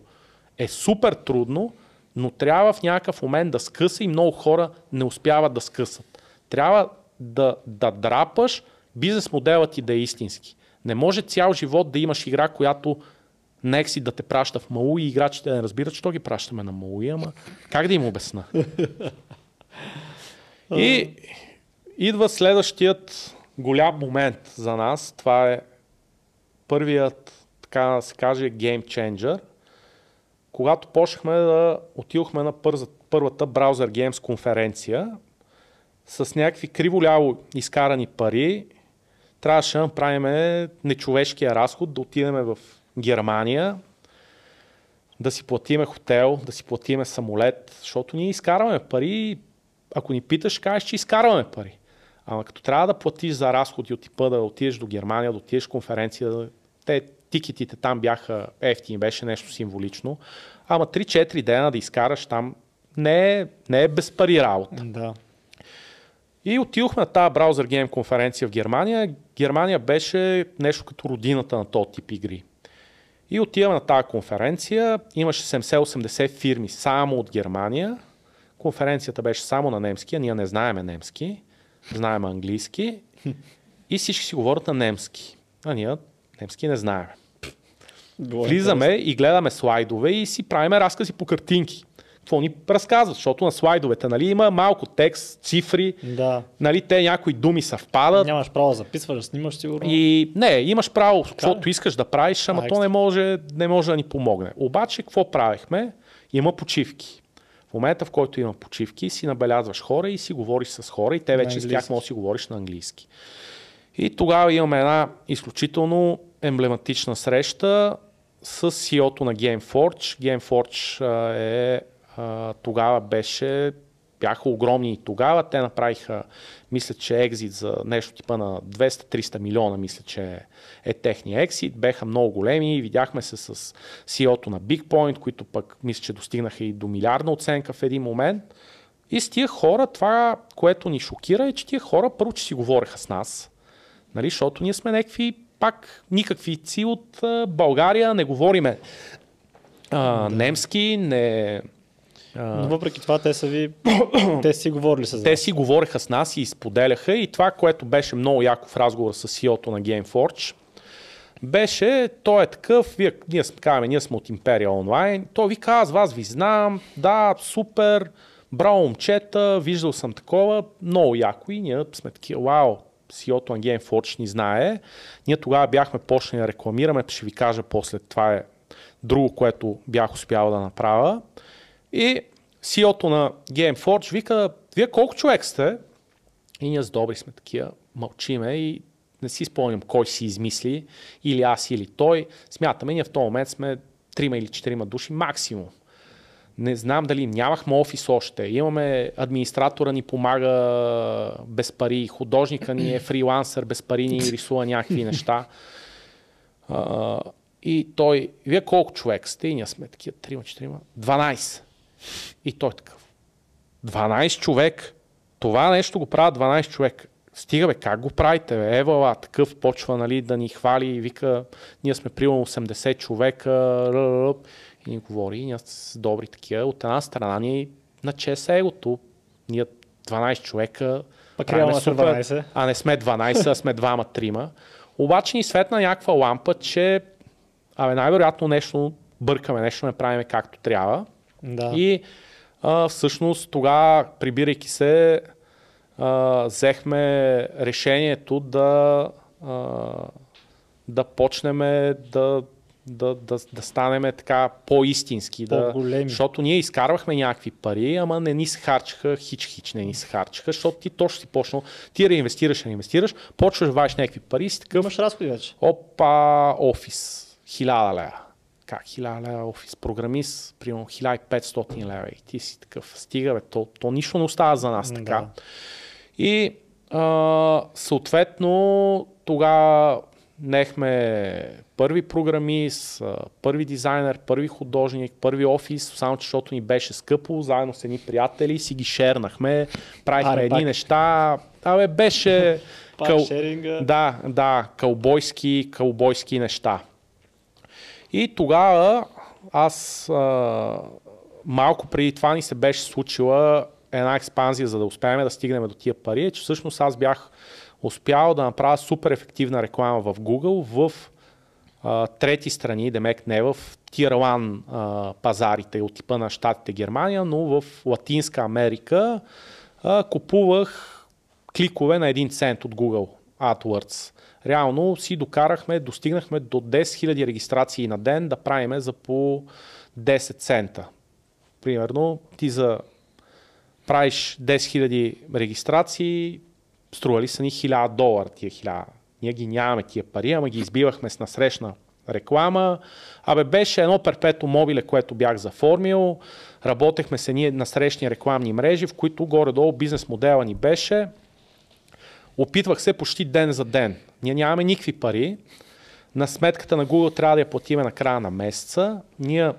е супер трудно, но трябва в някакъв момент да скъса и много хора не успяват да скъсат. Трябва да, да драпаш бизнес моделът ти да е истински. Не може цял живот да имаш игра, която Некси да те праща в Мауи и играчите да не разбират, що ги пращаме на Мауи, ама как да им обясна? и идва следващият голям момент за нас. Това е първият, така да се каже, гейм ченджер. Когато почнахме да отидохме на първата Browser Games конференция, с някакви криволяво изкарани пари, трябваше да направим нечовешкия разход, да отидем в Германия, да си платиме хотел, да си платиме самолет, защото ние изкарваме пари. Ако ни питаш, кажеш, че изкарваме пари. Ама като трябва да платиш за разходи от типа да отидеш до Германия, да отидеш конференция, те тикетите там бяха ефтини, беше нещо символично. Ама 3-4 дена да изкараш там не е, не е без пари работа. Да. И отидохме на тази браузър гейм конференция в Германия. Германия беше нещо като родината на този тип игри. И отиваме на тази конференция. Имаше 70-80 фирми само от Германия. Конференцията беше само на немски, а ние не знаеме немски, знаем английски. И всички си говорят на немски. А ние немски не знаем. Влизаме и гледаме слайдове и си правиме разкази по картинки какво ни разказват, защото на слайдовете нали, има малко текст, цифри, да. нали, те някои думи съвпадат. Нямаш право да записваш, да снимаш сигурно. И не, имаш право, каквото искаш да правиш, ама а, то не може, не може да ни помогне. Обаче, какво правихме? Има почивки. В момента, в който има почивки, си набелязваш хора и си говориш с хора и те вече с тях можеш да си говориш на английски. И тогава имаме една изключително емблематична среща с CEO-то на GameForge. GameForge е тогава беше, бяха огромни и тогава. Те направиха, мисля, че екзит за нещо типа на 200-300 милиона, мисля, че е техния екзит. Беха много големи. Видяхме се с CEO-то на BigPoint, които пък мисля, че достигнаха и до милиардна оценка в един момент. И с тия хора, това, което ни шокира е, че тия хора първо, че си говореха с нас, нали, защото ние сме някакви пак никакви ци от а, България, не говориме а, немски, не, Но въпреки това те са ви, те си говорили с вас. Те си говореха с нас и изподеляха и това, което беше много яко в разговора с CEO-то на Gameforge, беше, той е такъв, вие, ние казваме, ние сме от Империя онлайн, той ви казва, аз ви знам, да, супер, браво момчета, виждал съм такова, много яко. И ние сме такива, вау, CEO-то на Gameforge ни знае. Ние тогава бяхме почнали да рекламираме, ще ви кажа после, това е друго, което бях успял да направя. И CEO-то на Gameforge вика, вие колко човек сте? И ние с добри сме такива, мълчиме и не си спомням кой си измисли, или аз, или той. Смятаме, ние в този момент сме трима или четирима души максимум. Не знам дали нямахме офис още. Имаме администратора ни помага без пари, художника ни е фрилансър без пари ни рисува някакви неща. А, и той, вие колко човек сте? И ние сме такива, трима, четирима, 12. И той такъв. 12 човек. Това нещо го правят 12 човек. Стига бе, как го правите? Бе? Евала, такъв почва нали, да ни хвали и вика, ние сме примерно 80 човека и ни говори, и ние сме добри такива. От една страна ни на чест егото. Ние 12 човека, правим реално са супер, 12. а не сме 12, а сме двама-трима. Обаче ни светна някаква лампа, че абе, най-вероятно нещо бъркаме, нещо не правиме както трябва. Да. И а, всъщност тогава, прибирайки се, а, взехме решението да, а, да почнем да, да, да, да станем така по-истински. Да, По-големи. защото ние изкарвахме някакви пари, ама не ни се харчаха, хич-хич не ни се харчаха, защото ти точно си почнал, ти реинвестираш, реинвестираш, почваш да вадиш някакви пари и си такъв, Имаш разходи вече. Опа, офис. 1000 лева. Как 1000 лева офис? Програмист, примерно 1500 лева. И ти си такъв, стига бе, то, то нищо не остава за нас така. Да. И а, съответно тогава нехме първи програмист, първи дизайнер, първи художник, първи офис, само защото ни беше скъпо, заедно с едни приятели си ги шернахме, правихме Аре, едни пак. неща. Абе, беше Пак къл- шеринга. да, да, кълбойски, кълбойски неща. И тогава аз а, малко преди това ни се беше случила една експанзия, за да успеем да стигнем до тия пари, е, че всъщност аз бях успял да направя супер ефективна реклама в Google в а, трети страни, демек не в 1 а, пазарите от типа на Штатите Германия, но в Латинска Америка а, купувах кликове на 1 цент от Google AdWords. Реално си докарахме, достигнахме до 10 000 регистрации на ден да правиме за по 10 цента. Примерно ти за правиш 10 000 регистрации, стрували са ни 1000 долара тия 1000. Ние ги нямаме тия пари, ама ги избивахме с насрещна реклама. Абе беше едно перпето мобиле, което бях заформил. Работехме с едни насрещни рекламни мрежи, в които горе-долу бизнес модела ни беше Опитвах се почти ден за ден. Ние нямаме никакви пари. На сметката на Google трябва да я платиме на края на месеца. Ние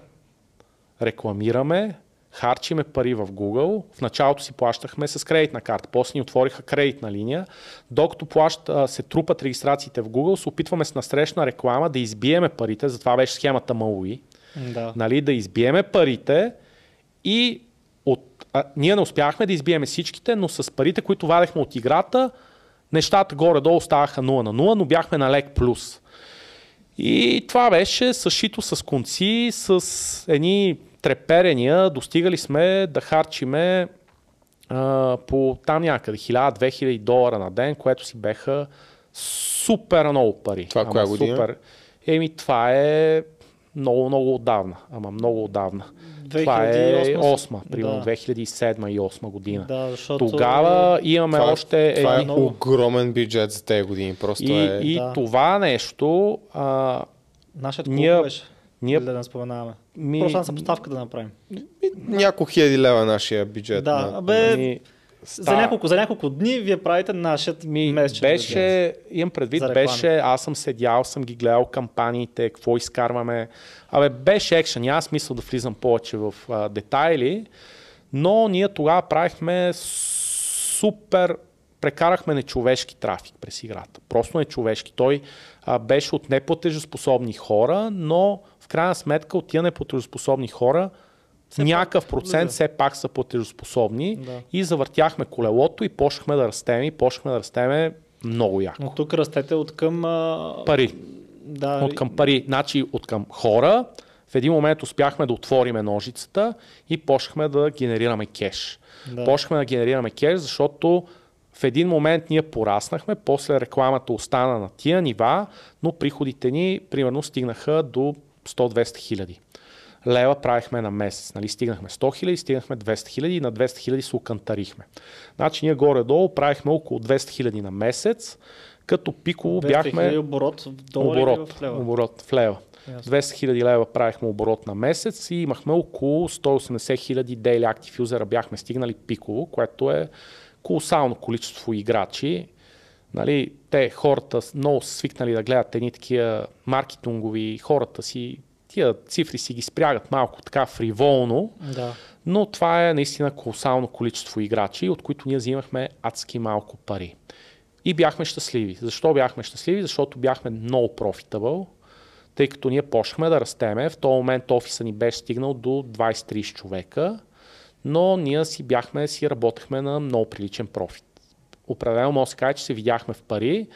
рекламираме, харчиме пари в Google. В началото си плащахме с кредитна карта. После ни отвориха кредитна линия. Докато плащ, а, се трупат регистрациите в Google, се опитваме с насрещна реклама да избиеме парите. Затова беше схемата MAUI Да. нали, да избиеме парите и от, а, ние не успяхме да избиеме всичките, но с парите, които вадехме от играта, нещата горе-долу ставаха 0 на 0, но бяхме на лек плюс. И това беше съшито с конци, с едни треперения, достигали сме да харчиме а, по там някъде 1000-2000 долара на ден, което си беха супер много пари. Това коя година? Супер. Еми, това е много, много отдавна. Ама много отдавна. Това е 2008, 8, примерно да. 2007 и 8 година. Да, защото... Тогава имаме Това, още това е едни... много. огромен бюджет за тези години. Просто И, е... и Да. това нещо, а, Нашият клуб Ние- беше. Ние... Да не споменаваме. Ми, Просто една съпоставка да направим. Няколко хиляди лева нашия бюджет. Да, на... абе, ми, за, няколко, за няколко дни вие правите нашият Ми, месечен бюджет. беше, имам предвид, беше, аз съм седял, съм ги гледал кампаниите, какво изкарваме. Абе, беше екшен, няма смисъл да влизам повече в а, детайли, но ние тогава правихме супер, прекарахме нечовешки трафик през играта. Просто нечовешки. Той а, беше от неплатежоспособни хора, но крайна сметка от тия неплатежоспособни хора Все някакъв процент влиза. все пак са платежоспособни Да. и завъртяхме колелото и почнахме да растем и почнахме да растеме много яко. Но тук растете от към... А... Пари. Да, От към пари, значи от към хора. В един момент успяхме да отвориме ножицата и почнахме да генерираме кеш. Да. Почнахме да генерираме кеш, защото в един момент ние пораснахме, после рекламата остана на тия нива, но приходите ни примерно стигнаха до 100-200 хиляди. Лева правихме на месец. Нали? Стигнахме 100 хиляди, стигнахме 200 хиляди и на 200 хиляди се окантарихме. Значи ние горе-долу правихме около 200 хиляди на месец, като пиково 200 бяхме... оборот в долари оборот, в лева? оборот в лева. Ясно. 200 хиляди лева правихме оборот на месец и имахме около 180 хиляди daily active user бяхме стигнали пиково, което е колосално количество играчи. Нали, те, хората, много свикнали да гледат едни такива маркетингови, хората си, тия цифри си ги спрягат малко така фриволно, Да. но това е наистина колосално количество играчи, от които ние взимахме адски малко пари. И бяхме щастливи. Защо бяхме щастливи? Защото бяхме много profitable, тъй като ние почнахме да растеме. В този момент офиса ни беше стигнал до 20-30 човека, но ние си бяхме, си работехме на много приличен профит. Определено може да се каже, че се видяхме в пари,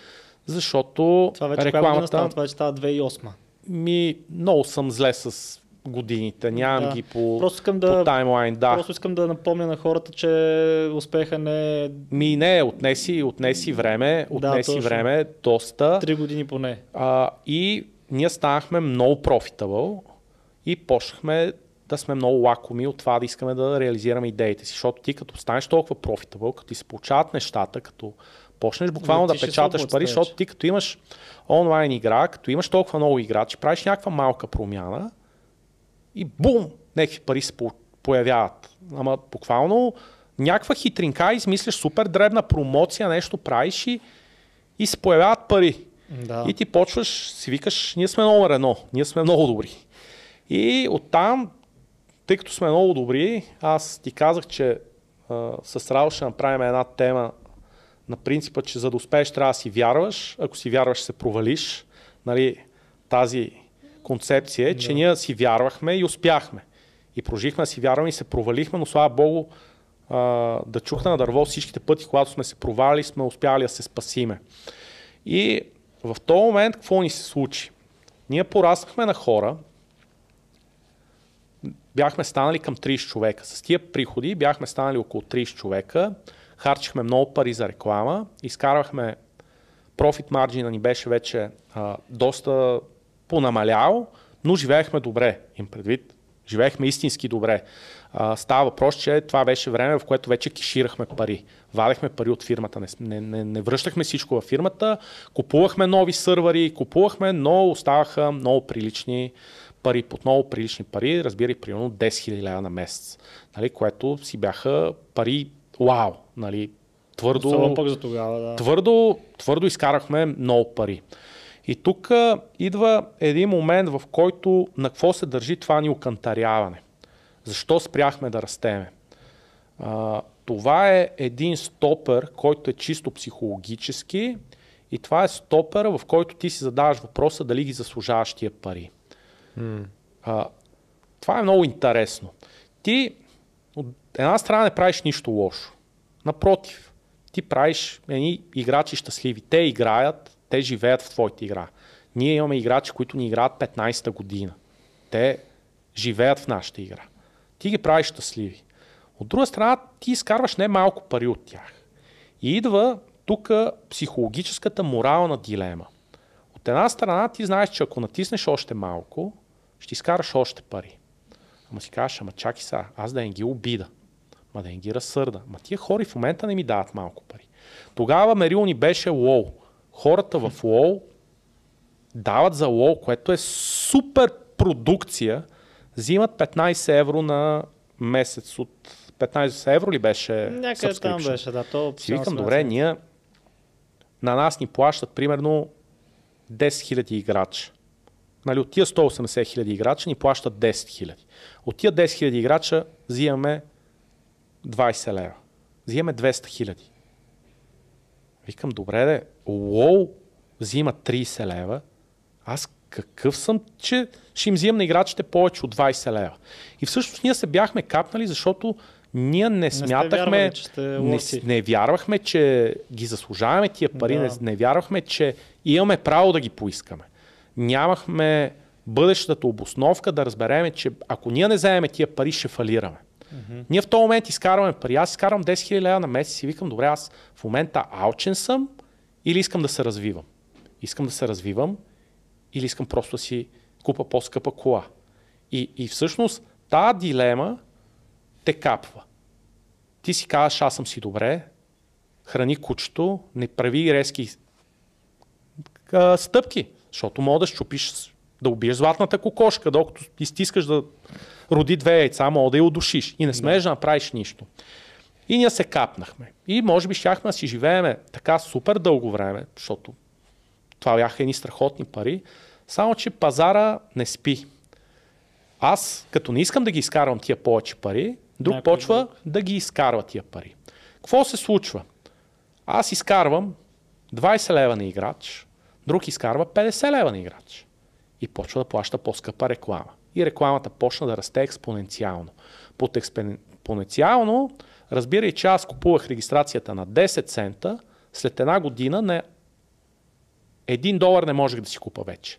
защото Това вече рекламата... става? Това вече става 2008. Ми, много съм зле с годините, нямам Да. ги по, Просто искам по да, таймлайн. Да. просто искам да напомня на хората, че успеха не е Ми не, отнеси, отнеси време, Да, отнеси точно. време, доста. 3 години поне. А, и ние станахме много profitable и почнахме да сме много лакоми от това да искаме да реализираме идеите си. Защото ти като станеш толкова profitable, като ти се получават нещата, като почнеш буквално да и печаташ пари, защото ти като имаш онлайн игра, като имаш толкова много играчи, правиш някаква малка промяна и бум, някакви пари се по- появяват. Ама буквално някаква хитринка, измисляш супер дребна промоция, нещо правиш и, и се появяват пари. Да. И ти почваш, си викаш, ние сме номер едно, ние сме много добри. И оттам, тъй като сме много добри, аз ти казах, че а, с Рао ще направим една тема на принципа, че за да успееш трябва да си вярваш, ако си вярваш се провалиш. Нали, тази концепция е, че Да. ние си вярвахме и успяхме. И продължихме да си вярваме и се провалихме, но слава Богу а, да чухна на дърво всичките пъти, когато сме се провали, сме успяли да се спасиме. И в този момент какво ни се случи? Ние пораснахме на хора, бяхме станали към 30 човека. С тия приходи бяхме станали около 30 човека, харчихме много пари за реклама, изкарвахме профит марджина ни беше вече а, доста понамалял, но живеехме добре, им предвид. Живеехме истински добре. А, става въпрос, че това беше време, в което вече кеширахме пари. Вадехме пари от фирмата, не, не, не, не връщахме всичко във фирмата, купувахме нови сървъри, купувахме, но оставаха много прилични пари, под много прилични пари, разбирай, примерно 10 000 лева на месец, нали, което си бяха пари, вау, нали, твърдо, Особено пък за тогава, да. твърдо, твърдо изкарахме много пари. И тук идва един момент, в който на какво се държи това ни окантаряване. Защо спряхме да растеме? А, това е един стопер, който е чисто психологически и това е стопер, в който ти си задаваш въпроса дали ги заслужаваш тия пари. А, това е много интересно. Ти от една страна не правиш нищо лошо. Напротив, ти правиш едни играчи щастливи. Те играят, те живеят в твоята игра. Ние имаме играчи, които ни играят 15-та година. Те живеят в нашата игра. Ти ги правиш щастливи. От друга страна, ти изкарваш не малко пари от тях. И идва тук психологическата морална дилема. От една страна, ти знаеш, че ако натиснеш още малко, ще изкараш още пари. Ама си кажеш, ама чакай сега, аз да не ги обида, ма да не ги разсърда. Ма тия хора и в момента не ми дават малко пари. Тогава мерил ни беше лоу. Хората в лоу дават за лоу, което е супер продукция, взимат 15 евро на месец от 15 евро ли беше Някъде там беше, да. То Си викам, добре, ние на нас ни плащат примерно 10 000 играча. Нали, от тия 180 000 играча ни плащат 10 000. От тия 10 000 играча взимаме 20 лева. Взимаме 200 000. Викам, добре де, лоу взима 30 лева, аз какъв съм, че ще им взимам на играчите повече от 20 лева. И всъщност ние се бяхме капнали, защото ние не смятахме, вярвали, че сте не, не вярвахме, че ги заслужаваме тия пари, Да. не, не вярвахме, че имаме право да ги поискаме. Нямахме бъдещата обосновка да разбереме, че ако ние не вземем тия пари, ще фалираме. Ние в този момент изкарваме пари. Аз изкарвам 10 000 лева на месец и викам, добре, аз в момента алчен съм или искам да се развивам. Искам да се развивам или искам просто да си купа по-скъпа кола. И, и всъщност тази дилема те капва. Ти си казваш, аз съм си добре, храни кучето, не прави резки стъпки, защото мога да щупиш, да убиеш златната кокошка, докато изтискаш да роди две яйца, мога да я удушиш и не смееш да направиш нищо. И ние се капнахме. И може би щяхме да си живееме така супер дълго време, защото това бяха едни страхотни пари, само че пазара не спи. Аз, като не искам да ги изкарвам тия повече пари, друг Някой почва друг. да ги изкарва тия пари. Какво се случва? Аз изкарвам 20 лева на играч, друг изкарва 50 лева на играч. И почва да плаща по-скъпа реклама. И рекламата почна да расте експоненциално. Под експоненциално, разбирай, че аз купувах регистрацията на 10 цента, след една година на 1 долар не можех да си купа вече.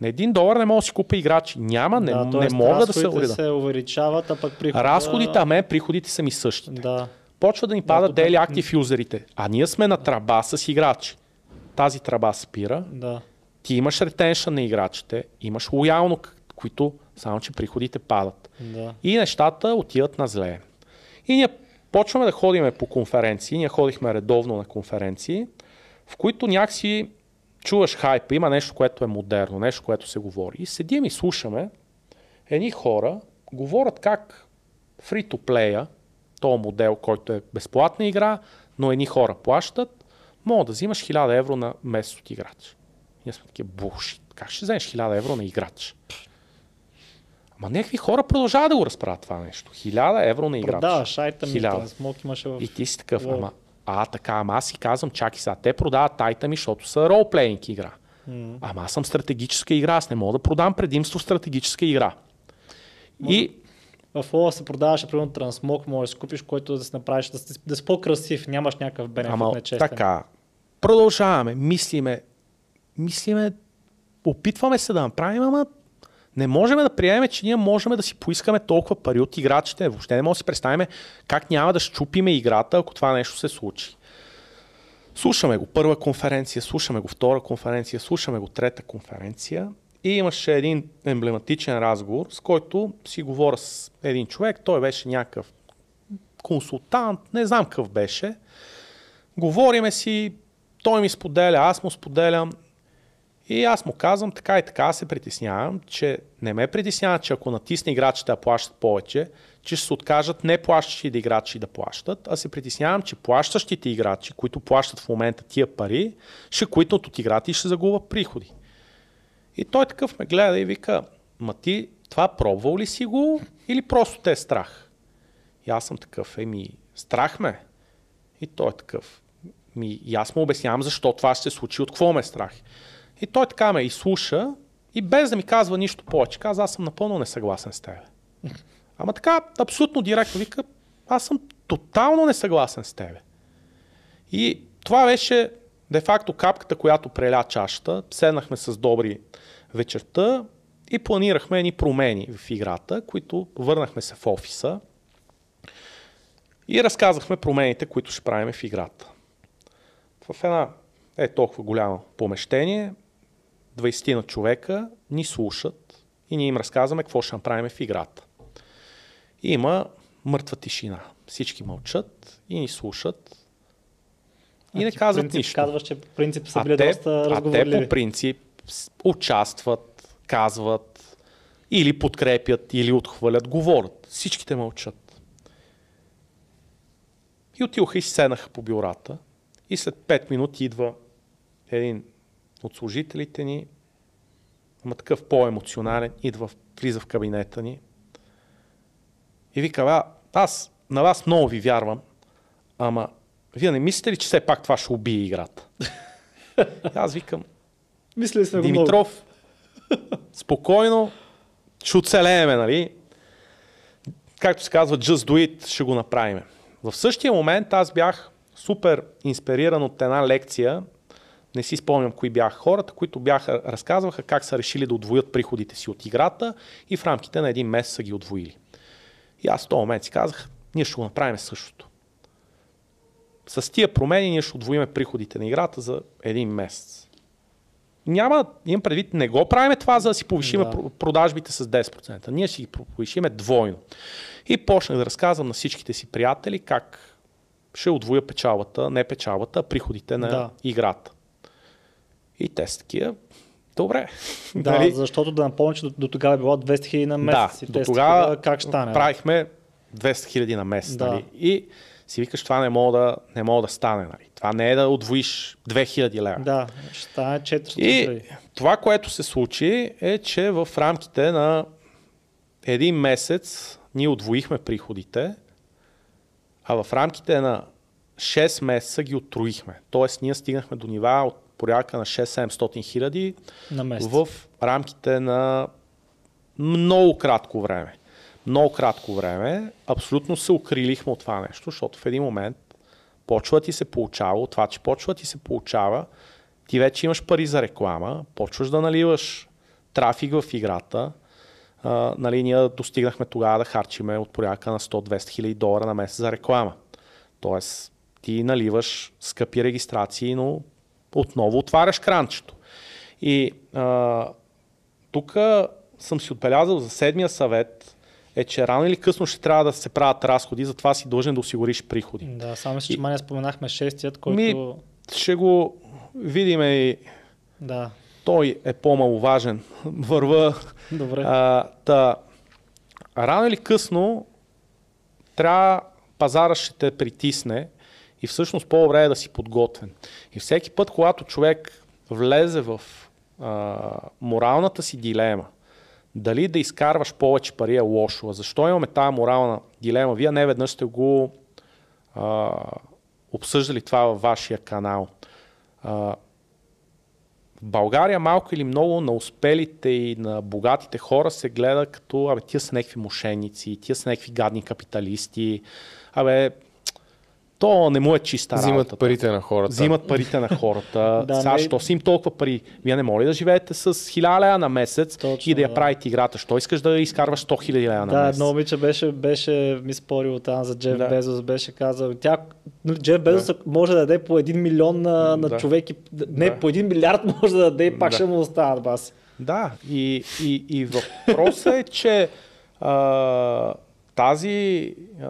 На 1 долар не мога да си купа играчи. Няма, не, да, не мога да се уреда. се увеличават, а пък прихода... Разходите, а мен приходите са ми същите. Да. Почва да ни падат тук- daily active юзерите. А ние сме на тръба с играчи. Тази тръба спира, Да. ти имаш ретеншън на играчите, имаш лоялно, които само, че приходите падат. Да. И нещата отиват на зле. И ние почваме да ходиме по конференции, ние ходихме редовно на конференции, в които някакси чуваш хайпа, има нещо, което е модерно, нещо, което се говори. И седим и слушаме едни хора, говорят как free-to-play, този модел, който е безплатна игра, но едни хора плащат, мога да взимаш 1000 евро на месец от играч. Ние сме такива булшит. Как ще вземеш 1000 евро на играч? Ама някакви хора продължават да го разправят това нещо. 1000 евро на играч. Продаваш айтъм, Хиляда. смок имаше в... И ти си такъв, ама, а така, ама аз си казвам, чакай сега, те продават айта ми, защото са ролплейнг игра. Ама аз съм стратегическа игра, аз не мога да продам предимство в стратегическа игра. И В Лола се продаваше, примерно, трансмок, можеш да си купиш, който да си направиш, да си, да си по-красив, нямаш някакъв бенефит Ама нечестен. така, продължаваме, мислиме, мислиме, опитваме се да направим, ама не можем да приемем, че ние можем да си поискаме толкова пари от играчите. Въобще не можем да си представим как няма да щупиме играта, ако това нещо се случи. Слушаме го първа конференция, слушаме го втора конференция, слушаме го трета конференция и имаше един емблематичен разговор, с който си говоря с един човек, той беше някакъв консултант, не знам какъв беше. Говориме си, той ми споделя, аз му споделям. И аз му казвам така и така се притеснявам, че не ме притеснява, че ако натисне играчите да плащат повече, че ще се откажат не плащащите играчи да плащат, а се притеснявам, че плащащите играчи, които плащат в момента тия пари, ще куитнат от играта и ще загубят приходи. И той такъв ме гледа и вика, ма ти това пробвал ли си го или просто те е страх? И аз съм такъв, еми, страх ме. И той е такъв. Ми, и аз му обяснявам защо това ще се случи, от какво ме е страх. И той така ме изслуша и без да ми казва нищо повече, каза, аз съм напълно несъгласен с теб. Ама така, абсолютно директно вика, аз съм тотално несъгласен с теб. И това беше де-факто капката, която преля чашата. Седнахме с добри вечерта и планирахме едни промени в играта, които върнахме се в офиса и разказахме промените, които ще правим в играта. В една е толкова голямо помещение, 20 на човека ни слушат и ние им разказваме какво ще направим в играта. И има мъртва тишина. Всички мълчат и ни слушат и А не ти казват принцип, нищо. Казваш, че по принцип са А били те, доста а те разговорливи. по принцип участват, казват, или подкрепят, или отхвърлят, говорят. Всичките мълчат. И отидоха и седнаха по бюрата. И след 5 минути идва един от служителите ни, ама такъв по-емоционален, идва, влиза в кабинета ни и вика, а, аз на вас много ви вярвам, ама вие не мислите ли, че все пак това ще убие играта? Аз викам, Мислили сме. Димитров, Спокойно, ще оцелееме, нали? Както се казва, just do it, ще го направим. В същия момент аз бях супер инспириран от една лекция, не си спомням кои бяха хората, които бяха, разказваха как са решили да отвоят приходите си от играта и в рамките на един месец са ги отвоили. И аз в този момент си казах, ние ще го направим същото. С тия промени ние ще отвоиме приходите на играта за един месец. Няма, имам предвид, не го правиме това, за да си повишиме Да. да. продажбите с 10%. Ние ще ги повишиме двойно. И почнах да разказвам на всичките си приятели как ще отвоя печалбата, не печалбата, а приходите на Да. играта. И те са такива, добре. Да, Нали? защото да напомня, че до, до тогава е било 200 хиляди на месец. Да, и до тогава как ще стане? правихме 200 хиляди на месец. Да. Нали? И си викаш, това не мога да, не мога да стане. Нали? Това не е да отвоиш 2000 лева. Да, ще стане 400 И това, което се случи е, че в рамките на един месец ние отвоихме приходите, а в рамките на 6 месеца ги отроихме. Тоест ние стигнахме до нива от порядка на 6-700 хиляди в рамките на много кратко време. Много кратко време. Абсолютно се укрилихме от това нещо, защото в един момент почва ти се получава, това, че почва ти се получава, ти вече имаш пари за реклама, почваш да наливаш трафик в играта. А, нали, ние достигнахме тогава да харчиме от порядка на 100-200 хиляди долара на месец за реклама. Тоест, ти наливаш скъпи регистрации, но отново отваряш кранчето. И тук съм си отбелязал за седмия съвет, е, че рано или късно ще трябва да се правят разходи, затова си дължен да осигуриш приходи. Да, само че И- май споменахме шестият, който... Ми- Ще го видим и Да, той е по-маловажен. Върва. добре. А, та, рано или късно трябва пазара ще те притисне и всъщност по-добре е да си подготвен. И всеки път, когато човек влезе в а, моралната си дилема, дали да изкарваш повече пари е лошо. Защо имаме тази морална дилема? Вие не веднъж сте го а, обсъждали това във вашия канал. А, в България малко или много на успелите и на богатите хора се гледа като, абе, тия са някакви мошенници, тия са някакви гадни капиталисти, абе, то не му е чиста Взимат работата. парите на хората. Взимат парите на хората. Да, Сега, не- що си им толкова пари? Вие не може да живеете с 1000 лева на месец Точно, и да я да. правите играта? Що искаш да изкарваш 100 000 лева на Да, месец? едно момиче беше, беше ми спорил там за Джеф Да. Безос, беше казал, тя, ну, Джеф Безос може да даде по 1 милион на, на Да. човек и, не, Да. по 1 милиард може да даде и пак Да. ще му остават бас. Да, и, и, и въпросът е, че а, тази, а,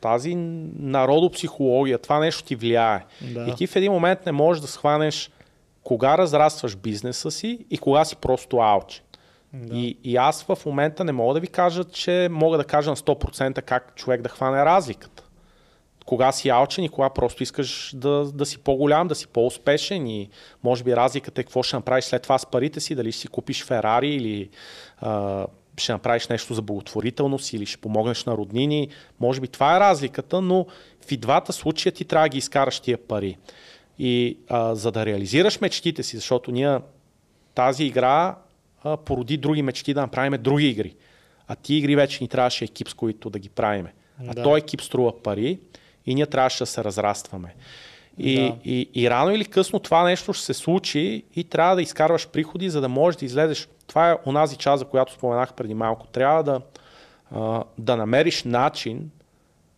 тази народопсихология, това нещо ти влияе. Да. И ти в един момент не можеш да схванеш кога разрастваш бизнеса си и кога си просто алче. Да. И, и аз в момента не мога да ви кажа, че мога да кажа на 100% как човек да хване разликата. Кога си алчен и кога просто искаш да, да си по-голям, да си по-успешен и може би разликата е какво ще направиш след това с парите си, дали ще си купиш Ферари или а, ще направиш нещо за благотворителност или ще помогнеш на роднини. Може би това е разликата, но в и двата случая ти трябва да ги изкараш тия пари. И а, за да реализираш мечтите си, защото ние тази игра а, породи други мечти да направим други игри. А ти игри вече ни трябваше екип, с които да ги правиме. А Да. той екип струва пари и ние трябваше да се разрастваме. И, Да. и, и рано или късно това нещо ще се случи и трябва да изкарваш приходи, за да можеш да излезеш. Това е онази част, за която споменах преди малко. Трябва да, а, да намериш начин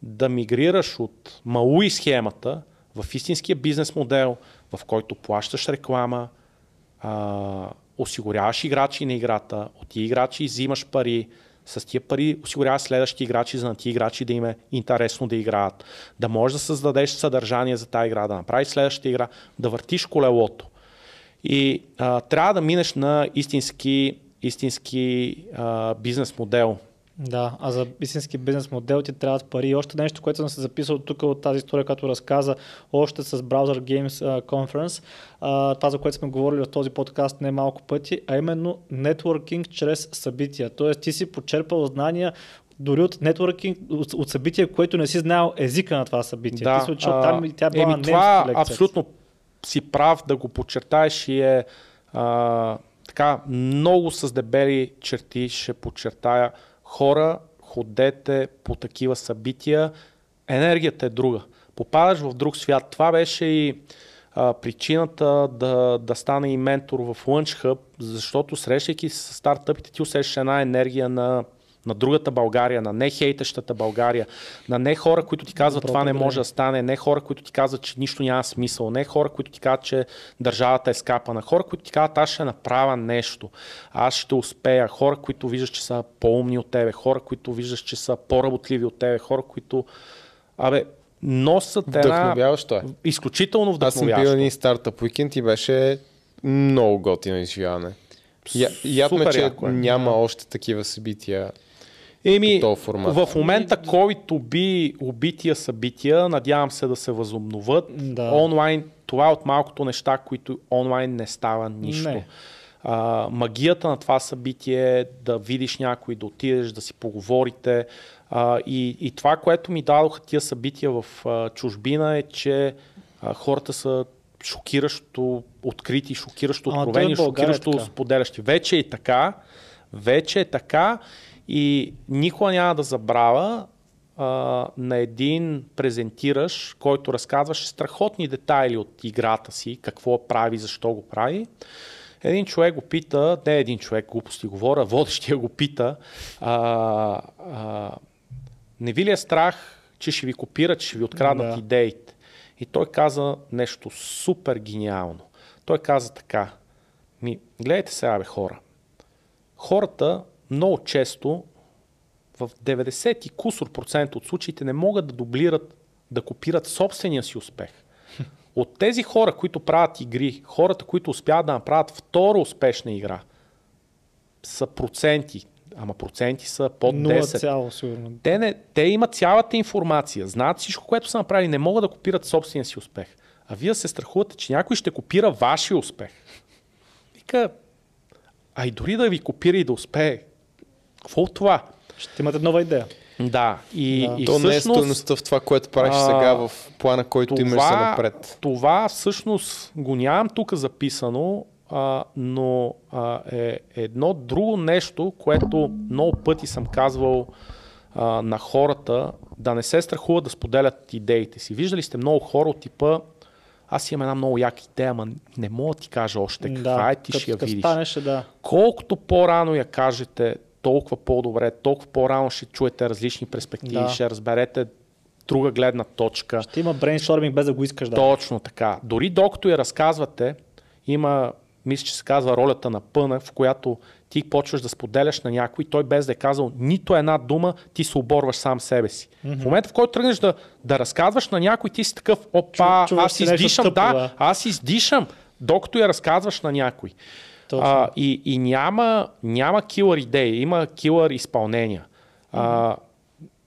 да мигрираш от малуи схемата в истинския бизнес модел, в който плащаш реклама, а, осигуряваш играчи на играта, от играчи взимаш пари, с тия пари осигуряваш следващи играчи, за на тия играчи да им е интересно да играят. Да можеш да създадеш съдържание за тази игра, да направиш следващата игра, да въртиш колелото. И а, трябва да минеш на истински, истински а, бизнес модел. Да, а за истински бизнес модел ти трябват пари. И още нещо, което съм се записал тук от тази история, която разказа още с Browser Games Conference, това за което сме говорили в този подкаст не малко пъти, а именно нетворкинг чрез събития. Тоест ти си почерпал знания дори от нетворкинг, от, от събитие, което не си знаел езика на това събитие. Да, ти си а, там и тя била на еми, това лекция. абсолютно си прав да го подчертаеш и е а, така много с дебели черти ще подчертая. Хора, ходете по такива събития. Енергията е друга. Попадаш в друг свят. Това беше и а, причината да, да стане и ментор в Launch Hub, защото срещайки се с стартъпите, ти усещаш една енергия на, на другата България, на не хейтещата България, на не хора, които ти казват това не може да стане, не хора, които ти казват, че нищо няма смисъл, не хора, които ти казват, че държавата е скапана, хора, които ти казват, аз ще направя нещо, аз ще успея, хора, които виждаш, че са по-умни от тебе, хора, които виждаш, че са по-работливи от тебе, хора, които Абе, носят една Вдъхновяващо е. изключително Аз съм бил вдъхновяващо. един стартъп уикенд и беше много готино изживяване. Я, е, Супер че е. няма още такива събития. Еми, в момента COVID уби убития събития, надявам се да се възобновят. Да. Онлайн, това е от малкото неща, които онлайн не става нищо. Не. А, магията на това събитие е да видиш някой, да отидеш, да си поговорите. А, и, и това, което ми дадоха тия събития в а, чужбина е, че а, хората са шокиращо открити, шокиращо Ама откровени, България е шокиращо така. споделящи. Вече е така, вече е така и никога няма да забравя а, на един презентираш, който разказваше страхотни детайли от играта си, какво прави, защо го прави. Един човек го пита, не един човек, глупости говоря, водещия го пита, а, а, не ви ли е страх, че ще ви копират, че ще ви откраднат Да. идеите? И той каза нещо супер гениално. Той каза така, ми, гледайте сега, бе, хора. Хората много често в 90 и кусор процент от случаите не могат да дублират, да копират собствения си успех. От тези хора, които правят игри, хората, които успяват да направят втора успешна игра, са проценти. Ама проценти са под 0 10. цяло, сигурно. Те, не, те имат цялата информация, знаят всичко, което са направили, не могат да копират собствения си успех. А вие се страхувате, че някой ще копира вашия успех. Вика, а и дори да ви копира и да успее, какво от това? Ще имате нова идея. Да, и, Да. и То не е всъщност, стоеността в това, което правиш а, сега в плана, който имаш за напред. това всъщност го нямам тук записано, а, но а, е едно друго нещо, което много пъти съм казвал а, на хората, да не се страхуват да споделят идеите си. Виждали сте много хора от типа, аз имам една много яка идея, ама не мога да ти кажа още каква е, ти като- ще я видиш. станеш, да. Колкото по-рано я кажете, толкова по-добре, толкова по-рано ще чуете различни перспективи, Да. ще разберете друга гледна точка. Ще има брейнсторминг без да го искаш. Да. Точно така. Дори докато я разказвате, има, мисля, че се казва ролята на пъна, в която ти почваш да споделяш на някой, той без да е казал нито една дума, ти се оборваш сам себе си. Mm-hmm. В момента, в който тръгнеш да, да разказваш на някой, ти си такъв, опа, Чу- аз издишам, тъпо, да, да. аз издишам, докато я разказваш на някой. Точно. А, и и няма, няма килър идеи, има килър изпълнения. А,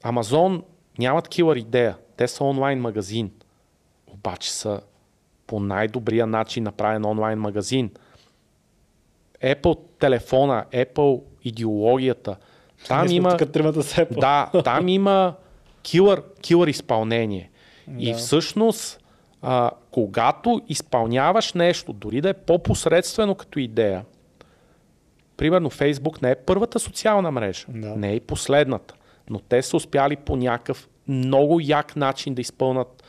Амазон нямат килър идея, те са онлайн магазин. Обаче са по най-добрия начин направен онлайн магазин. Apple телефона, Apple идеологията. Там Ние има, да, там има килър, килър изпълнение. И Да. всъщност, а, когато изпълняваш нещо, дори да е по-посредствено като идея, примерно Facebook не е първата социална мрежа, Да. не е и последната, но те са успяли по някакъв много як начин да изпълнат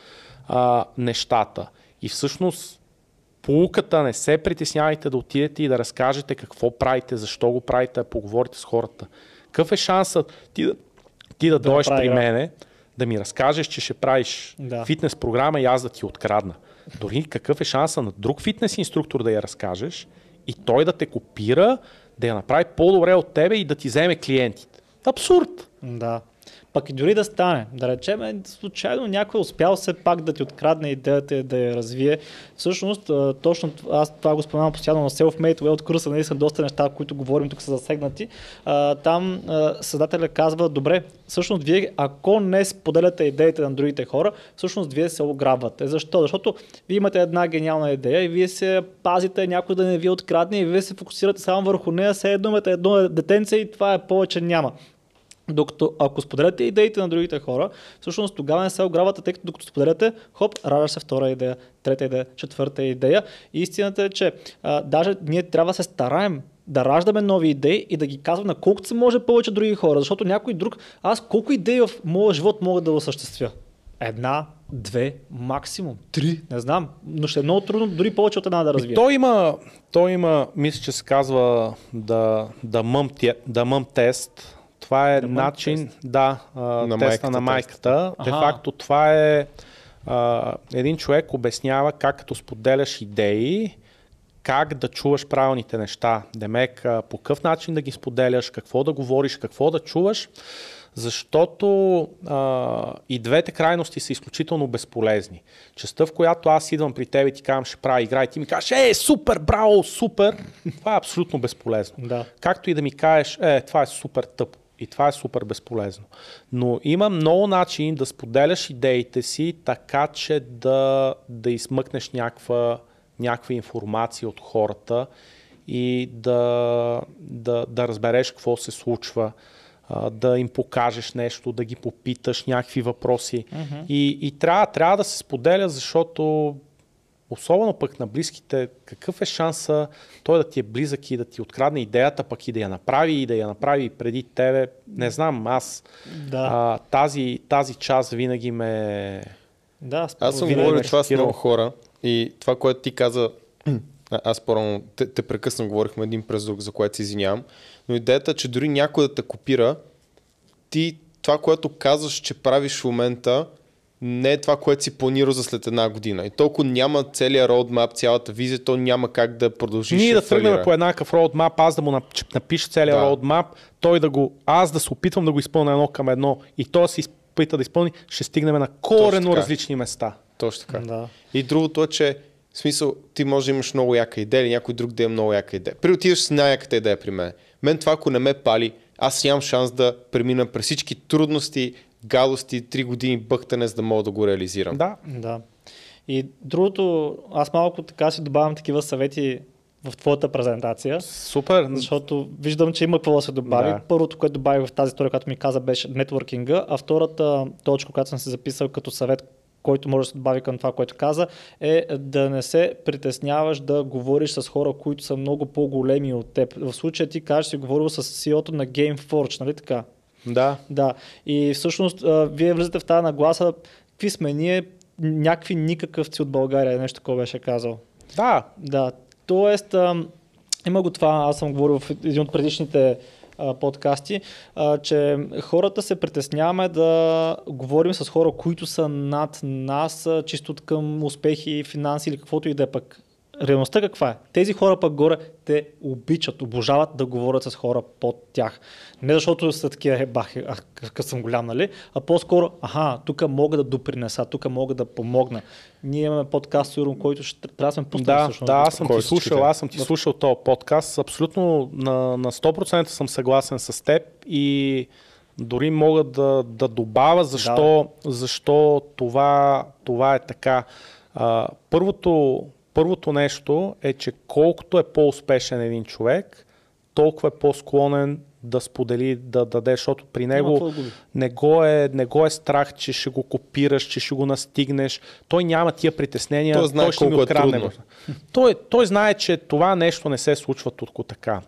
а, нещата. И всъщност полуката не се притеснявайте да отидете и да разкажете какво правите, защо го правите, да поговорите с хората. Какъв е шансът ти да, ти да, Да дойдеш при мене, да ми разкажеш, че ще правиш Да. фитнес програма и аз да ти открадна. Дори какъв е шанса на друг фитнес инструктор да я разкажеш и той да те копира, да я направи по-добре от тебе и да ти вземе клиентите. Абсурд! Да. Пък и дори да стане, да речем, е, случайно някой е успял все пак да ти открадне идеята да я развие. Всъщност, точно аз това го споменавам постоянно на Self-Made от курса, са доста неща, които говорим тук са засегнати. Там създателя казва, добре, всъщност вие, ако не споделяте идеите на другите хора, всъщност вие се ограбвате. Защо? Защото вие имате една гениална идея и вие се пазите някой да не ви открадне и вие се фокусирате само върху нея, все едно едно детенце и това е повече няма. Докато ако споделяте идеите на другите хора, всъщност тогава не се ограбвате, тъй като докато споделяте, хоп, ражда се втора идея, трета идея, четвърта идея. И истината е, че а, даже ние трябва да се стараем да раждаме нови идеи и да ги казваме на колкото се може повече други хора, защото някой друг, аз колко идеи в моя живот мога да осъществя? Една, две, максимум, три, не знам, но ще е много трудно дори повече от една да развия. Той има, той има, мисля, че се казва да, да, мъм, да мъм тест. Това е мъм начин, тест. да, а, На теста майката на майката. Де факто това е а, един човек обяснява как като споделяш идеи, как да чуваш правилните неща. Демек, а, по какъв начин да ги споделяш, какво да говориш, какво да чуваш, защото а, и двете крайности са изключително безполезни. Частта, в която аз идвам при теб и ти казвам, ще правя игра и ти ми кажеш, е, супер, браво, супер, това е абсолютно безполезно. Да. Както и да ми кажеш, е, това е супер тъпо. И това е супер безполезно. Но има много начини да споделяш идеите си, така че да, да измъкнеш някаква, някаква информация от хората и да, да, да разбереш какво се случва, да им покажеш нещо, да ги попиташ някакви въпроси. И, и трябва, трябва да се споделя, защото особено пък на близките, какъв е шанса той да ти е близък и да ти открадне идеята, пък и да я направи, и да я направи преди тебе. Не знам, аз Да. а, тази, тази част винаги ме... Да, Аз съм говорил това с много хора и това, което ти каза, аз по-рано те, те прекъснах, говорихме един през друг, за което се извинявам, но идеята, че дори някой да те копира, ти това, което казваш, че правиш в момента, не е това, което си планирал за след една година. И толкова няма целият roadmap, цялата визия, то няма как да продължиш. Ние да тръгнем по еднакъв роудмап, аз да му нап- напиша целият Да. роудмап, той да го, аз да се опитвам да го изпълня едно към едно и той да се изпита да изпълни, ще стигнем на корено различни места. Точно така. Да. И другото е, че в смисъл, ти може да имаш много яка идея или някой друг да има много яка идея. При отидеш с най-яката идея при мен. Мен това, ако не ме пали, аз нямам шанс да премина през всички трудности, гадости, три години бъхтане, за да мога да го реализирам. Да, Да. И другото, аз малко така си добавям такива съвети в твоята презентация, супер. защото виждам, че има какво да се добави. Да. Първото, което добавих в тази история, която ми каза, беше нетворкинга, а втората точка, която съм си записал като съвет, който може да се добави към това, което каза, е да не се притесняваш да говориш с хора, които са много по-големи от теб. В случая ти кажеш, си говорил с CEO-то на GameForge, нали така? Да. Да. И всъщност а, вие влизате в тази нагласа, какви сме ние, някакви никакъвци от България, нещо такова беше казал. Да, Да, тоест, а, има го това, аз съм говорил в един от предишните а, подкасти, а, че хората се притесняваме да говорим с хора, които са над нас, чисто към успехи, финанси или каквото и да е пък. Реалността каква е? Тези хора пък горе, те обичат, обожават да говорят с хора под тях. Не защото са такива, е, бах, а, какъв съм голям, нали? А по-скоро, аха, тук мога да допринеса, тук мога да помогна. Ние имаме подкаст, сигурно, който ще трябва да сме пуснали Да, всъщност. да, аз съм ти слушал, аз съм ти слушал този подкаст. Абсолютно на, на 100% съм съгласен с теб и дори мога да, да добавя защо, защо това, това е така. А, първото, първото нещо е, че колкото е по-успешен един човек, толкова е по-склонен да сподели, да даде, защото при него не го, е, не го е страх, че ще го копираш, че ще го настигнеш. Той няма тия притеснения. Той знае ще ми е открадне. трудно. Той, той знае, че това нещо не се случва толкова така.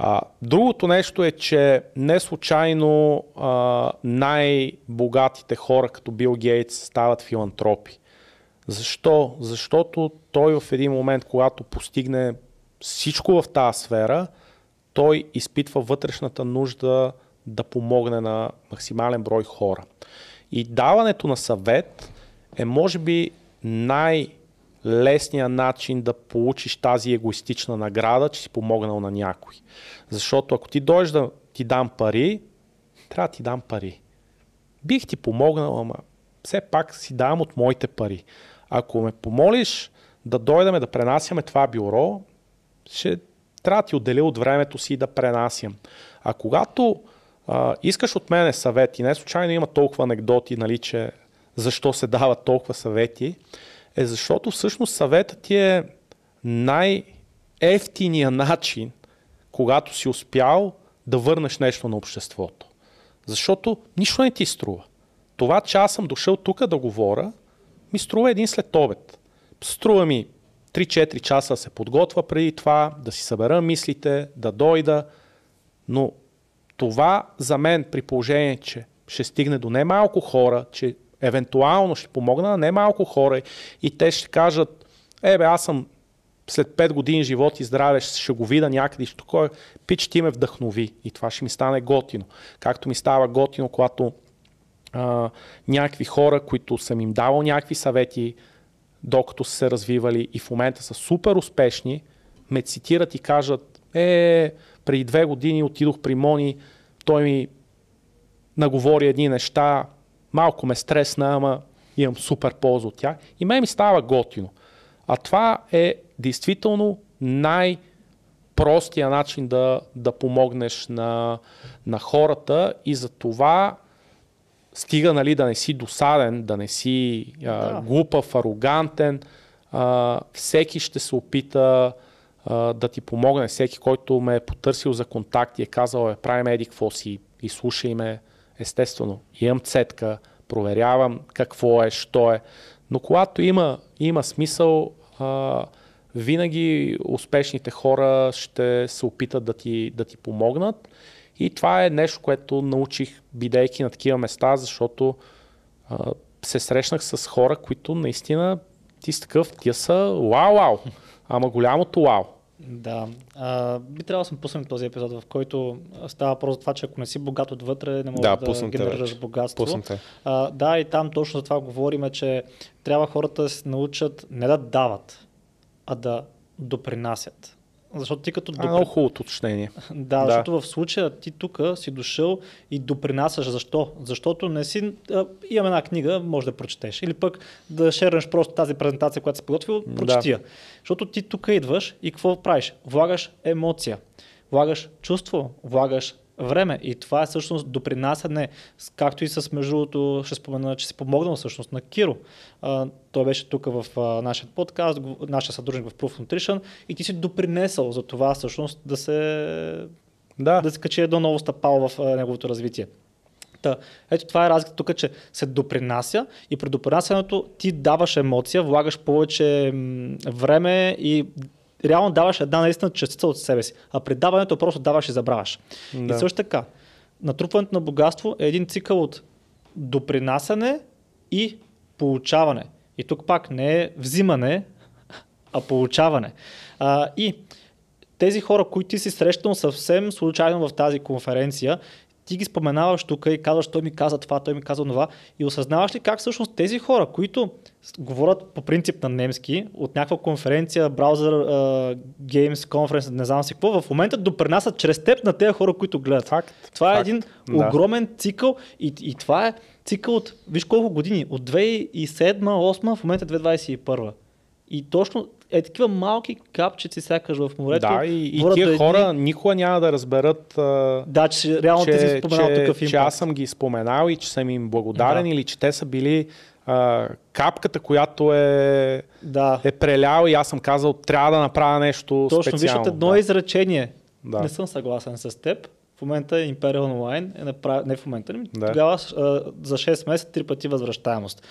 А, другото нещо е, че не случайно а, най-богатите хора, като Бил Гейтс, стават филантропи. Защо? Защото той в един момент, когато постигне всичко в тази сфера, той изпитва вътрешната нужда да помогне на максимален брой хора. И даването на съвет е, може би, най-лесният начин да получиш тази егоистична награда, че си помогнал на някой. Защото ако ти дойдеш да ти дам пари, трябва да ти дам пари. Бих ти помогнал, ама все пак си давам от моите пари. Ако ме помолиш да дойдем да пренасяме това бюро, ще трябва да ти отделя от времето си да пренасям. А когато а, искаш от мене съвети, не случайно има толкова анекдоти, нали, че защо се дават толкова съвети, е защото всъщност съветът ти е най-ефтиния начин, когато си успял да върнеш нещо на обществото. Защото нищо не ти струва. Това, че аз съм дошъл тук да говоря, ми струва един след обед. Струва ми 3-4 часа се подготвя преди това, да си събера мислите, да дойда. Но това за мен при положение, че ще стигне до немалко хора, че евентуално ще помогна на немалко хора и те ще кажат, ебе, аз съм след 5 години живот и здраве ще го видя някъде, ще такова, пич ти ме вдъхнови и това ще ми стане готино. Както ми става готино, когато а, някакви хора, които съм им давал някакви съвети, докато са се развивали и в момента са супер успешни, ме цитират и кажат, е, преди две години отидох при Мони, той ми наговори едни неща, малко ме стресна, ама имам супер полза от тях и ме ми става готино. А това е действително най- простия начин да, да помогнеш на, на хората и за това стига нали, да не си досаден, да не си а, да. глупав, арогантен, а, всеки ще се опита а, да ти помогне, всеки, който ме е потърсил за контакт и е казал, е, правим еди какво си и слушай ме, естествено, имам цетка, проверявам какво е, що е, но когато има, има смисъл, а, винаги успешните хора ще се опитат да ти, да ти помогнат. И това е нещо, което научих, бидейки на такива места, защото а, се срещнах с хора, които наистина ти с такъв, тия са вау, вау, ама голямото вау. Да. А, би трябвало да съм пуснем този епизод, в който става въпрос за това, че ако не си богат отвътре, не можеш да, да генерираш богатство. Пуснете. А, да, и там точно за това говорим, че трябва хората да се научат не да дават, а да допринасят. Защото ти като... Допри... А, много хубаво уточнение. да, да, защото в случая ти тук си дошъл и допринасяш. Защо? Защото не си... А, имам една книга, може да прочетеш. Или пък да шернеш просто тази презентация, която си подготвил, прочети я. Да. Защото ти тук идваш и какво правиш? Влагаш емоция, влагаш чувство, влагаш време. И това е всъщност допринасяне, както и с между другото, ще спомена, че си помогнал всъщност на Киро. А, той беше тук в а, нашия подкаст, нашия съдружник в Proof Nutrition и ти си допринесъл за това всъщност да се, да. да се качи едно ново стъпало в а, неговото развитие. Та, ето това е разлика тук, че се допринася и при допринасянето ти даваш емоция, влагаш повече време и реално даваш една наистина частица от себе си. А при даването просто даваш и забравяш. Да. И също така, натрупването на богатство е един цикъл от допринасяне и получаване. И тук пак не е взимане, а получаване. А, и тези хора, които ти си срещал съвсем случайно в тази конференция ти ги споменаваш тук и казваш, той ми каза това, той ми каза това и осъзнаваш ли как всъщност тези хора, които говорят по принцип на немски, от някаква конференция, браузър, uh, Games конференция, не знам си какво, в момента допринасят чрез теб на тези хора, които гледат. Факт. Това Факт. е един да. огромен цикъл и, и това е цикъл от, виж колко години, от 2007-2008, в момента 2021. И точно е такива малки капчици сякаш в морето. Да, и, и тия едни... хора никога няма да разберат, а, да, че реално че, ти си споменал че, такъв импакт. че аз съм ги споменал и че съм им благодарен да. или че те са били а, капката, която е, да. е прелял и аз съм казал, трябва да направя нещо Точно, специално. Точно, едно да. изречение. Да. Не съм съгласен с теб. В момента Imperial Online е направ... не в момента, да. тогава а, за 6 месеца три пъти възвръщаемост.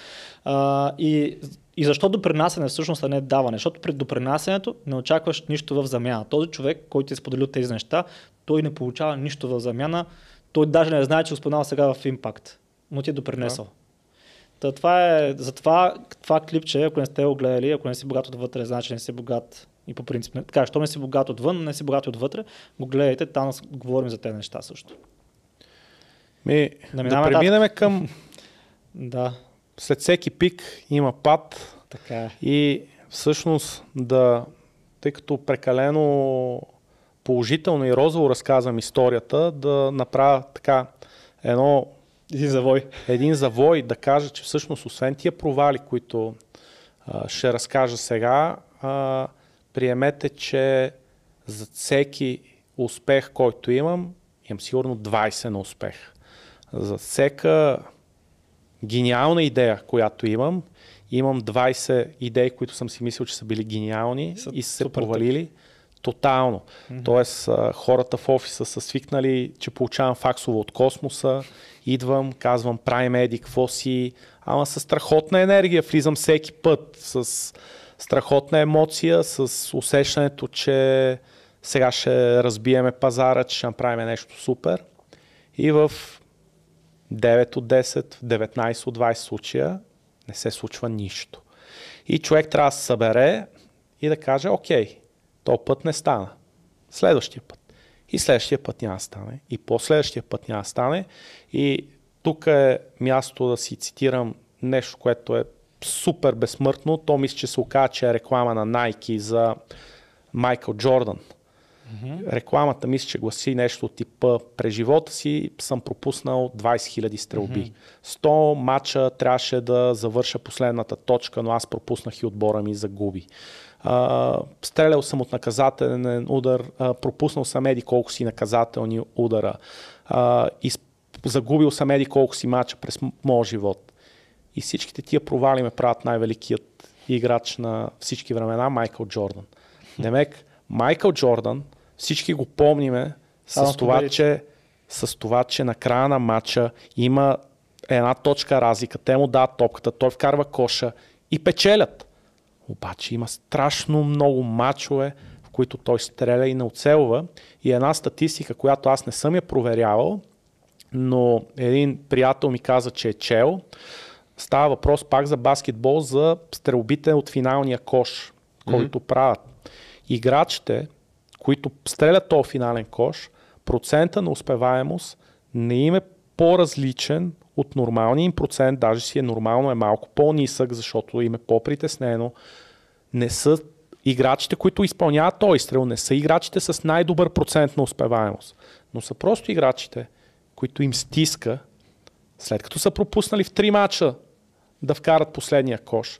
А, и и защо допринасяне всъщност а не даване? Защото при допринасянето не очакваш нищо в замяна. Този човек, който е споделил тези неща, той не получава нищо в замяна. Той даже не знае, че го споменава сега в импакт. Но ти е допринесъл. Да. Та, това е, затова това клипче, ако не сте го гледали, ако не си богат отвътре, значи не си богат и по принцип. Не, така, що не си богат отвън, не си богат отвътре, го гледайте, там говорим за тези неща също. Ми, да, да преминем към да след всеки пик има пад. Така е. И всъщност да, тъй като прекалено положително и розово разказвам историята, да направя така едно един завой. Един завой да кажа, че всъщност освен тия провали, които а, ще разкажа сега, а, приемете, че за всеки успех, който имам, имам сигурно 20 на успех. За всека гениална идея, която имам. Имам 20 идеи, които съм си мислил, че са били гениални Са, и са се провалили. Тотално. Mm-hmm. Тоест, хората в офиса са свикнали, че получавам факсово от космоса, идвам, казвам, правим еди, какво си, ама с страхотна енергия влизам всеки път, с страхотна емоция, с усещането, че сега ще разбиеме пазара, че ще направим нещо супер. И в 9 от 10, 19 от 20 случая не се случва нищо. И човек трябва да се събере и да каже, окей, то път не стана. Следващия път. И следващия път няма да стане. И последващия път няма да стане. И тук е място да си цитирам нещо, което е супер безсмъртно. То мисля, че се оказа, че е реклама на Nike за Майкъл Джордан. Mm-hmm. Рекламата мисля, че гласи нещо от типа през живота си съм пропуснал 20 000 стрелби. Mm-hmm. 100 мача трябваше да завърша последната точка, но аз пропуснах и отбора ми загуби. Uh, стрелял съм от наказателен удар, uh, пропуснал съм еди колко си наказателни удара. Uh, из, загубил съм еди колко си мача през моя живот. И всичките тия провали ме правят най-великият играч на всички времена, Майкъл Джордан. Демек, Майкъл Джордан всички го помниме с това, че, с това, че на края на матча има една точка разлика, те му дават топката, той вкарва коша и печелят. Обаче има страшно много мачове, в които той стреля и не оцелва. И една статистика, която аз не съм я проверявал, но един приятел ми каза, че е чел. Става въпрос пак за баскетбол, за стрелбите от финалния кош, който mm-hmm. правят. Играчите които стрелят този финален кош, процента на успеваемост не им е по-различен от нормалния им процент, даже си е нормално, е малко по-нисък, защото им е по-притеснено. Не са играчите, които изпълняват този изстрел, не са играчите с най-добър процент на успеваемост, но са просто играчите, които им стиска, след като са пропуснали в три мача да вкарат последния кош,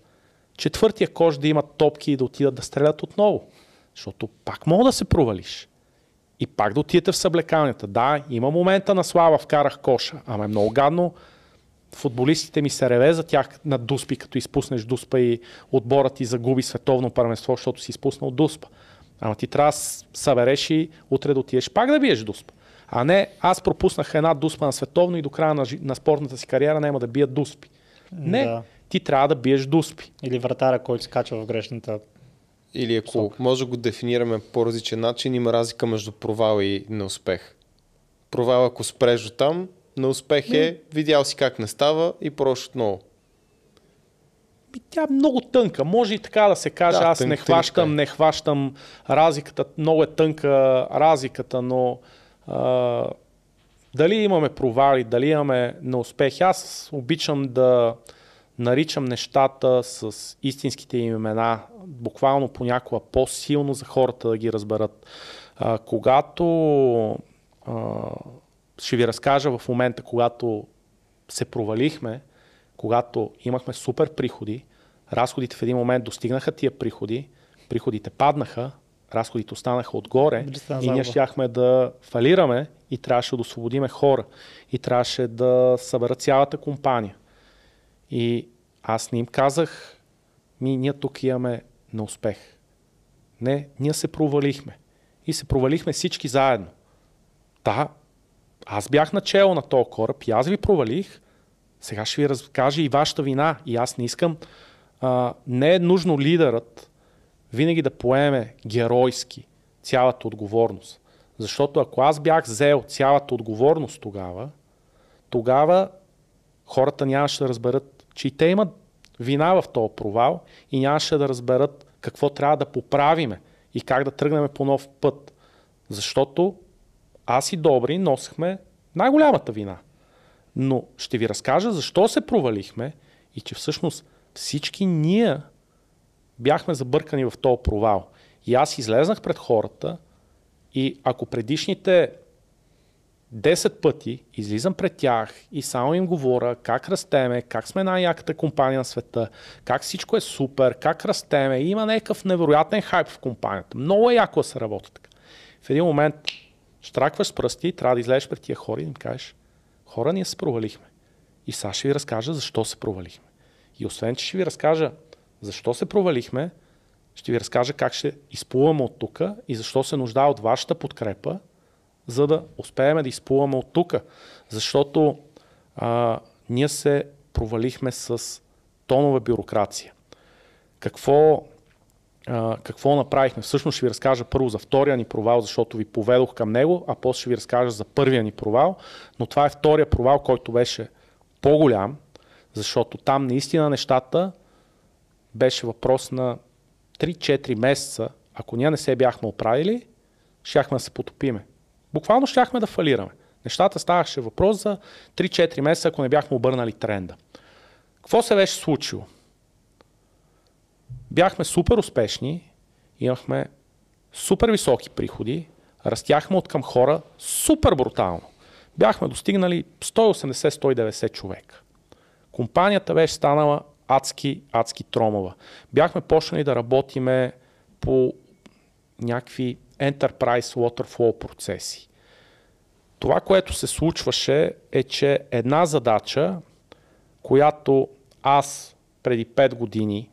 четвъртия кош да имат топки и да отидат да стрелят отново. Защото пак мога да се провалиш. И пак да отидете в съблекалнята. Да, има момента на слава, вкарах коша, ама е много гадно. Футболистите ми се реве за тях на дуспи, като изпуснеш дуспа и отборът ти загуби световно първенство, защото си изпуснал дуспа. Ама ти трябва да събереш и утре да отидеш пак да биеш дуспа. А не, аз пропуснах една дуспа на световно и до края на, на спортната си кариера няма да бия дуспи. Не, да. ти трябва да биеш дуспи. Или вратара, който се качва в грешната или ако Сок. може да го дефинираме по различен начин, има разлика между провал и неуспех. Провал, ако спреш до там, неуспех е, видял си как не става и прош отново. Тя е много тънка. Може и така да се каже. Да, Аз тънк, не хващам, не хващам разликата. Много е тънка разликата, но а, дали имаме провали, дали имаме неуспех. Аз обичам да, наричам нещата с истинските им имена, буквално понякога по-силно за хората да ги разберат. А, когато а, ще ви разкажа в момента, когато се провалихме, когато имахме супер приходи, разходите в един момент достигнаха тия приходи, приходите паднаха, разходите останаха отгоре и ние щяхме да фалираме и трябваше да освободиме хора и трябваше да съберат цялата компания. И аз не им казах, ми, ние тук имаме на успех. Не, ние се провалихме. И се провалихме всички заедно. Да, аз бях начало на този кораб и аз ви провалих. Сега ще ви разкажа и вашата вина. И аз не искам. А, не е нужно лидерът винаги да поеме геройски цялата отговорност. Защото ако аз бях взел цялата отговорност тогава, тогава хората нямаше да разберат че и те имат вина в този провал и нямаше да разберат какво трябва да поправиме и как да тръгнем по нов път. Защото аз и Добри носихме най-голямата вина. Но ще ви разкажа защо се провалихме и че всъщност всички ние бяхме забъркани в този провал. И аз излезнах пред хората и ако предишните 10 пъти излизам пред тях и само им говоря как растеме, как сме най-яката компания на света, как всичко е супер, как растеме. И има някакъв невероятен хайп в компанията. Много е яко да се работи така. В един момент штракваш с пръсти трябва да излезеш пред тия хора и им кажеш, хора, ние се провалихме. И сега ще ви разкажа защо се провалихме. И освен, че ще ви разкажа защо се провалихме, Ще ви разкажа как ще изплуваме от тук и защо се нуждае от вашата подкрепа, за да успеем да изплуваме от тук. Защото а, ние се провалихме с тонова бюрокрация. Какво, а, какво направихме? Всъщност ще ви разкажа първо за втория ни провал, защото ви поведох към него, а после ще ви разкажа за първия ни провал. Но това е втория провал, който беше по-голям, защото там наистина нещата беше въпрос на 3-4 месеца. Ако ние не се бяхме оправили, щяхме да се потопиме. Буквално щяхме да фалираме. Нещата ставаше въпрос за 3-4 месеца, ако не бяхме обърнали тренда. Какво се беше случило? Бяхме супер успешни, имахме супер високи приходи, растяхме от към хора супер брутално. Бяхме достигнали 180-190 човека. Компанията беше станала адски, адски тромава. Бяхме почнали да работиме по някакви Enterprise Waterflow процеси. Това, което се случваше е, че една задача, която аз преди 5 години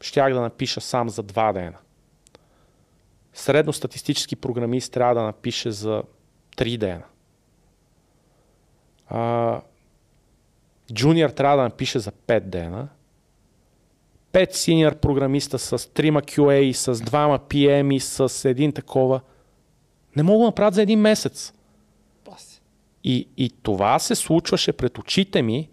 щях да напиша сам за 2 дена. Средностатистически програмист трябва да напише за 3 дена. А, джуниор трябва да напише за 5 дена. 5 синьор програмиста с 3 QA, с 2 PM, с един такова. Не мога да направят за един месец. И, и това се случваше пред очите ми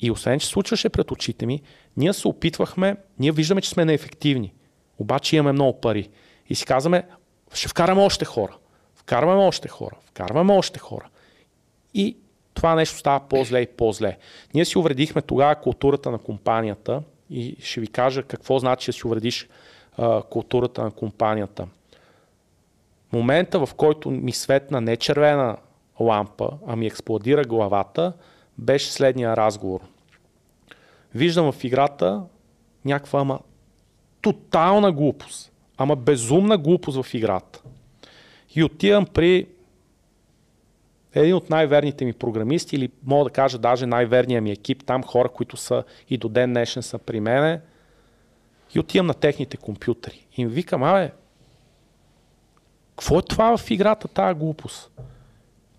и освен, че се случваше пред очите ми, ние се опитвахме, ние виждаме, че сме неефективни. Обаче имаме много пари. И си казваме, ще вкараме още хора. Вкарваме още хора. Вкарваме още хора. И това нещо става по-зле и по-зле. Ние си увредихме тогава културата на компанията и ще ви кажа какво значи да си увредиш а, културата на компанията. Момента, в който ми светна не червена лампа, а ми експлодира главата, беше следния разговор. Виждам в играта някаква ама тотална глупост, ама безумна глупост в играта. И отивам при един от най-верните ми програмисти, или мога да кажа даже най-верния ми екип, там хора, които са и до ден днешен са при мене, и отивам на техните компютри. И им викам, абе, какво е това в играта, тази глупост?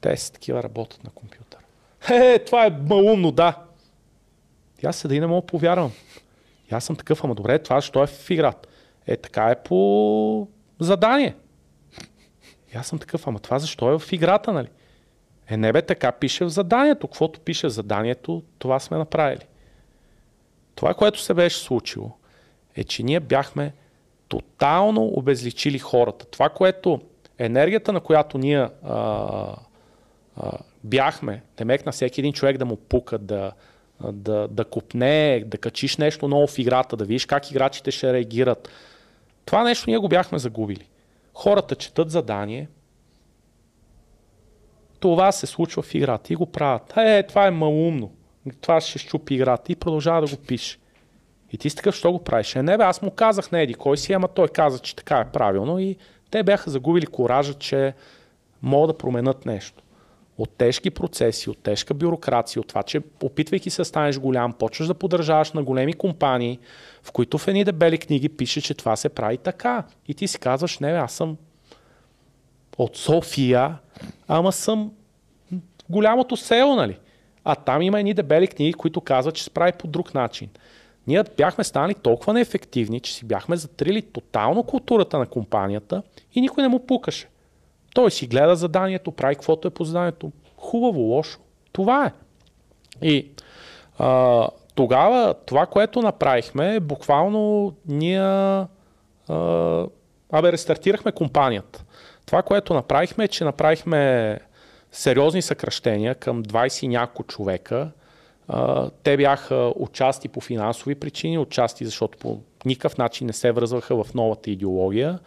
Те си такива работят на компютър. Е, това е малумно, да. И аз седа и не мога повярвам. И аз съм такъв, ама добре, това защо е в играта? Е, така е по задание. И аз съм такъв, ама това защо е в играта, нали? Е, не бе, така пише в заданието. Каквото пише в заданието, това сме направили. Това, което се беше случило, е, че ние бяхме тотално обезличили хората. Това, което енергията, на която ние а, а, бяхме, темек на всеки един човек да му пука, да, да, да купне, да качиш нещо ново в играта, да видиш как играчите ще реагират. Това нещо ние го бяхме загубили. Хората четат задание, това се случва в играта и го правят. Е, това е малумно. Това ще щупи играта и продължава да го пише. И ти си такъв, що го правиш? Е, не бе, аз му казах, не еди, кой си, ама той каза, че така е правилно и те бяха загубили коража, че могат да променят нещо. От тежки процеси, от тежка бюрокрация, от това, че опитвайки се да станеш голям, почваш да поддържаваш на големи компании, в които в едни дебели книги пише, че това се прави така. И ти си казваш, не, бе, аз съм от София, ама съм голямото село, нали? А там има едни дебели книги, които казват, че се прави по друг начин. Ние бяхме станали толкова неефективни, че си бяхме затрили тотално културата на компанията и никой не му пукаше. Той си гледа заданието, прави каквото е по заданието. Хубаво, лошо. Това е. И а, тогава това, което направихме, буквално ние а, абе, рестартирахме компанията. Това, което направихме, е, че направихме сериозни съкръщения към 20 няколко човека. Те бяха отчасти по финансови причини, отчасти защото по никакъв начин не се връзваха в новата идеология.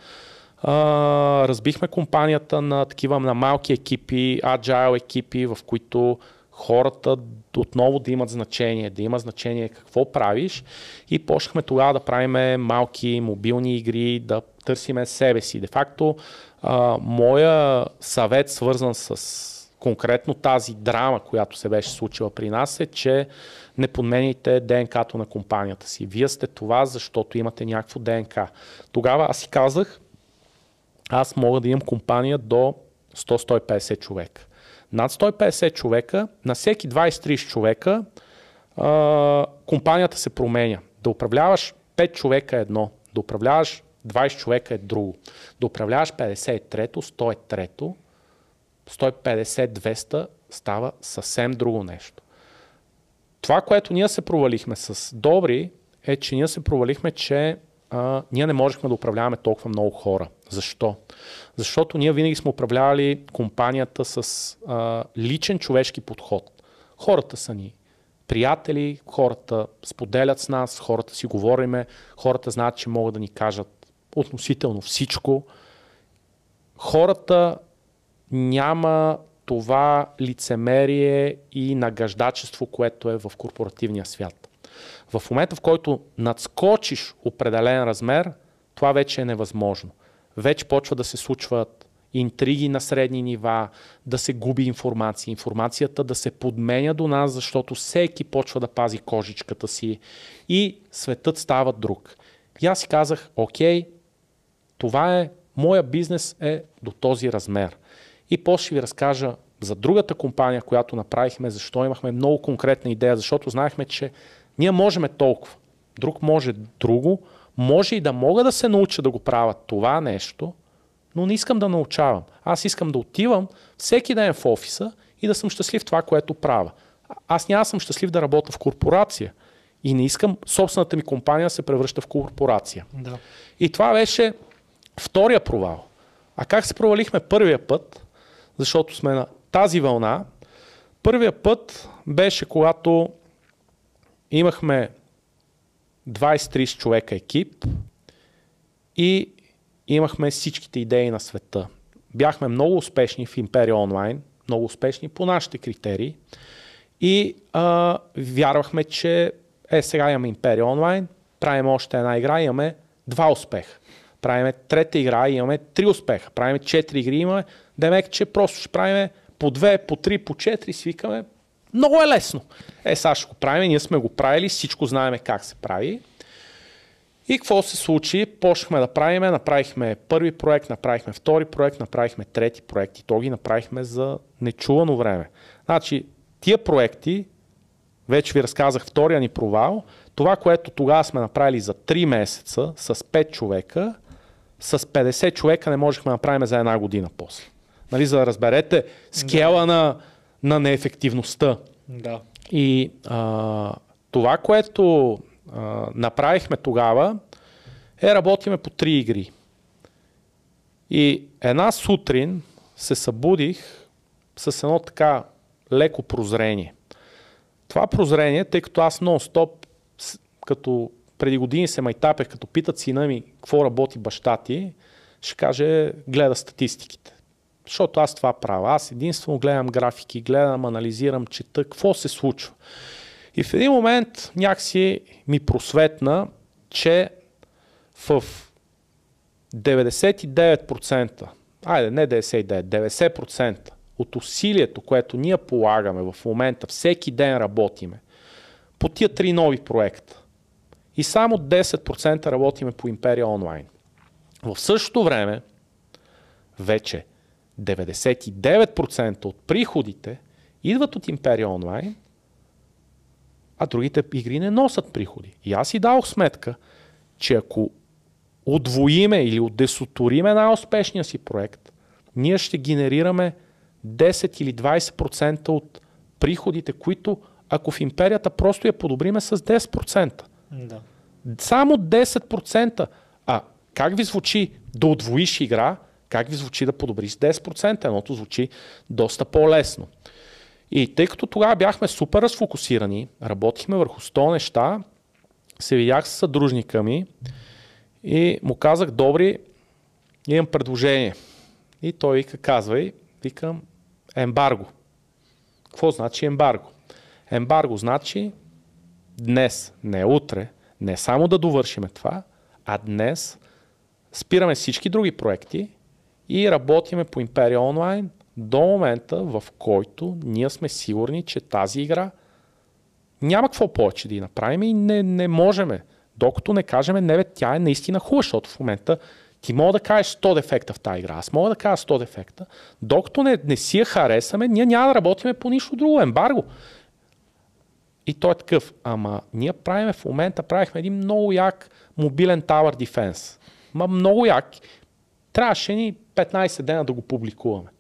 Разбихме компанията на такива на малки екипи, agile екипи, в които хората отново да имат значение, да има значение какво правиш и почнахме тогава да правиме малки мобилни игри, да търсиме себе си. Де факто, а, моя съвет свързан с конкретно тази драма, която се беше случила при нас е, че не подмените ДНК-то на компанията си. Вие сте това, защото имате някакво ДНК. Тогава аз си казах, аз мога да имам компания до 100-150 човека. Над 150 човека, на всеки 20-30 човека а, компанията се променя. Да управляваш 5 човека едно, да управляваш 20 човека е друго. Да управляваш 53-то, 103-то, 150-200 става съвсем друго нещо. Това, което ние се провалихме с Добри, е, че ние се провалихме, че а, ние не можехме да управляваме толкова много хора. Защо? Защото ние винаги сме управлявали компанията с а, личен човешки подход. Хората са ни приятели, хората споделят с нас, хората си говориме, хората знаят, че могат да ни кажат относително всичко. Хората няма това лицемерие и нагаждачество, което е в корпоративния свят. В момента, в който надскочиш определен размер, това вече е невъзможно. Вече почва да се случват интриги на средни нива, да се губи информация, информацията да се подменя до нас, защото всеки почва да пази кожичката си и светът става друг. И аз си казах, окей, това е, моя бизнес е до този размер. И после ще ви разкажа за другата компания, която направихме, защо имахме много конкретна идея, защото знаехме, че ние можем толкова, друг може друго, може и да мога да се науча да го правя това нещо, но не искам да научавам. Аз искам да отивам всеки ден в офиса и да съм щастлив в това, което правя. Аз няма съм щастлив да работя в корпорация и не искам собствената ми компания да се превръща в корпорация. Да. И това беше втория провал. А как се провалихме първия път? защото сме на тази вълна. Първия път беше когато имахме 20-30 човека екип и имахме всичките идеи на света. Бяхме много успешни в Империя онлайн, много успешни по нашите критерии и а, вярвахме, че е сега имаме Империя онлайн, правим още една игра, имаме два успеха. Правиме трета игра, имаме три успеха. Правиме четири игри, имаме Демек, че просто ще правим по две, по три, по четири, свикаме. Много е лесно. Е, сега ще го правим, ние сме го правили, всичко знаеме как се прави. И какво се случи? Почнахме да правим, направихме първи проект, направихме втори проект, направихме трети проект и то ги направихме за нечувано време. Значи, тия проекти, вече ви разказах втория ни провал, това, което тогава сме направили за 3 месеца с 5 човека, с 50 човека не можехме да направим за една година после. Нали, за да разберете скела да. на, на неефективността. Да. И а, това, което а, направихме тогава, е работиме по три игри. И една сутрин се събудих с едно така леко прозрение. Това прозрение, тъй като аз нон-стоп, като преди години се майтапех, като питат сина ми какво работи баща ти, ще каже гледа статистиките. Защото аз това правя. Аз единствено гледам графики, гледам, анализирам, чета какво се случва. И в един момент някакси ми просветна, че в 99%, айде не 99, 90% от усилието, което ние полагаме в момента, всеки ден работиме по тия три нови проекта. И само 10% работиме по Империя онлайн. В същото време, вече 99% от приходите идват от Империя онлайн, а другите игри не носят приходи. И аз си дадох сметка, че ако отвоиме или отдесоториме най-успешния си проект, ние ще генерираме 10 или 20% от приходите, които ако в империята просто я подобриме с 10%. Да. Само 10%. А как ви звучи да отвоиш игра, как ви звучи да подобриш 10%? Едното звучи доста по-лесно. И тъй като тогава бяхме супер разфокусирани, работихме върху 100 неща, се видях с съдружника ми и му казах, добри, имам предложение. И той вика, казвай, викам, ембарго. Какво значи ембарго? Ембарго значи днес, не утре, не само да довършиме това, а днес спираме всички други проекти и работиме по Империя онлайн до момента, в който ние сме сигурни, че тази игра няма какво повече да и направим и не, не можем. Докато не кажем, не бе, тя е наистина хубава, защото в момента ти мога да кажеш 100 дефекта в тази игра, аз мога да кажа 100 дефекта. Докато не, не си я харесаме, ние няма да работиме по нищо друго. Ембарго. И той е такъв. Ама ние правиме в момента, правихме един много як мобилен Tower Defense. Ма много як. Трябваше ни 15 дена да го публикуваме.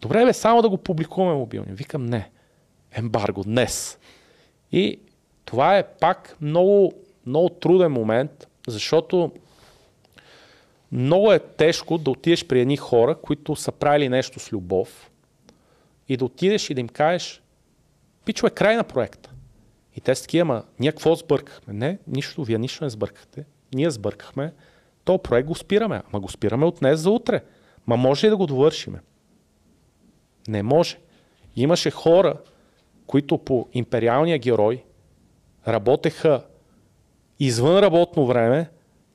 Добре, бе, само да го публикуваме мобилни. Викам не. Ембарго днес. И това е пак много, много труден момент, защото много е тежко да отидеш при едни хора, които са правили нещо с любов и да отидеш и да им кажеш, пичо е край на проекта. И те са такива, ама ние какво сбъркахме? Не, нищо, вие нищо не сбъркахте. Ние сбъркахме. То проект го спираме. Ама го спираме от днес за утре. Ма може ли да го довършиме? Не може. Имаше хора, които по империалния герой работеха извън работно време,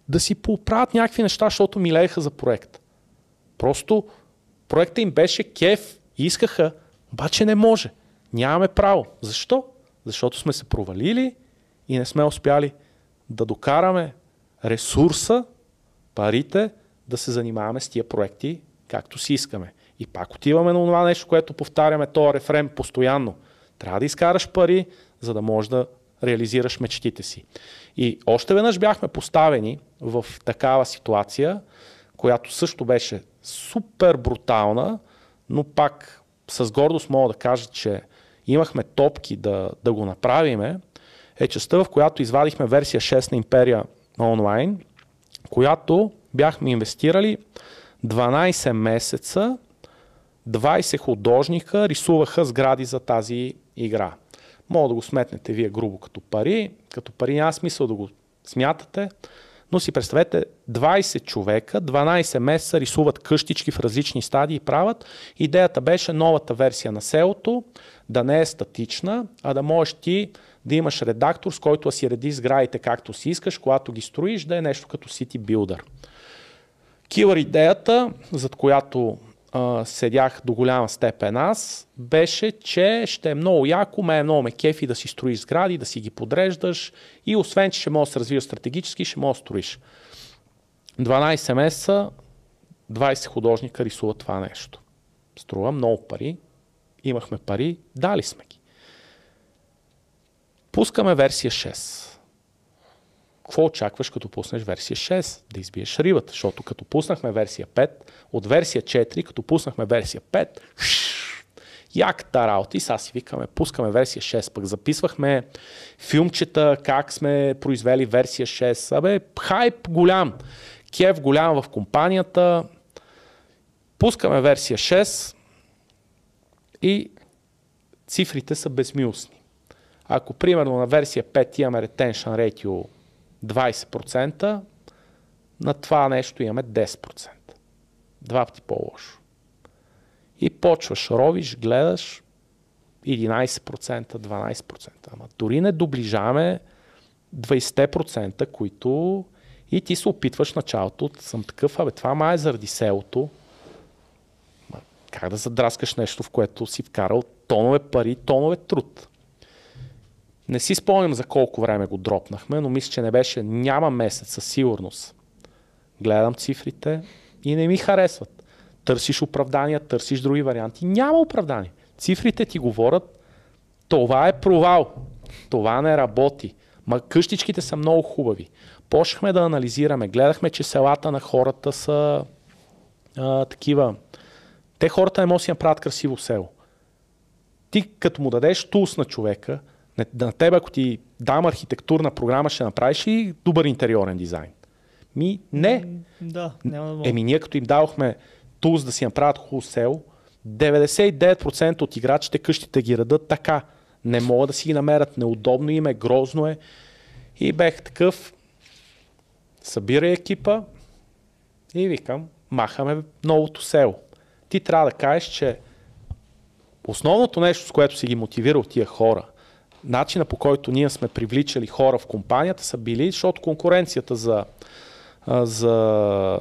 да си поправят някакви неща, защото милееха за проект. Просто проектът им беше кеф и искаха, обаче не може. Нямаме право. Защо? Защото сме се провалили и не сме успяли да докараме ресурса, парите, да се занимаваме с тия проекти, както си искаме. И пак отиваме на това нещо, което повтаряме този рефрен постоянно. Трябва да изкараш пари, за да можеш да реализираш мечтите си. И още веднъж бяхме поставени в такава ситуация, която също беше супер брутална, но пак с гордост мога да кажа, че имахме топки да, да го направиме, е частта, в която извадихме версия 6 на Империя онлайн, която бяхме инвестирали 12 месеца, 20 художника рисуваха сгради за тази игра. Мога да го сметнете вие грубо като пари. Като пари няма смисъл да го смятате. Но си представете, 20 човека, 12 месеца рисуват къщички в различни стадии и правят. Идеята беше новата версия на селото да не е статична, а да можеш ти да имаш редактор, с който да си реди сградите както си искаш, когато ги строиш, да е нещо като City Builder. Килър идеята, зад която седях до голяма степен аз, беше, че ще е много яко, ме е много ме кефи да си строиш сгради, да си ги подреждаш и освен, че ще можеш да се развиваш стратегически, ще можеш да строиш. 12 месеца 20 художника рисуват това нещо. Струва много пари, имахме пари, дали сме ги. Пускаме версия 6 какво очакваш като пуснеш версия 6? Да избиеш рибата, защото като пуснахме версия 5, от версия 4, като пуснахме версия 5, яката работа и сега си викаме, пускаме версия 6, пък записвахме филмчета, как сме произвели версия 6. Абе, хайп голям, кев голям в компанията. Пускаме версия 6 и цифрите са безмилостни. Ако примерно на версия 5 имаме retention ratio 20%, на това нещо имаме 10%. Два пъти по-лошо. И почваш, ровиш, гледаш 11%, 12%. Ама дори не доближаваме 20%, които и ти се опитваш началото, съм такъв, абе това май е заради селото. Как да задраскаш нещо, в което си вкарал тонове пари, тонове труд. Не си спомням за колко време го дропнахме, но мисля, че не беше, няма месец със сигурност. Гледам цифрите и не ми харесват. Търсиш оправдания, търсиш други варианти. Няма оправдание. Цифрите ти говорят, това е провал. Това не работи. Ма къщичките са много хубави. Почнахме да анализираме. Гледахме, че селата на хората са а, такива. Те хората не могат да си направят красиво село. Ти като му дадеш тулс на човека, на теб, ако ти дам архитектурна програма, ще направиш и добър интериорен дизайн. Ми, не. Да, няма да Еми, ние като им давахме тулз да си направят хубаво село, 99% от играчите къщите ги радат така. Не могат да си ги намерят. Неудобно им е, грозно е. И бех такъв, събирай екипа и викам, махаме новото село. Ти трябва да кажеш, че основното нещо, с което си ги мотивирал тия хора – начина по който ние сме привличали хора в компанията са били, защото конкуренцията за, за,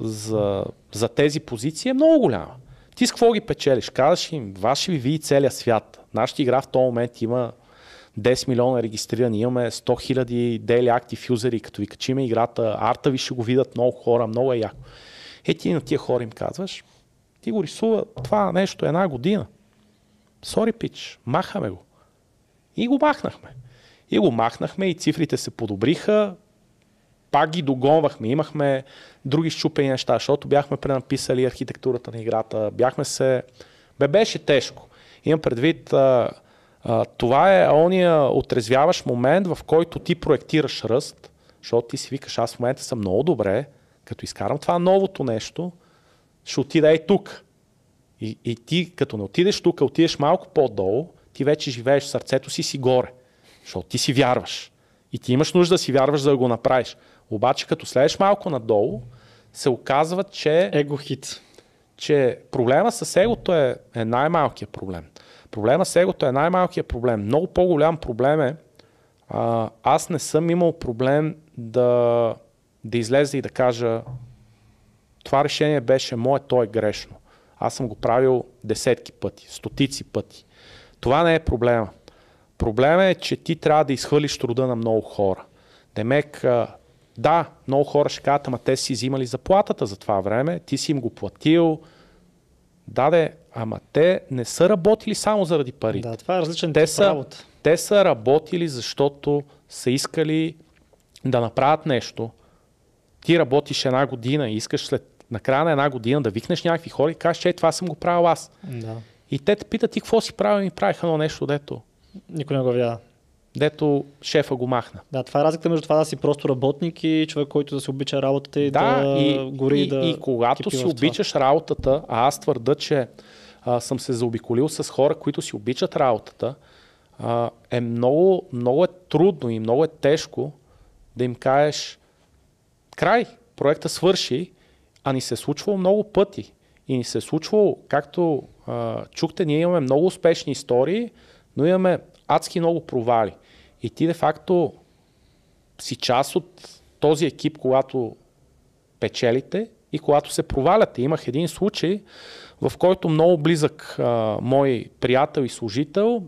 за, за тези позиции е много голяма. Ти с какво ги печелиш? Казваш им, вас ще ви види целият свят. Нашата игра в този момент има 10 милиона регистрирани, имаме 100 хиляди daily active юзери, като ви качиме играта, арта ви ще го видят много хора, много е яко. Е, ти на тия хора им казваш, ти го рисува това нещо една година. Сори, пич, махаме го. И го махнахме. И го махнахме и цифрите се подобриха, пак ги догонвахме. Имахме други щупени неща, защото бяхме пренаписали архитектурата на играта, бяхме се... Бе, беше тежко. Имам предвид, а, а, това е ония отрезвяващ момент, в който ти проектираш ръст, защото ти си викаш, аз в момента съм много добре, като изкарам това новото нещо, ще отида и тук. И, и ти, като не отидеш тук, отидеш малко по-долу, ти вече живееш в сърцето си си горе, защото ти си вярваш. И ти имаш нужда да си вярваш, за да го направиш. Обаче, като следеш малко надолу, се оказва, че... Его хит. Че проблема с егото е, е най-малкият проблем. Проблема с егото е най-малкият проблем. Много по-голям проблем е, а, аз не съм имал проблем да, да излезе и да кажа това решение беше мое, то е грешно. Аз съм го правил десетки пъти, стотици пъти. Това не е проблема. Проблема е, че ти трябва да изхвърлиш труда на много хора. Демек, да, много хора ще кажат, ама те си взимали заплатата за това време, ти си им го платил. Да, де, ама те не са работили само заради парите. Да, това е различен те са, работа. Те са работили, защото са искали да направят нещо. Ти работиш една година и искаш след на края на една година да викнеш някакви хора и кажеш, че това съм го правил аз. Да. И те те питат ти какво си правил и правиха едно нещо, дето, Никой не го видя. дето шефа го махна. Да, това е разликата между това да си просто работник и човек, който да си обича работата и да, Да, и, гори и, да и когато си обичаш работата, а аз твърда, че а, съм се заобиколил с хора, които си обичат работата, а, е много, много е трудно и много е тежко да им кажеш край, проекта свърши, а ни се е случвало много пъти. И ни се е случвало, както а, чухте, ние имаме много успешни истории, но имаме адски много провали. И ти де-факто си част от този екип, когато печелите и когато се проваляте. Имах един случай, в който много близък а, мой приятел и служител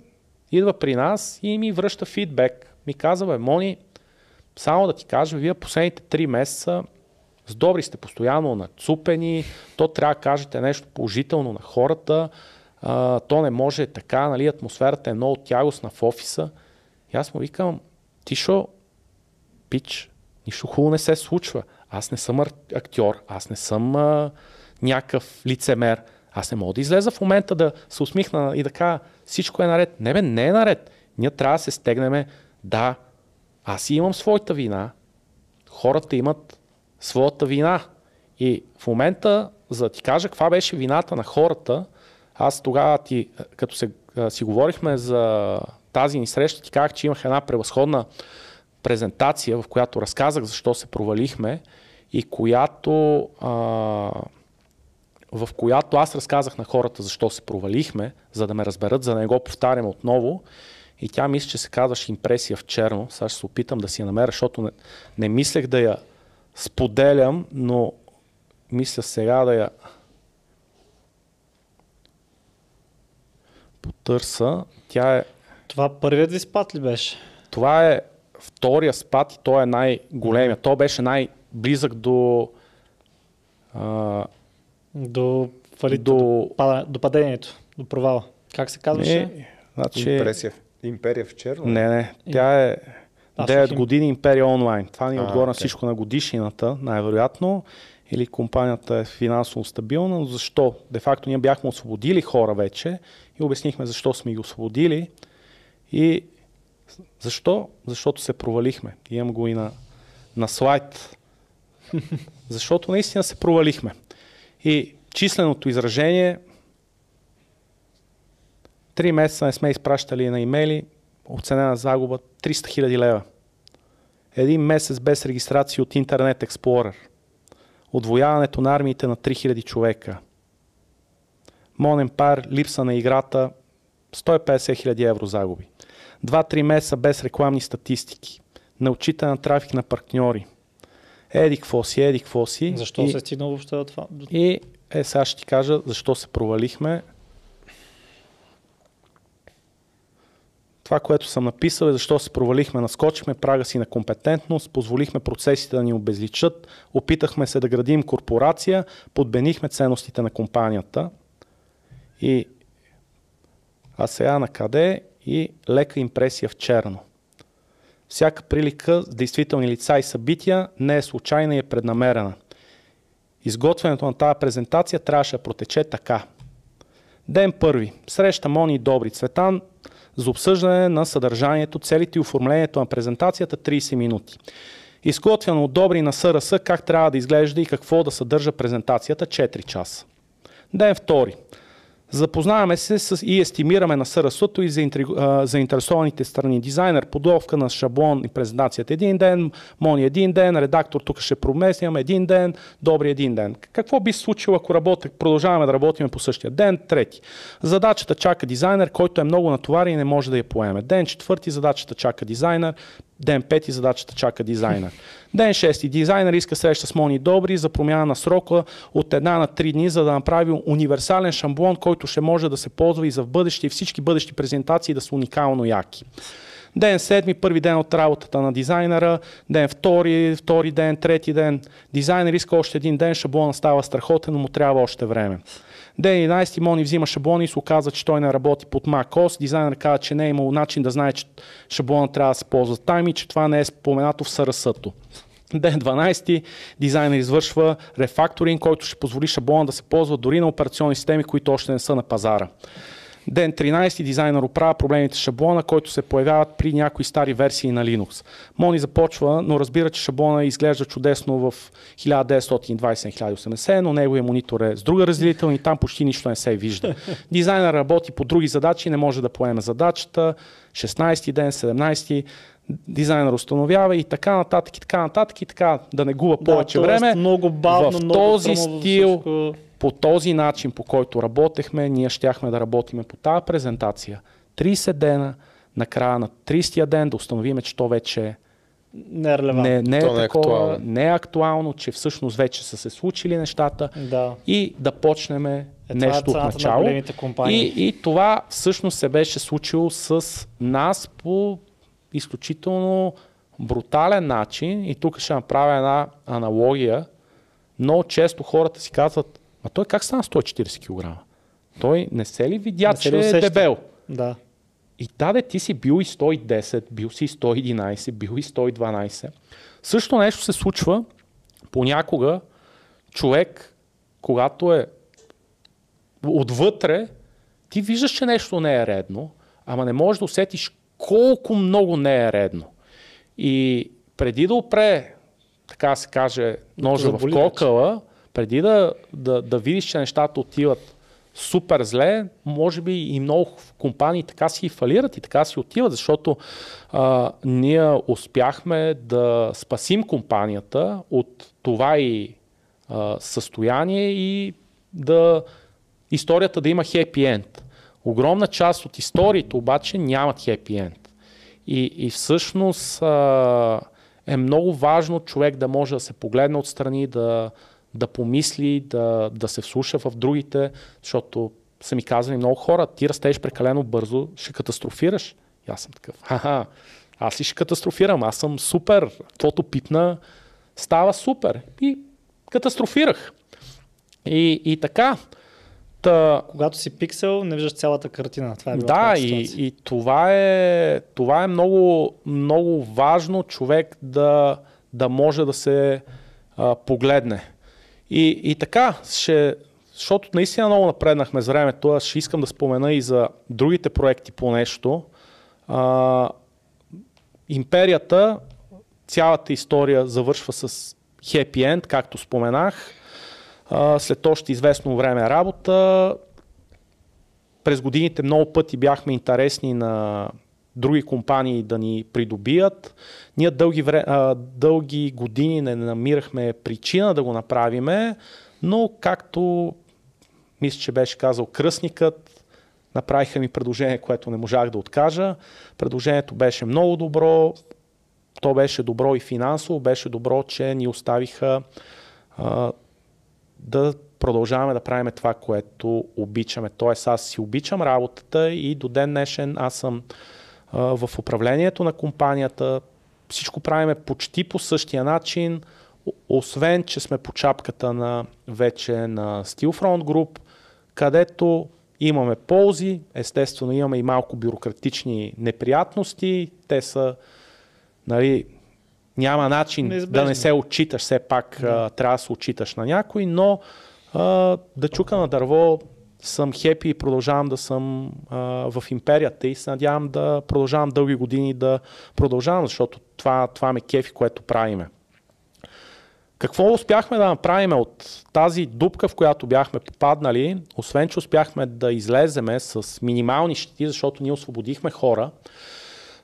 идва при нас и ми връща фидбек. Ми казва, Мони, само да ти кажа, вие последните три месеца с добри сте постоянно нацупени, то трябва да кажете нещо положително на хората, а, то не може така, нали, атмосферата е много тягостна в офиса. И аз му викам, ти шо, пич, нищо хубаво не се случва. Аз не съм актьор, аз не съм а, някакъв лицемер. Аз не мога да излеза в момента да се усмихна и да кажа всичко е наред. Не бе, не е наред. Ние трябва да се стегнеме. Да, аз и имам своята вина. Хората имат своята вина. И в момента, за да ти кажа каква беше вината на хората, аз тогава ти, като се, си говорихме за тази ни среща, ти казах, че имах една превъзходна презентация, в която разказах защо се провалихме и която, а, в която аз разказах на хората защо се провалихме, за да ме разберат, за да не го повтарям отново. И тя мисля, че се казваше импресия в черно. Сега ще се опитам да си я намеря, защото не, не мислех да я споделям, но мисля сега да я потърса. Тя е Това първият ви спад ли беше? това е втория спад и той е най-големия. Той беше най-близък до, а, До фалит, до... до... Пада, до падението, до провала. Как се казваше? Не, значи, Импресия. Империя в черно. не, не, тя е 9 слушам. години империя онлайн. Това ни е отгоре на окей. всичко на годишнината, най-вероятно. Или компанията е финансово стабилна, но защо? Де факто ние бяхме освободили хора вече и обяснихме защо сме ги освободили. И защо? Защото се провалихме. Имам го и на, на слайд. Защото наистина се провалихме. И численото изражение Три месеца не сме изпращали на имейли, оценена загуба 300 000 лева. Един месец без регистрация от Internet Explorer. Отвояването на армиите на 3000 човека. Монен пар, липса на играта, 150 000 евро загуби. Два-три месеца без рекламни статистики. Неочитане на трафик на партньори. Еди какво си, еди какво си. Защо и, се е стигнал въобще до това? И Е, сега ще ти кажа защо се провалихме. Това, което съм написал е защо се провалихме, наскочихме прага си на компетентност, позволихме процесите да ни обезличат, опитахме се да градим корпорация, подбенихме ценностите на компанията. И а сега на къде и лека импресия в черно. Всяка прилика с действителни лица и събития не е случайна и е преднамерена. Изготвянето на тази презентация трябваше да протече така. Ден първи. Среща Мони и Добри Цветан за обсъждане на съдържанието, целите и оформлението на презентацията 30 минути. Изготвяно от Добри на СРС как трябва да изглежда и какво да съдържа презентацията 4 часа. Ден втори. Запознаваме се с и естимираме на СРС-то и заинтересованите страни. Дизайнер, подготовка на шаблон и презентацията един ден, Мони един ден, редактор тук ще промесям един ден, добри един ден. Какво би се случило, ако работя, продължаваме да работим по същия ден? Трети. Задачата чака дизайнер, който е много натоварен и не може да я поеме. Ден четвърти задачата чака дизайнер, Ден пети задачата чака дизайнер. Ден шести дизайнер иска среща с Мони Добри за промяна на срока от една на три дни, за да направи универсален шамблон, който ще може да се ползва и за в бъдеще и всички бъдещи презентации да са уникално яки. Ден седми, първи ден от работата на дизайнера, ден втори, втори ден, трети ден. Дизайнер иска още един ден, шаблона става страхотен, но му трябва още време. Ден 11 Мони взима шаблони и се оказа, че той не работи под macOS. Дизайнер каза, че не е имал начин да знае, че шаблона трябва да се ползва тайм и че това не е споменато в срс Ден 12 дизайнер извършва рефакторинг, който ще позволи шаблона да се ползва дори на операционни системи, които още не са на пазара. Ден 13 дизайнер оправя проблемите с шаблона, който се появяват при някои стари версии на Linux. Мони започва, но разбира, че шаблона изглежда чудесно в 1920-1080, но неговия монитор е с друга разделителна и там почти нищо не се вижда. Дизайнер работи по други задачи не може да поеме задачата. 16 ден, 17 дизайнер установява и така нататък и така нататък и така да не губа повече да, време. Много бавно, в много този стил всичко по този начин, по който работехме, ние щяхме да работиме по тази презентация 30 дена, накрая на 30-я ден да установиме, че то вече не е релевантно. не, не, е, То не е такова, актуално. не е актуално, че всъщност вече са се случили нещата Да. и да почнем Е, е нещо от цената на начало. компании. И, и това всъщност се беше случило с нас по изключително брутален начин. И тук ще направя една аналогия. Много често хората си казват, а той как стана 140 кг? Той не се ли видя, Не че ли е дебел? Да. И таде ти си бил и 110, бил си и 111, бил и 112. Също нещо се случва понякога човек, когато е отвътре, ти виждаш, че нещо не е редно, ама не можеш да усетиш колко много не е редно. И преди да опре, така се каже, ножа в кокала, преди да, да, да видиш, че нещата отиват супер зле, може би и много компании така си фалират и така си отиват, защото а, ние успяхме да спасим компанията от това и а, състояние и да историята да има хепи енд. Огромна част от историите обаче нямат хепи енд. И, и всъщност а, е много важно човек да може да се погледне отстрани, да, да помисли, да, да се вслуша в другите, защото са ми казали много хора, ти растеш прекалено бързо, ще катастрофираш. И аз съм такъв, ха аз ли ще катастрофирам, аз съм супер, каквото пипна, става супер. И катастрофирах. И, и така, та, Когато си пиксел, не виждаш цялата картина. Това е да, и, и това е, това е много, много важно човек да, да може да се а, погледне. И, и така, ще, защото наистина много напреднахме с времето, аз ще искам да спомена и за другите проекти по нещо. А, империята, цялата история завършва с хепи енд, както споменах. А, след още известно време работа, през годините много пъти бяхме интересни на други компании да ни придобият. Ние дълги, вре, а, дълги години не намирахме причина да го направиме, но както мисля, че беше казал кръстникът, направиха ми предложение, което не можах да откажа. Предложението беше много добро, то беше добро и финансово, беше добро, че ни оставиха а, да продължаваме да правим това, което обичаме. Тоест аз си обичам работата и до ден днешен аз съм в управлението на компанията. Всичко правиме почти по същия начин, освен, че сме по чапката на вече на Steelfront Group, където имаме ползи, естествено имаме и малко бюрократични неприятности. Те са, нали, няма начин Неизбежно. да не се отчиташ, все пак да. трябва да се отчиташ на някой, но а, да чука на дърво съм хепи и продължавам да съм а, в империята и се надявам да продължавам дълги години да продължавам, защото това, това ме кефи, което правиме. Какво успяхме да направим от тази дупка, в която бяхме попаднали, освен че успяхме да излеземе с минимални щити, защото ние освободихме хора,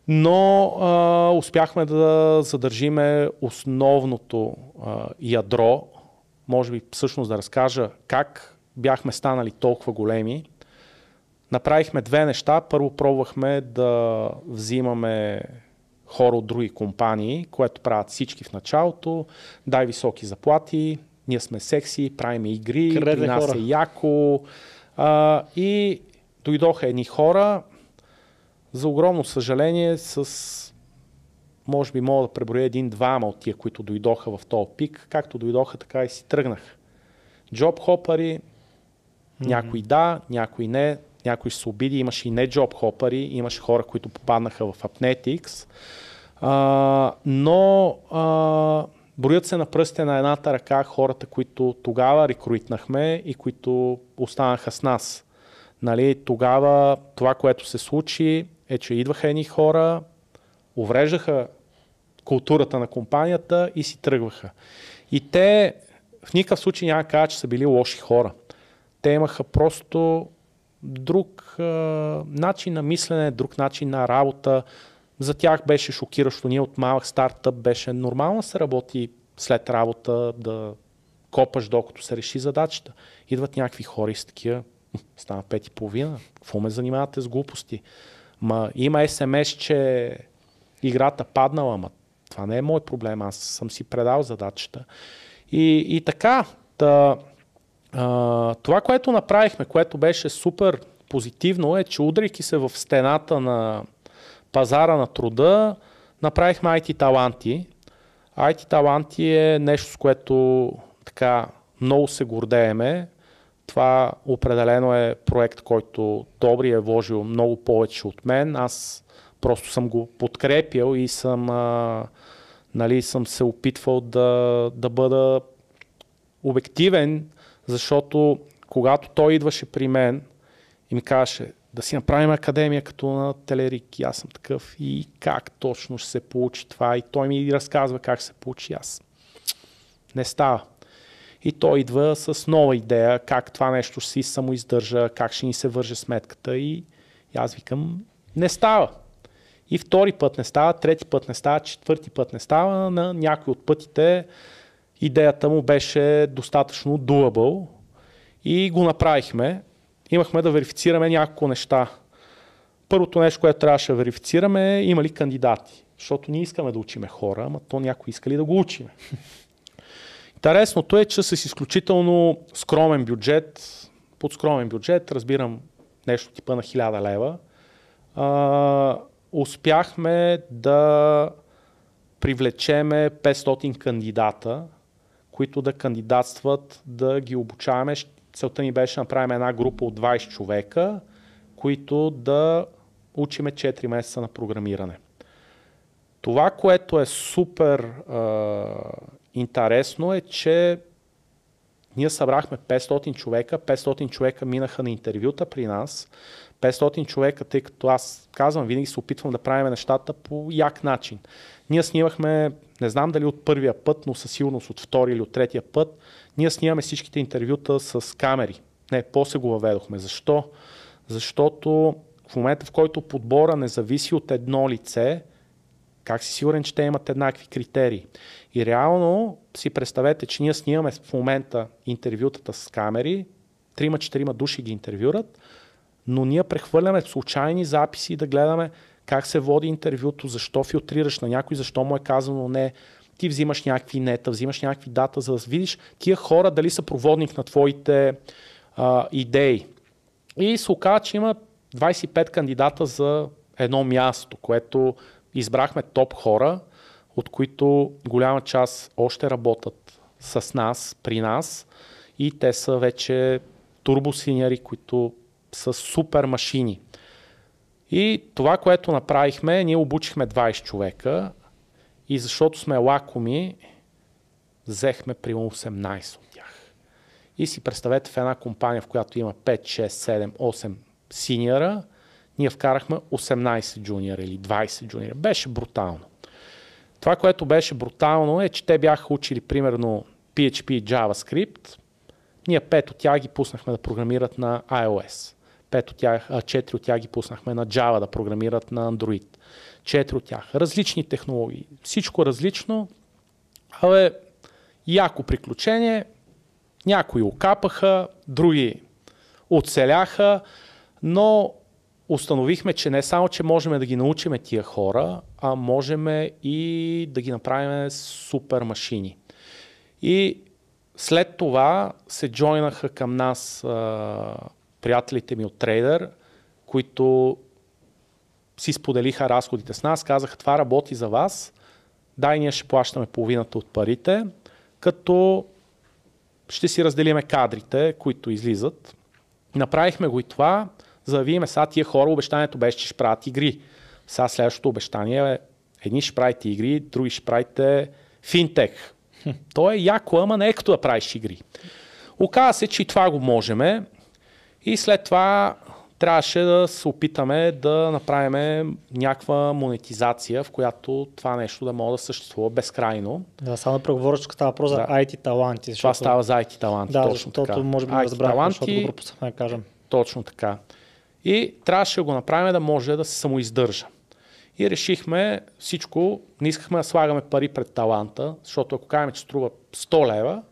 но а, успяхме да задържиме основното а, ядро, може би всъщност да разкажа как бяхме станали толкова големи. Направихме две неща. Първо пробвахме да взимаме хора от други компании, което правят всички в началото. Дай високи заплати, ние сме секси, правим игри, Къде при нас хора? е яко. А, и дойдоха едни хора, за огромно съжаление, с може би мога да преброя един-двама от тия, които дойдоха в този пик, както дойдоха, така и си тръгнах. Джоб хопари. Някои да, някои не, някой ще се обиди, имаше и не джоб хопари, имаше хора, които попаднаха в Apnetics, а, но а, броят се на пръстите на едната ръка хората, които тогава рекруитнахме и които останаха с нас. Нали, тогава това, което се случи е, че идваха едни хора, увреждаха културата на компанията и си тръгваха. И те в никакъв случай няма да кажа, че са били лоши хора. Те имаха просто друг а, начин на мислене, друг начин на работа. За тях беше шокиращо. Ние от малък стартъп беше нормално да се работи след работа, да копаш докато се реши задачата. Идват някакви хора и с такива, стана пет и половина, какво ме занимавате с глупости? Ма има СМС, че играта паднала, ма това не е мой проблем, аз съм си предал задачата. И, и така, да, това, което направихме, което беше супер позитивно е, че удряйки се в стената на пазара на труда, направихме IT таланти. IT таланти е нещо, с което така много се гордееме. Това определено е проект, който Добри е вложил много повече от мен. Аз просто съм го подкрепил и съм, а, нали, съм се опитвал да, да бъда обективен, защото когато той идваше при мен и ми казваше да си направим академия като на Телерик, и аз съм такъв и как точно ще се получи това и той ми разказва как се получи аз. Не става. И той идва с нова идея, как това нещо ще си самоиздържа, как ще ни се върже сметката и, и аз викам, не става. И втори път не става, трети път не става, четвърти път не става. На някой от пътите идеята му беше достатъчно doable и го направихме. Имахме да верифицираме няколко неща. Първото нещо, което трябваше да верифицираме е има ли кандидати. Защото ние искаме да учиме хора, ама то някой иска ли да го учиме. Интересното е, че с изключително скромен бюджет, под скромен бюджет, разбирам нещо типа на 1000 лева, а, успяхме да привлечеме 500 кандидата, които да кандидатстват, да ги обучаваме. Целта ни беше да направим една група от 20 човека, които да учиме 4 месеца на програмиране. Това, което е супер е, интересно е, че ние събрахме 500 човека, 500 човека минаха на интервюта при нас, 500 човека, тъй като аз казвам, винаги се опитвам да правим нещата по як начин. Ние снимахме, не знам дали от първия път, но със сигурност от втори или от третия път, ние снимаме всичките интервюта с камери. Не, после го въведохме. Защо? Защото в момента, в който подбора не зависи от едно лице, как си сигурен, че те имат еднакви критерии? И реално си представете, че ние снимаме в момента интервютата с камери, трима-четирима души ги интервюрат, но ние прехвърляме случайни записи да гледаме как се води интервюто, защо филтрираш на някой, защо му е казано не. ти взимаш някакви нета, взимаш някакви дата, за да видиш тия хора дали са проводник на твоите а, идеи. И се оказа, че има 25 кандидата за едно място, което избрахме топ хора, от които голяма част още работят с нас, при нас и те са вече турбосиньори, които са супер машини. И това, което направихме, ние обучихме 20 човека и защото сме лакоми, взехме примерно 18 от тях. И си представете в една компания, в която има 5, 6, 7, 8 синьора, ние вкарахме 18 джуниора или 20 джуниора. Беше брутално. Това, което беше брутално е, че те бяха учили примерно PHP и JavaScript. Ние пет от тях ги пуснахме да програмират на iOS. Пет от тях, а, от тях ги пуснахме на Java да програмират на Android. Четири от тях. Различни технологии. Всичко различно, але яко приключение. Някои окапаха, други оцеляха, но установихме, че не само, че можем да ги научим тия хора, а можем и да ги направим супер машини. И след това се джойнаха към нас а, приятелите ми от Трейдър, които си споделиха разходите с нас, казаха това работи за вас, дай ние ще плащаме половината от парите, като ще си разделиме кадрите, които излизат. Направихме го и това, за да видим сега тия хора, обещанието беше, че ще правят игри. Сега следващото обещание е, едни ще правите игри, други ще правите финтех. То е яко, ама не е като да правиш игри. Оказва се, че и това го можем. И след това трябваше да се опитаме да направим някаква монетизация, в която това нещо да може да съществува безкрайно. Да, само че става въпрос за Да. IT таланти. Това става за IT таланти. Да, точно защото така. може би не разбрахме, таланти, защото го пропуснахме да кажем. Точно така. И трябваше да го направим да може да се самоиздържа. И решихме всичко, не искахме да слагаме пари пред таланта, защото ако кажем, че струва 100 лева,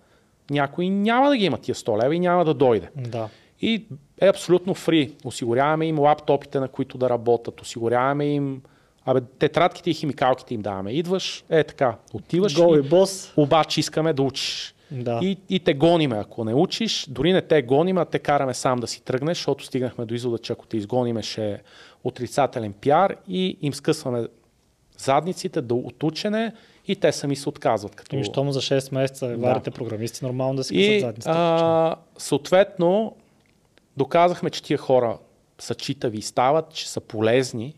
някой няма да ги има тия 100 лева и няма да дойде. Да. И е абсолютно фри. Осигуряваме им лаптопите, на които да работят, осигуряваме им Абе, тетрадките и химикалките им даваме. Идваш, е така, отиваш Гол и и бос. обаче искаме да учиш. Да. И, и те гониме. Ако не учиш, дори не те гоним, а те караме сам да си тръгнеш, защото стигнахме до извода, че ако те изгониме ще е отрицателен пиар и им скъсваме задниците до отучене и те сами се отказват. Като... Ами, щом за 6 месеца Да. варите програмисти, нормално да си И задницата. а, съответно доказахме, че тия хора са читави и стават, че са полезни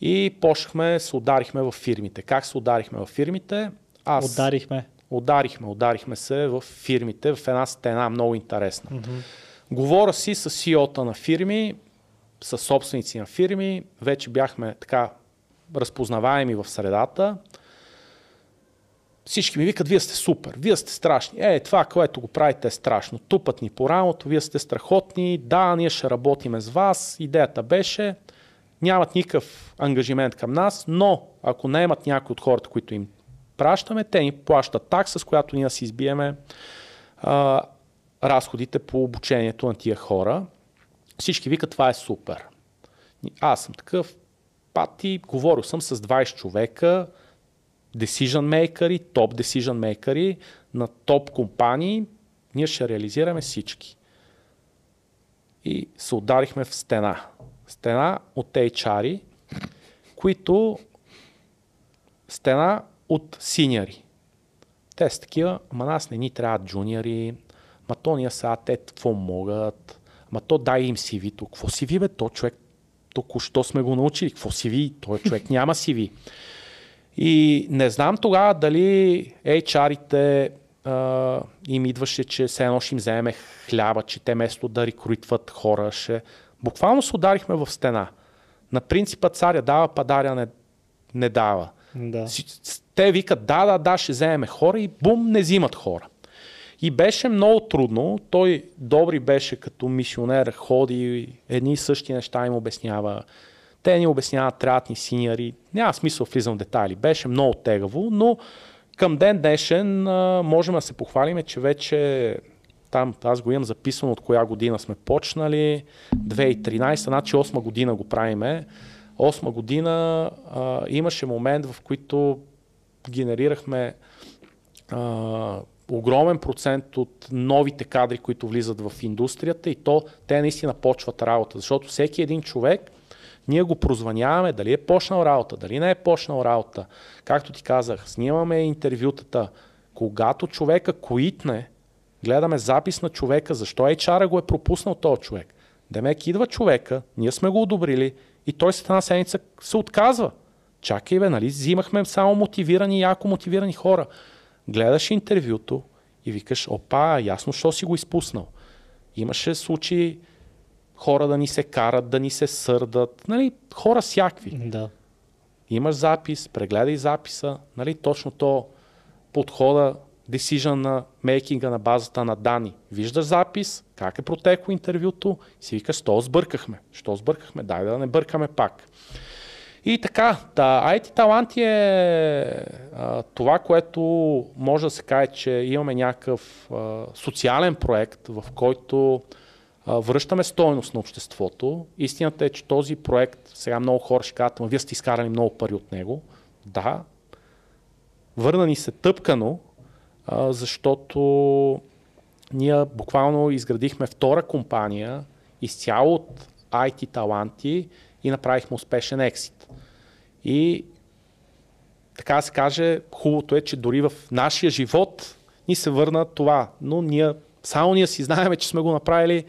и почнахме, се ударихме в фирмите. Как се ударихме в фирмите? Аз Ударихме. ударихме, ударихме се в фирмите, в една стена много интересна. Говоря си с CEO-та на фирми, с собственици на фирми, вече бяхме така разпознаваеми в средата. Всички ми викат, вие сте супер, вие сте страшни. Е, това, което го правите е страшно. Тупат ни по рамото, вие сте страхотни, да, ние ще работиме с вас. Идеята беше, нямат никакъв ангажимент към нас, но ако не имат някой от хората, които им пращаме, те ни плащат такса, с която ние си избиеме а, разходите по обучението на тия хора. Всички викат, това е супер. Аз съм такъв, пати, говорил съм с 20 човека, decision makers, топ decision makers на топ компании, ние ще реализираме всички. И се ударихме в стена. Стена от HR, които стена от синьори. Те са такива, ама нас не ни трябват джуниори, ма то ние сега те какво могат, ма то дай им CV-то. Какво CV бе? То човек току-що сме го научили. Какво CV? Той човек няма CV. И не знам тогава дали HR-ите а, им идваше, че се едно ще им вземе хляба, че те место да рекрутват хора ще... Буквално се ударихме в стена. На принципа царя дава, падаря не, не дава. Да. Те викат, да, да, да, ще вземем хора и бум, не взимат хора. И беше много трудно. Той добри беше като мисионер, ходи, едни и същи неща им обяснява. Те ни обясняват, трябват ни синьори. Няма смисъл влизам в детайли. Беше много тегаво, но към ден днешен можем да се похвалиме, че вече там аз го имам записано от коя година сме почнали. 2013, значи 8 година го правиме. 8 година а, имаше момент, в който генерирахме а, огромен процент от новите кадри, които влизат в индустрията и то те наистина почват работа, защото всеки един човек ние го прозваняваме дали е почнал работа, дали не е почнал работа. Както ти казах, снимаме интервютата. Когато човека коитне, гледаме запис на човека, защо HR го е пропуснал този човек. Демек идва човека, ние сме го одобрили и той след една седмица се отказва. Чакай бе, нали, взимахме само мотивирани, яко мотивирани хора. Гледаш интервюто и викаш, опа, ясно, що си го изпуснал. Имаше случаи хора да ни се карат, да ни се сърдат, нали, хора всякакви. Да. Имаш запис, прегледай записа, нали, точно то подхода, decision на мейкинга на базата на данни. Виждаш запис, как е протекло интервюто си викаш, що сбъркахме. Що сбъркахме? Дай да не бъркаме пак. И така, да, IT таланти е а, това, което може да се каже, че имаме някакъв а, социален проект, в който връщаме стойност на обществото. Истината е, че този проект, сега много хора ще кажат, вие сте изкарали много пари от него. Да, върна ни се тъпкано, защото ние буквално изградихме втора компания изцяло от IT таланти и направихме успешен ексит. И така се каже, хубавото е, че дори в нашия живот ни се върна това. Но ние, само ние си знаем, че сме го направили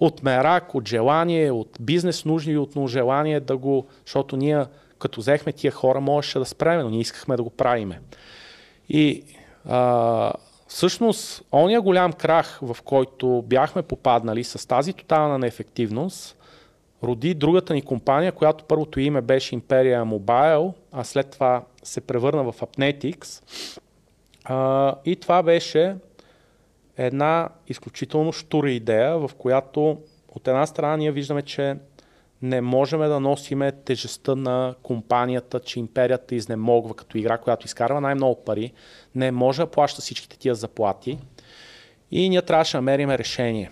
от мерак, от желание, от бизнес нужни и от желание да го, защото ние като взехме тия хора, можеше да спреме, но ние искахме да го правиме. И а, всъщност, ония голям крах, в който бяхме попаднали с тази тотална неефективност, роди другата ни компания, която първото име беше Imperia Mobile, а след това се превърна в Apnetics. А, и това беше една изключително штура идея, в която от една страна ние виждаме, че не можем да носиме тежестта на компанията, че империята изнемогва като игра, която изкарва най-много пари, не може да плаща всичките тия заплати и ние трябваше да намерим решение.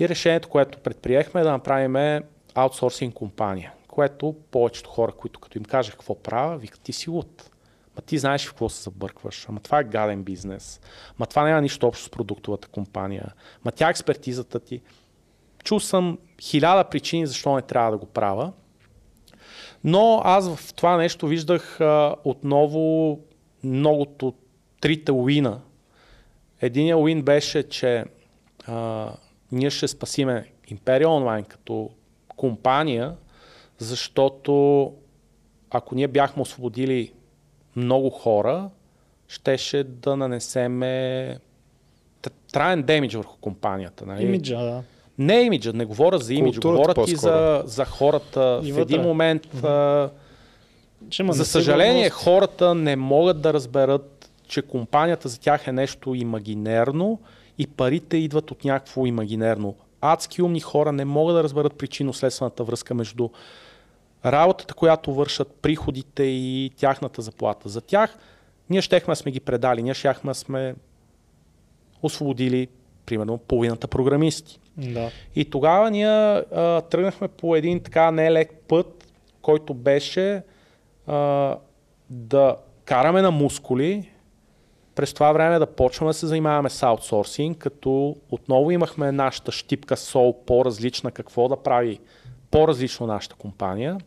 И решението, което предприехме е да направим аутсорсинг компания, което повечето хора, които като им кажах какво правя, викат ти си луд. Ма ти знаеш в какво се забъркваш. Ама това е гаден бизнес. Ма това няма нищо общо с продуктовата компания. Ма тя експертизата ти. Чул съм хиляда причини защо не трябва да го правя. Но аз в това нещо виждах а, отново многото трите уина. Единият уин беше, че а, ние ще спасиме Империя онлайн като компания, защото ако ние бяхме освободили много хора, щеше да нанесеме траен демидж върху компанията. Нали? Имиджа, да. Не имиджа, не говоря за имидж, говоря ти за, за хората. И в един момент, mm-hmm. а, за съжаление, хората не могат да разберат, че компанията за тях е нещо имагинерно и парите идват от някакво имагинерно адски умни хора не могат да разберат причинно-следствената връзка между работата, която вършат, приходите и тяхната заплата. За тях ние щехме сме ги предали, ние щяхме сме освободили примерно половината програмисти. Да. И тогава ние а, тръгнахме по един така нелек път, който беше а, да караме на мускули, през това време да почваме да се занимаваме с аутсорсинг, като отново имахме нашата щипка сол по-различна, какво да прави по-различно нашата компания.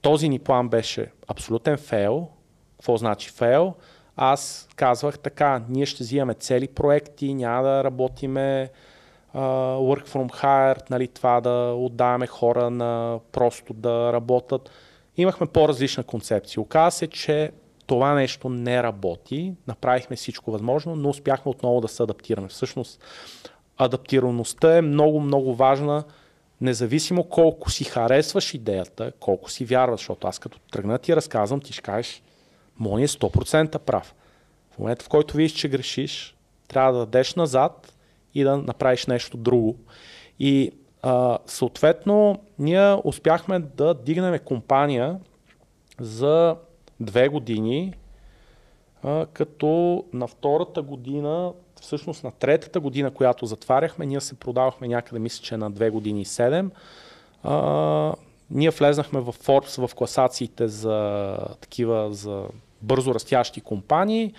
Този ни план беше абсолютен фейл. Какво значи фейл? Аз казвах така, ние ще взимаме цели проекти, няма да работиме uh, work from hire, нали, това да отдаваме хора на просто да работят. Имахме по-различна концепция. Оказва се, че това нещо не работи, направихме всичко възможно, но успяхме отново да се адаптираме. Всъщност, адаптираността е много, много важна, независимо колко си харесваш идеята, колко си вярваш, защото аз като тръгна ти разказвам, ти ще кажеш, мой е 100% прав. В момента, в който видиш, че грешиш, трябва да дадеш назад и да направиш нещо друго. И а, съответно, ние успяхме да дигнем компания за две години, а, като на втората година, всъщност на третата година, която затваряхме, ние се продавахме някъде, мисля, че на две години и седем. А, ние влезнахме в Forbes в класациите за такива, за бързо растящи компании,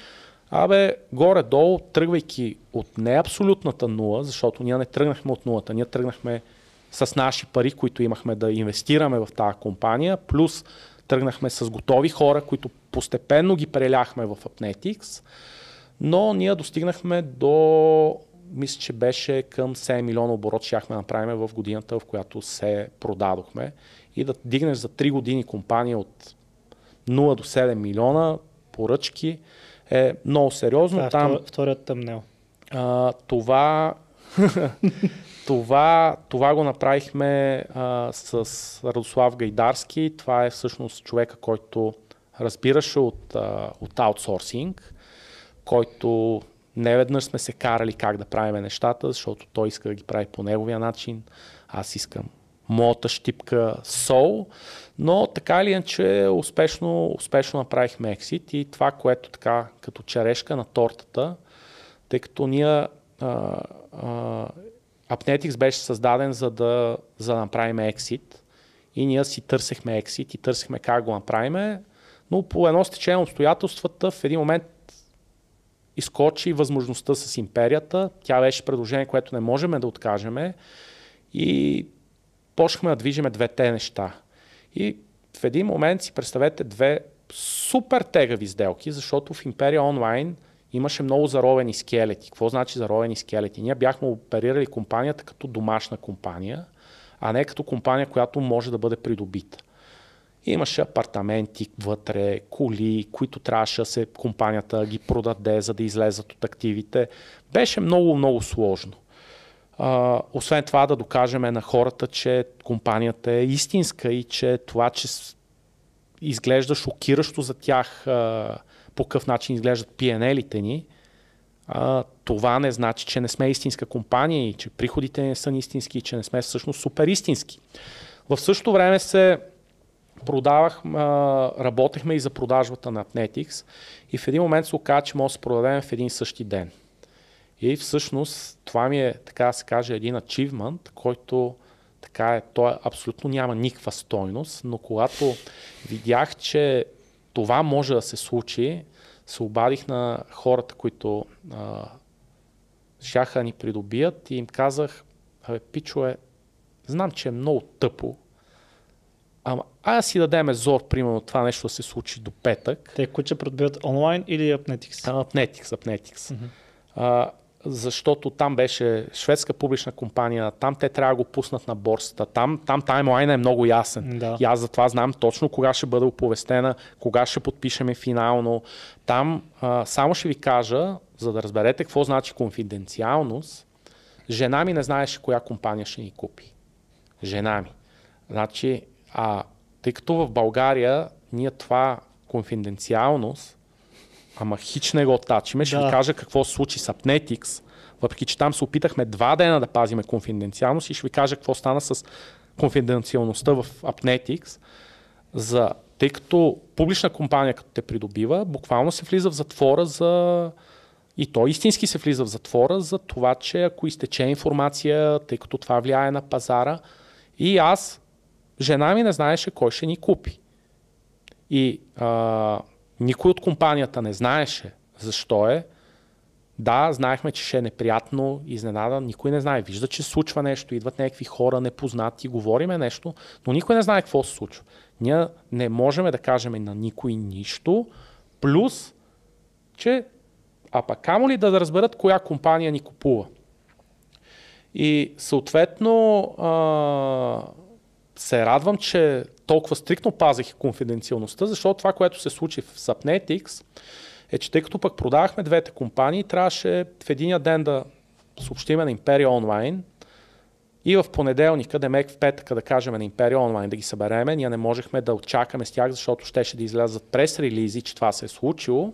Абе, горе-долу, тръгвайки от не абсолютната нула, защото ние не тръгнахме от нулата, ние тръгнахме с наши пари, които имахме да инвестираме в тази компания, плюс тръгнахме с готови хора, които постепенно ги преляхме в Apnetics, но ние достигнахме до, мисля, че беше към 7 милиона оборот, щяхме да направим в годината, в която се продадохме. И да дигнеш за 3 години компания от 0 до 7 милиона поръчки, е много сериозно. Това е Там, вторият тъмнел. а, това, това, това го направихме а, с Радослав Гайдарски. Това е всъщност човека, който разбираше от, а, от аутсорсинг, който не веднъж сме се карали как да правим нещата, защото той иска да ги прави по неговия начин. Аз искам моята щипка сол, но така или иначе успешно, успешно направихме ексит и това, което така като черешка на тортата, тъй като ние а, а, Apnetics беше създаден за да, за да направим ексит и ние си търсехме ексит и търсехме как го направим, но по едно стечение обстоятелствата в един момент изкочи възможността с империята. Тя беше предложение, което не можем да откажеме и почнахме да движиме двете неща. И в един момент си представете две супер тегави сделки, защото в Империя онлайн имаше много заровени скелети. Какво значи заровени скелети? Ние бяхме оперирали компанията като домашна компания, а не като компания, която може да бъде придобита. Имаше апартаменти вътре, коли, които трябваше да се компанията ги продаде, за да излезат от активите. Беше много, много сложно. А, освен това да докажем на хората, че компанията е истинска и че това, че изглежда шокиращо за тях а, по какъв начин изглеждат PNL-ите ни, а, това не значи, че не сме истинска компания и че приходите не са истински и че не сме всъщност супер истински. В същото време се продавах, работехме и за продажбата на Apnetics и в един момент се оказа, че може да се продадем в един същи ден. И всъщност това ми е, така да се каже, един ачивмент, който така е, той абсолютно няма никаква стойност, но когато видях, че това може да се случи, се обадих на хората, които а, щяха ни придобият и им казах, абе, пичове, знам, че е много тъпо, ама да си дадеме зор, примерно това нещо да се случи до петък. Те, ще придобият онлайн или Apnetics? Apnetics, Apnetics. Mm-hmm. А, защото там беше шведска публична компания, там те трябва да го пуснат на борсата, там, там таймлайна е много ясен. Да. И аз затова знам точно кога ще бъде оповестена, кога ще подпишеме финално. Там а, само ще ви кажа, за да разберете какво значи конфиденциалност, жена ми не знаеше коя компания ще ни купи. Жена ми. Значи, а, тъй като в България ние това конфиденциалност Ама хич не го оттачиме. Ще Да. ви кажа какво се случи с Apnetics, въпреки че там се опитахме два дена да пазиме конфиденциалност и ще ви кажа какво стана с конфиденциалността в Apnetics. За, тъй като публична компания като те придобива, буквално се влиза в затвора за и то истински се влиза в затвора за това, че ако изтече информация, тъй като това влияе на пазара, и аз, жена ми не знаеше кой ще ни купи. И а, никой от компанията не знаеше защо е. Да, знаехме, че ще е неприятно, изненада, никой не знае. Вижда, че случва нещо, идват някакви хора непознати, говориме нещо, но никой не знае какво се случва. Ние не можем да кажем на никой нищо, плюс, че а пък камо ли да разберат коя компания ни купува. И съответно а, се радвам, че толкова стриктно пазих конфиденциалността, защото това, което се случи в Sapnetics, е, че тъй като пък продавахме двете компании, трябваше в единия ден да съобщиме на Империя онлайн и в понеделника, демек в петъка да кажем на Империя онлайн да ги събереме, ние не можехме да очакаме с тях, защото щеше да излязат прес релизи, че това се е случило.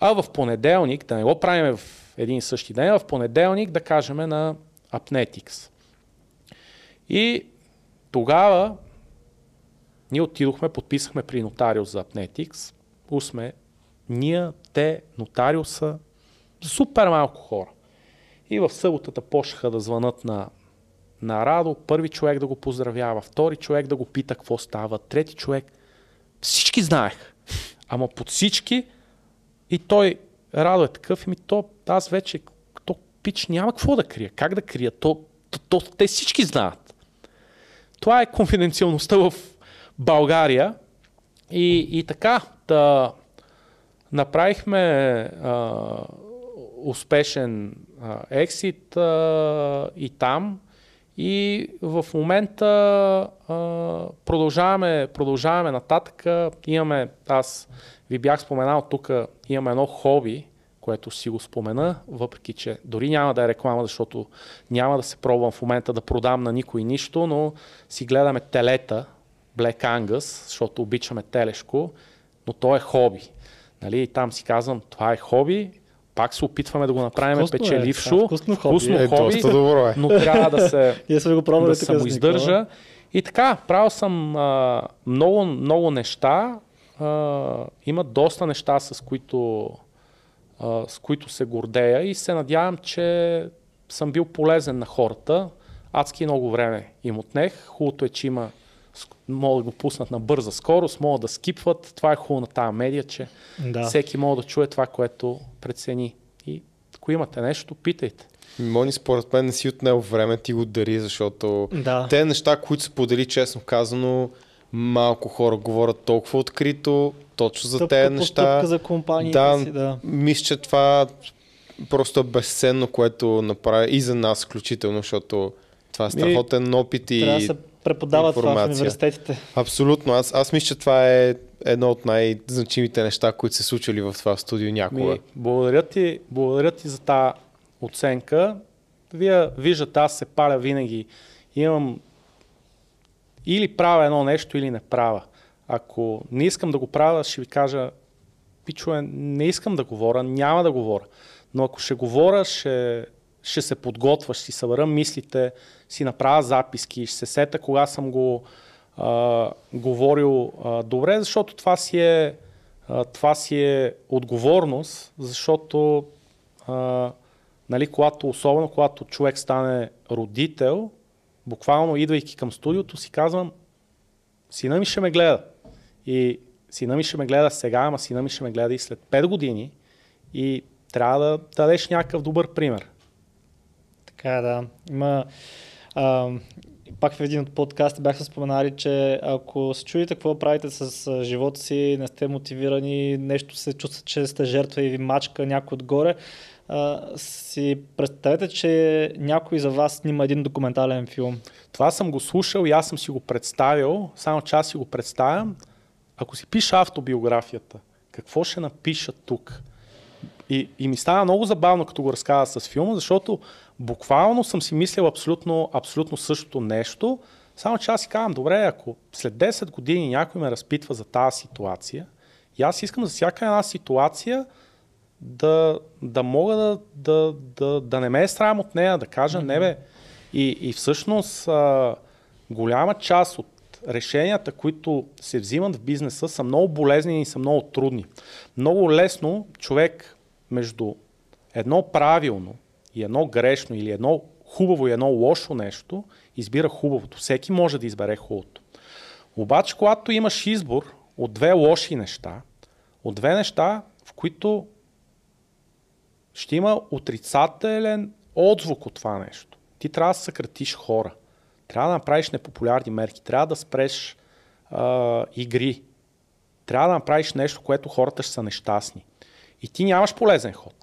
А в понеделник, да не го правим в един и същи ден, а в понеделник да кажем на Apnetics. И тогава ние отидохме, подписахме при нотариус за Apnetics. Усме ние, те, нотариуса, супер малко хора. И в съботата почнаха да звънат на, на Радо, първи човек да го поздравява, втори човек да го пита какво става, трети човек. Всички знаех. ама под всички. И той, Радо е такъв, и ми то, аз вече, то пич няма какво да крия. Как да крия? То, то, то, те всички знаят. Това е конфиденциалността в България. И, и така, да направихме а, успешен а, ексит а, и там. И в момента а, продължаваме, продължаваме нататък. Имаме, аз ви бях споменал тук, имаме едно хоби, което си го спомена, въпреки че дори няма да е реклама, защото няма да се пробвам в момента да продам на никой нищо, но си гледаме телета, Black Angus, защото обичаме телешко, но то е хоби. Нали? И там си казвам, това е хоби, пак се опитваме да го направим Вкусно е, печелившо, да, вкусно хоби. вкусно Е, хоби, доста добро е. но трябва да се, Ние сме го пробвали да така се с му издържа. Никола. И така, правил съм а, много, много неща. А, има доста неща, с които, а, с които се гордея и се надявам, че съм бил полезен на хората. Адски много време им отнех. Хубавото е, че има могат да го пуснат на бърза скорост, могат да скипват. Това е хубаво на тази медия, че Да. всеки може да чуе това, което прецени. И ако имате нещо, питайте. Мони, според мен не си отнел време, ти го дари, защото Да. те неща, които са подели, честно казано, малко хора говорят толкова открито, точно за тези неща. стъпка за компаниите да, си, да. мисля, че това просто е безценно, което направи и за нас включително, защото това е страхотен опит и... Трябва да се преподава това в информация. университетите. Абсолютно. Аз, аз мисля, че това е едно от най-значимите неща, които се случили в това студио някога. Ми, благодаря, ти, благодаря ти за тази оценка. Вие виждате, аз се паля винаги. Имам или правя едно нещо, или не правя. Ако не искам да го правя, ще ви кажа, пичове, не искам да говоря, няма да говоря. Но ако ще говоря, ще, ще се подготвя, ще си събера мислите, си направя записки, ще се сета кога съм го а, говорил а, добре, защото това си е, а, това си е отговорност, защото а, нали, когато, особено когато човек стане родител, буквално идвайки към студиото си казвам, сина ми ще ме гледа. И сина ми ще ме гледа сега, ама сина ми ще ме гледа и след 5 години и трябва да дадеш някакъв добър пример. Така е, да. Има, а, пак в един от подкасти бяха споменали, че ако се чуете какво правите с живота си, не сте мотивирани, нещо се чувствате, че сте жертва и ви мачка някой отгоре, а, си представете, че някой за вас снима един документален филм. Това съм го слушал и аз съм си го представил, само че аз си го представям. Ако си пиша автобиографията, какво ще напиша тук? И, и ми става много забавно, като го разказа с филма, защото буквално съм си мислил абсолютно, абсолютно същото нещо, само че аз си казвам, добре, ако след 10 години някой ме разпитва за тази ситуация, и аз искам за всяка една ситуация да, да мога да, да, да, да не ме е срам от нея, да кажа, не бе. И, и всъщност а, голяма част от решенията, които се взимат в бизнеса, са много болезнени и са много трудни. Много лесно човек между едно правилно и едно грешно или едно хубаво и едно лошо нещо, избира хубавото. Всеки може да избере хубавото. Обаче, когато имаш избор от две лоши неща, от две неща, в които ще има отрицателен отзвук от това нещо. Ти трябва да съкратиш хора. Трябва да направиш непопулярни мерки. Трябва да спреш а, игри. Трябва да направиш нещо, което хората ще са нещастни. И ти нямаш полезен ход.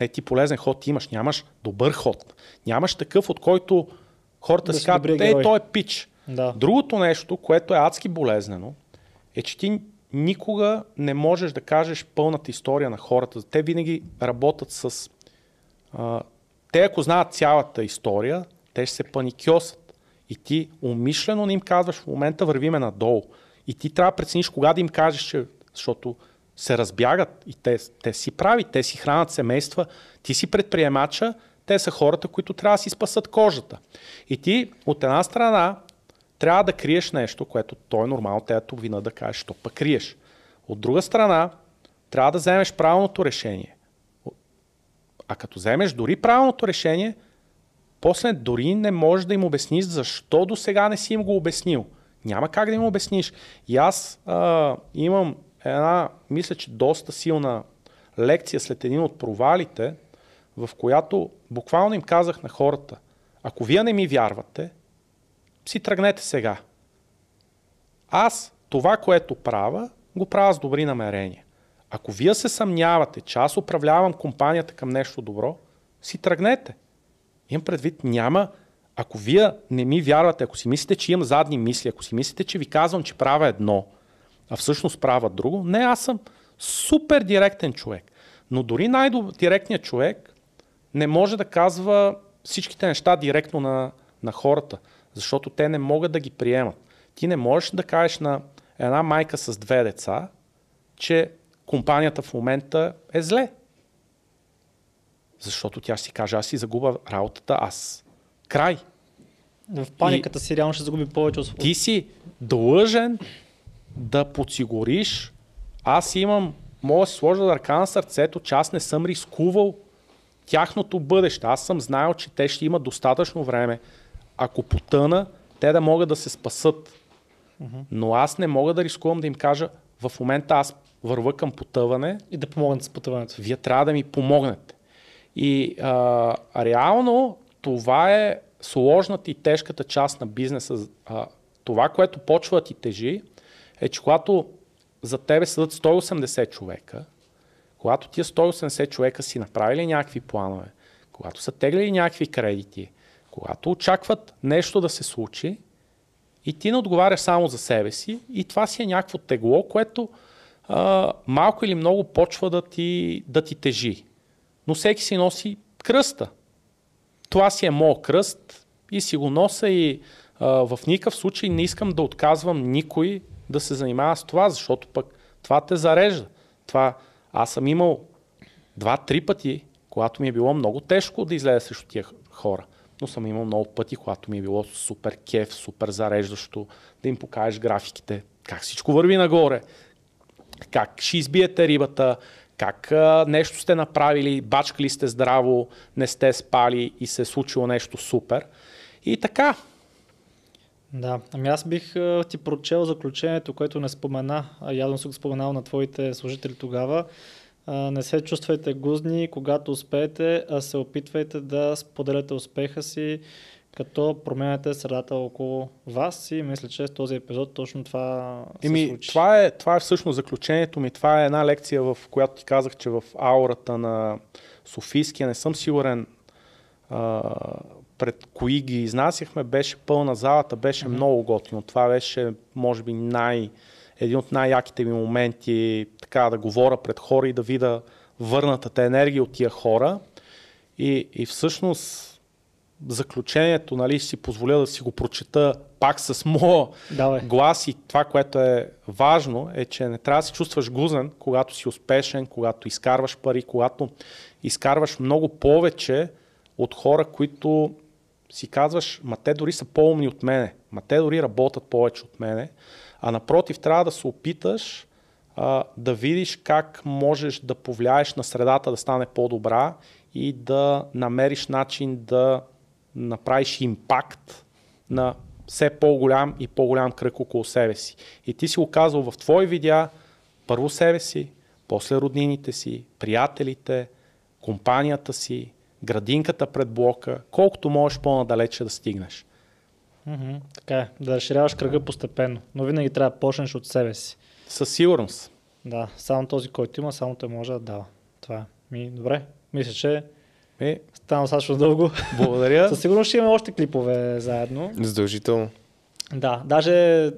Не ти полезен ход имаш, нямаш добър ход. Нямаш такъв, от който хората Да си казват, герой." той е пич. Да. Другото нещо, което е адски болезнено, е, че ти никога не можеш да кажеш пълната история на хората. Те винаги работят с... А, те ако знаят цялата история, те ще се паникьосат. И ти умишлено не им казваш в момента вървиме надолу. И ти трябва да прецениш кога да им кажеш, че, защото се разбягат и те, те си прави, те си хранят семейства, ти си предприемача, те са хората, които трябва да си спасат кожата. И ти от една страна трябва да криеш нещо, което той е нормално, те да вина да кажеш, що пък криеш. От друга страна, трябва да вземеш правилното решение. А като вземеш дори правилното решение, после дори не можеш да им обясниш защо до сега не си им го обяснил. Няма как да им обясниш. И аз а, имам една, мисля, че доста силна лекция след един от провалите, в която буквално им казах на хората, ако вие не ми вярвате, си тръгнете сега. Аз това, което правя, го правя с добри намерения. Ако вие се съмнявате, че аз управлявам компанията към нещо добро, си тръгнете. Имам предвид, няма. Ако вие не ми вярвате, ако си мислите, че имам задни мисли, ако си мислите, че ви казвам, че правя едно, а всъщност правя друго, не, аз съм супер директен човек. Но дори най-директният човек не може да казва всичките неща директно на, на хората, защото те не могат да ги приемат. Ти не можеш да кажеш на една майка с две деца, че компанията в момента е зле. Защото тя си каже, аз си загуба работата, аз. Край. В паниката и си реално ще загуби повече от... Ти си длъжен да подсигуриш, аз имам, мога да си сложа ръка на сърцето, че аз не съм рискувал тяхното бъдеще. Аз съм знаел, че те ще имат достатъчно време, ако потъна, те да могат да се спасат. Uh-huh. Но аз не мога да рискувам да им кажа, в момента аз върва към потъване. И да помогнат с потъването. Вие трябва да ми помогнете. И а, реално това е сложната и тежката част на бизнеса. А, това, което почва ти тежи, е, че когато за тебе съдат 180 човека, когато тия 180 човека си направили някакви планове, когато са теглили някакви кредити, когато очакват нещо да се случи и ти не отговаряш само за себе си и това си е някакво тегло, което а, малко или много почва да ти, да ти тежи. Но всеки си носи кръста. Това си е моят кръст и си го нося и а, в никакъв случай не искам да отказвам никой да се занимава с това, защото пък това те зарежда. Това, аз съм имал два-три пъти, когато ми е било много тежко да излезе срещу тия хора. Но съм имал много пъти, когато ми е било супер кеф, супер зареждащо, да им покажеш графиките, как всичко върви нагоре, как ще избиете рибата, как а, нещо сте направили, бачкали сте здраво, не сте спали и се е случило нещо супер. И така. Да, ами аз бих а, ти прочел заключението, което не спомена, явно съм го споменал на твоите служители тогава. А, не се чувствайте гузни, когато успеете, а се опитвайте да споделяте успеха си като променяте средата около вас и мисля, че с този епизод точно това се Еми, случи. Това е, това е всъщност заключението ми. Това е една лекция, в която ти казах, че в аурата на Софийския, не съм сигурен а, пред кои ги изнасяхме, беше пълна залата, беше mm-hmm. много готино. Това беше, може би, най, един от най-яките ми моменти, така да говоря пред хора и да видя върнатата енергия от тия хора. И, и всъщност заключението, нали, ще си позволя да си го прочета пак с моя Давай. глас и това, което е важно, е, че не трябва да се чувстваш гузен, когато си успешен, когато изкарваш пари, когато изкарваш много повече от хора, които си казваш, ма те дори са по-умни от мене, ма те дори работят повече от мене, а напротив трябва да се опиташ а, да видиш как можеш да повлияеш на средата да стане по-добра и да намериш начин да направиш импакт на все по-голям и по-голям кръг около себе си. И ти си го казал в твои видеа първо себе си, после роднините си, приятелите, компанията си, градинката пред блока, колкото можеш по-надалече да стигнеш. Mm-hmm. Така е, да разширяваш кръга постепенно, но винаги трябва да почнеш от себе си. Със сигурност. Да, само този, който има, само той може да дава. Това е. Ми, добре, мисля, че е, стана достатъчно дълго. Благодаря. Със сигурност ще имаме още клипове заедно. Задължително. Да, даже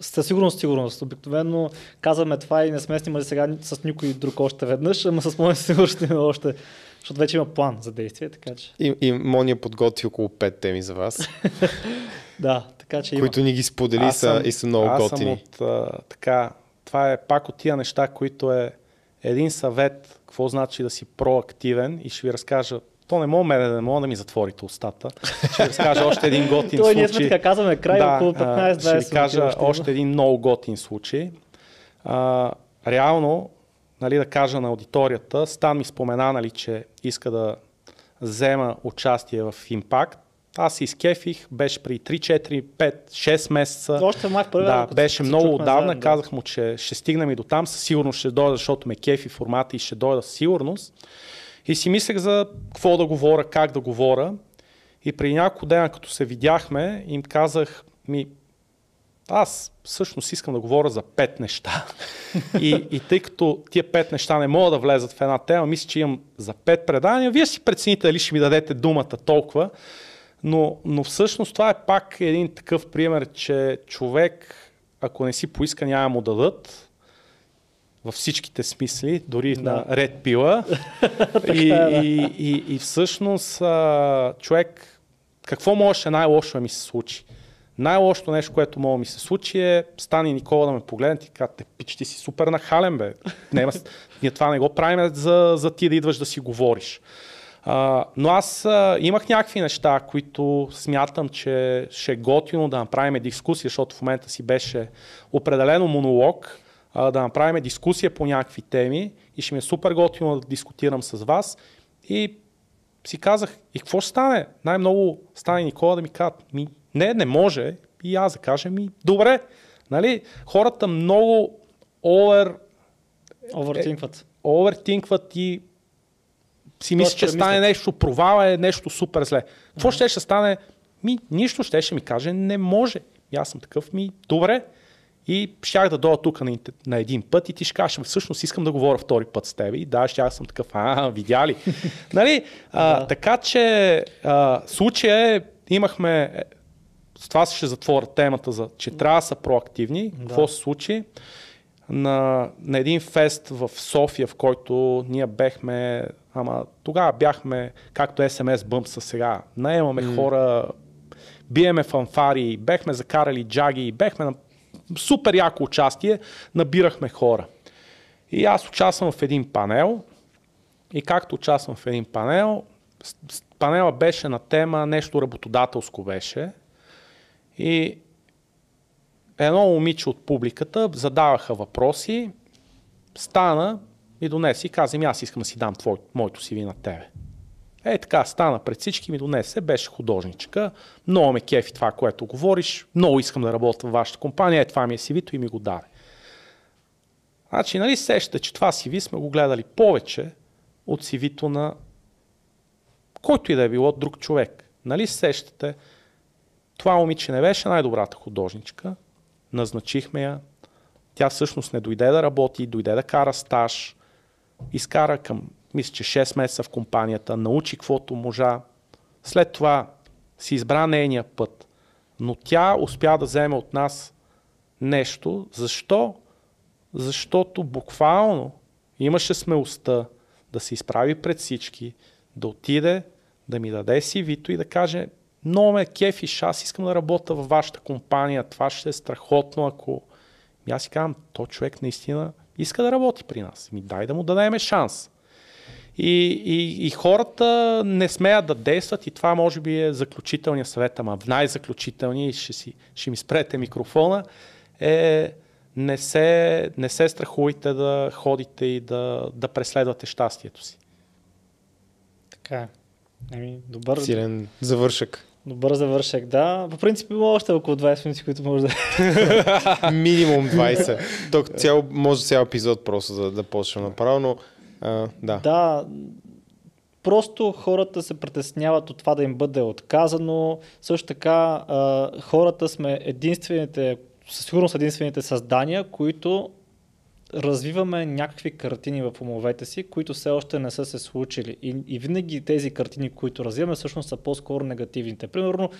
със сигурност, сигурност. Обикновено казваме това и не сме снимали сега с никой друг още веднъж, ама с моя сигурност ще има още, защото вече има план за действие, така че. И, и Мония подготви около 5 теми за вас. да, така че Които има. ни ги сподели са, и са много аз готини. Съм от, а, така, това е пак от тия неща, които е един съвет, какво значи да си проактивен и ще ви разкажа то не мога мене, не мога да ми затворите устата. Ще ви разкажа още един готин Той случай. ние сме така казваме край да, около а, 15-20 Ще ви кажа минути още един много готин случай. А, реално, нали, да кажа на аудиторията, Стан ми спомена, нали, че иска да взема участие в Impact. Аз се изкефих, беше при 3, 4, 5, 6 месеца. Още май в първия, Да, беше много отдавна. заедно. Казах му, че ще стигнем и до там. Със сигурност ще дойда, защото ме кефи формата и ще дойда със сигурност. И си мислех за какво да говоря, как да говоря. И при няколко дена, като се видяхме, им казах, ми, аз всъщност искам да говоря за пет неща. и, и тъй като тия пет неща не могат да влезат в една тема, мисля, че имам за пет предания. Вие си прецените дали ще ми дадете думата толкова. Но, но всъщност това е пак един такъв пример, че човек, ако не си поиска, няма му да дадат във всичките смисли, дори Да. на ред пила. и, и, и, и всъщност а, човек, какво можеше най-лошо да ми се случи? Най-лошото нещо, което мога ми се случи е стане Никола да ме погледне и каже, те пич, ти си супер нахален, бе. Нема, ние това не го правим за, за ти да идваш да си говориш. А, но аз а, имах някакви неща, които смятам, че ще е готино да направим дискусия, защото в момента си беше определено монолог, а, да направим дискусия по някакви теми и ще ми е супер готино да дискутирам с вас. И си казах, и какво ще стане? Най-много стане Никола да ми кажат, ми, не, не може. И аз да кажа, ми, добре. Нали? Хората много овер, Овертинкват. овертинкват и си мисля, че премислят. стане нещо, провала е нещо супер зле. Какво ще ще стане? Ми, нищо ще ще ми каже, не може. И аз съм такъв, ми, добре. И щях да дойда тук на, на един път и ти ще кажеш, всъщност искам да говоря втори път с теб. И да, щях съм такъв, а, видя ли? нали? а, Да. Така че а, случая е, имахме, е, с това ще затворя темата, за, че трябва да са проактивни. Какво се случи? на, на един фест в София, в който ние бехме, ама тогава бяхме, както SMS Bump са сега, наемаме mm. хора, биеме фанфари, бехме закарали джаги, бехме на супер яко участие, набирахме хора. И аз участвам в един панел и както участвам в един панел, панела беше на тема нещо работодателско беше и едно момиче от публиката задаваха въпроси, стана и донесе и каза ми аз искам да си дам твой, моето CV на тебе. Е така, стана. Пред всички ми донесе, беше художничка, много ме кефи това, което говориш, много искам да работя в вашата компания, е това ми е CV-то и ми го даде. Значи, нали се сещате, че това CV сме го гледали повече от CV-то на който и да е било друг човек. Нали се сещате, това момиче не беше най-добрата художничка, назначихме я, тя всъщност не дойде да работи, дойде да кара стаж, изкара към, мисля, че 6 месеца в компанията, научи каквото можа, след това си избра нейния път, но тя успя да вземе от нас нещо. Защо? Защото буквално имаше смелостта да се изправи пред всички, да отиде, да ми даде си вито и да каже много ме кефиш, аз искам да работя във вашата компания, това ще е страхотно, ако... И аз си казвам, то човек наистина иска да работи при нас. Ми дай да му дадем шанс. И, и, и хората не смеят да действат и това може би е заключителният съвет, ама в най-заключителния, и ще, си, ще ми спрете микрофона, е не се, не се страхувайте да ходите и да, да преследвате щастието си. Така е. Еми, добър, Силен завършък. Добър завършек, да. По принцип има още около 20 минути, които може да... Минимум 20. Тук цял, може цял епизод просто да, да почнем направо, но а, да. Да, просто хората се притесняват от това да им бъде отказано. Също така, а, хората сме единствените, със сигурност единствените създания, които развиваме някакви картини в умовете си, които все още не са се случили. И, и винаги тези картини, които развиваме, всъщност са по-скоро негативните. Примерно,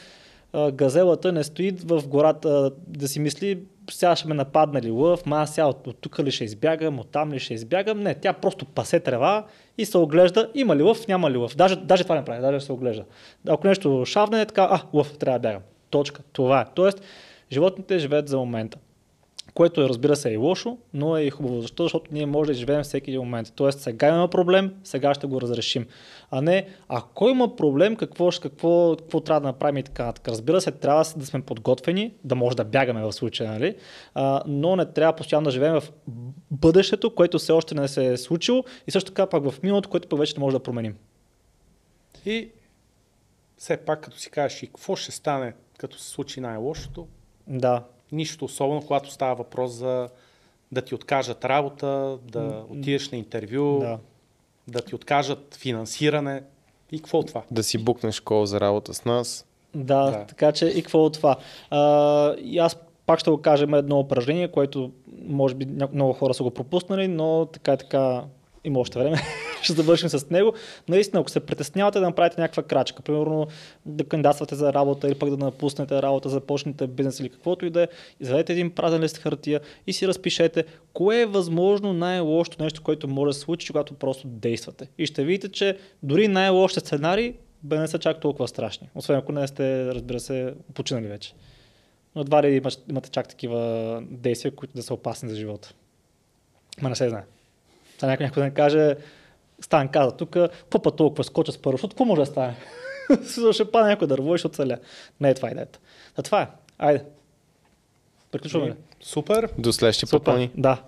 газелата не стои в гората да си мисли, сега ще ме нападнали лъв, ма аз сега от, от тук ли ще избягам, от там ли ще избягам. Не, тя просто пасе трева и се оглежда, има ли лъв, няма ли лъв. Даже, даже това не прави, даже се оглежда. Ако нещо шавне, е така, а, лъв, трябва да бягам. Точка. Това е. Тоест, животните живеят за момента. Което е, разбира се, е и лошо, но е и хубаво. Защо? Защото ние може да живеем всеки един момент. Тоест, сега има проблем, сега ще го разрешим. А не, ако има проблем, какво, какво, какво трябва да направим и така нататък. Разбира се, трябва да сме подготвени, да може да бягаме в случая, нали? А, но не трябва постоянно да живеем в бъдещето, което все още не се е случило и също така пак в миналото, което пък вече не може да променим. И все пак като си кажеш и какво ще стане, като се случи най-лошото, Да. Нищо особено, когато става въпрос за да ти откажат работа, да отидеш на интервю, Да. да ти откажат финансиране и какво от това? Да си букнеш школа за работа с нас. Да, Да. така че и какво от това. А, и аз пак ще го кажа, има едно упражнение, което може би много хора са го пропуснали, но така така има още време. ще завършим с него. Наистина, ако се притеснявате да направите някаква крачка, примерно да кандидатствате за работа или пък да напуснете работа, започнете бизнес или каквото и да е, извадете един празен лист хартия и си разпишете кое е възможно най-лошото нещо, което може да се случи, когато просто действате. И ще видите, че дори най-лошите сценарии бе не са чак толкова страшни. Освен ако не сте, разбира се, починали вече. Но едва ли имате чак такива действия, които да са опасни за живота. Ма не се знае. Сега някой някой да не каже, Стан каза тук, път толкова скоча с парашут, какво може да стане? Ще падне някой дърво и ще оцеля. Не е това идеята. Да, това е. Айде. Приключваме? Супер! До следващия път. Да.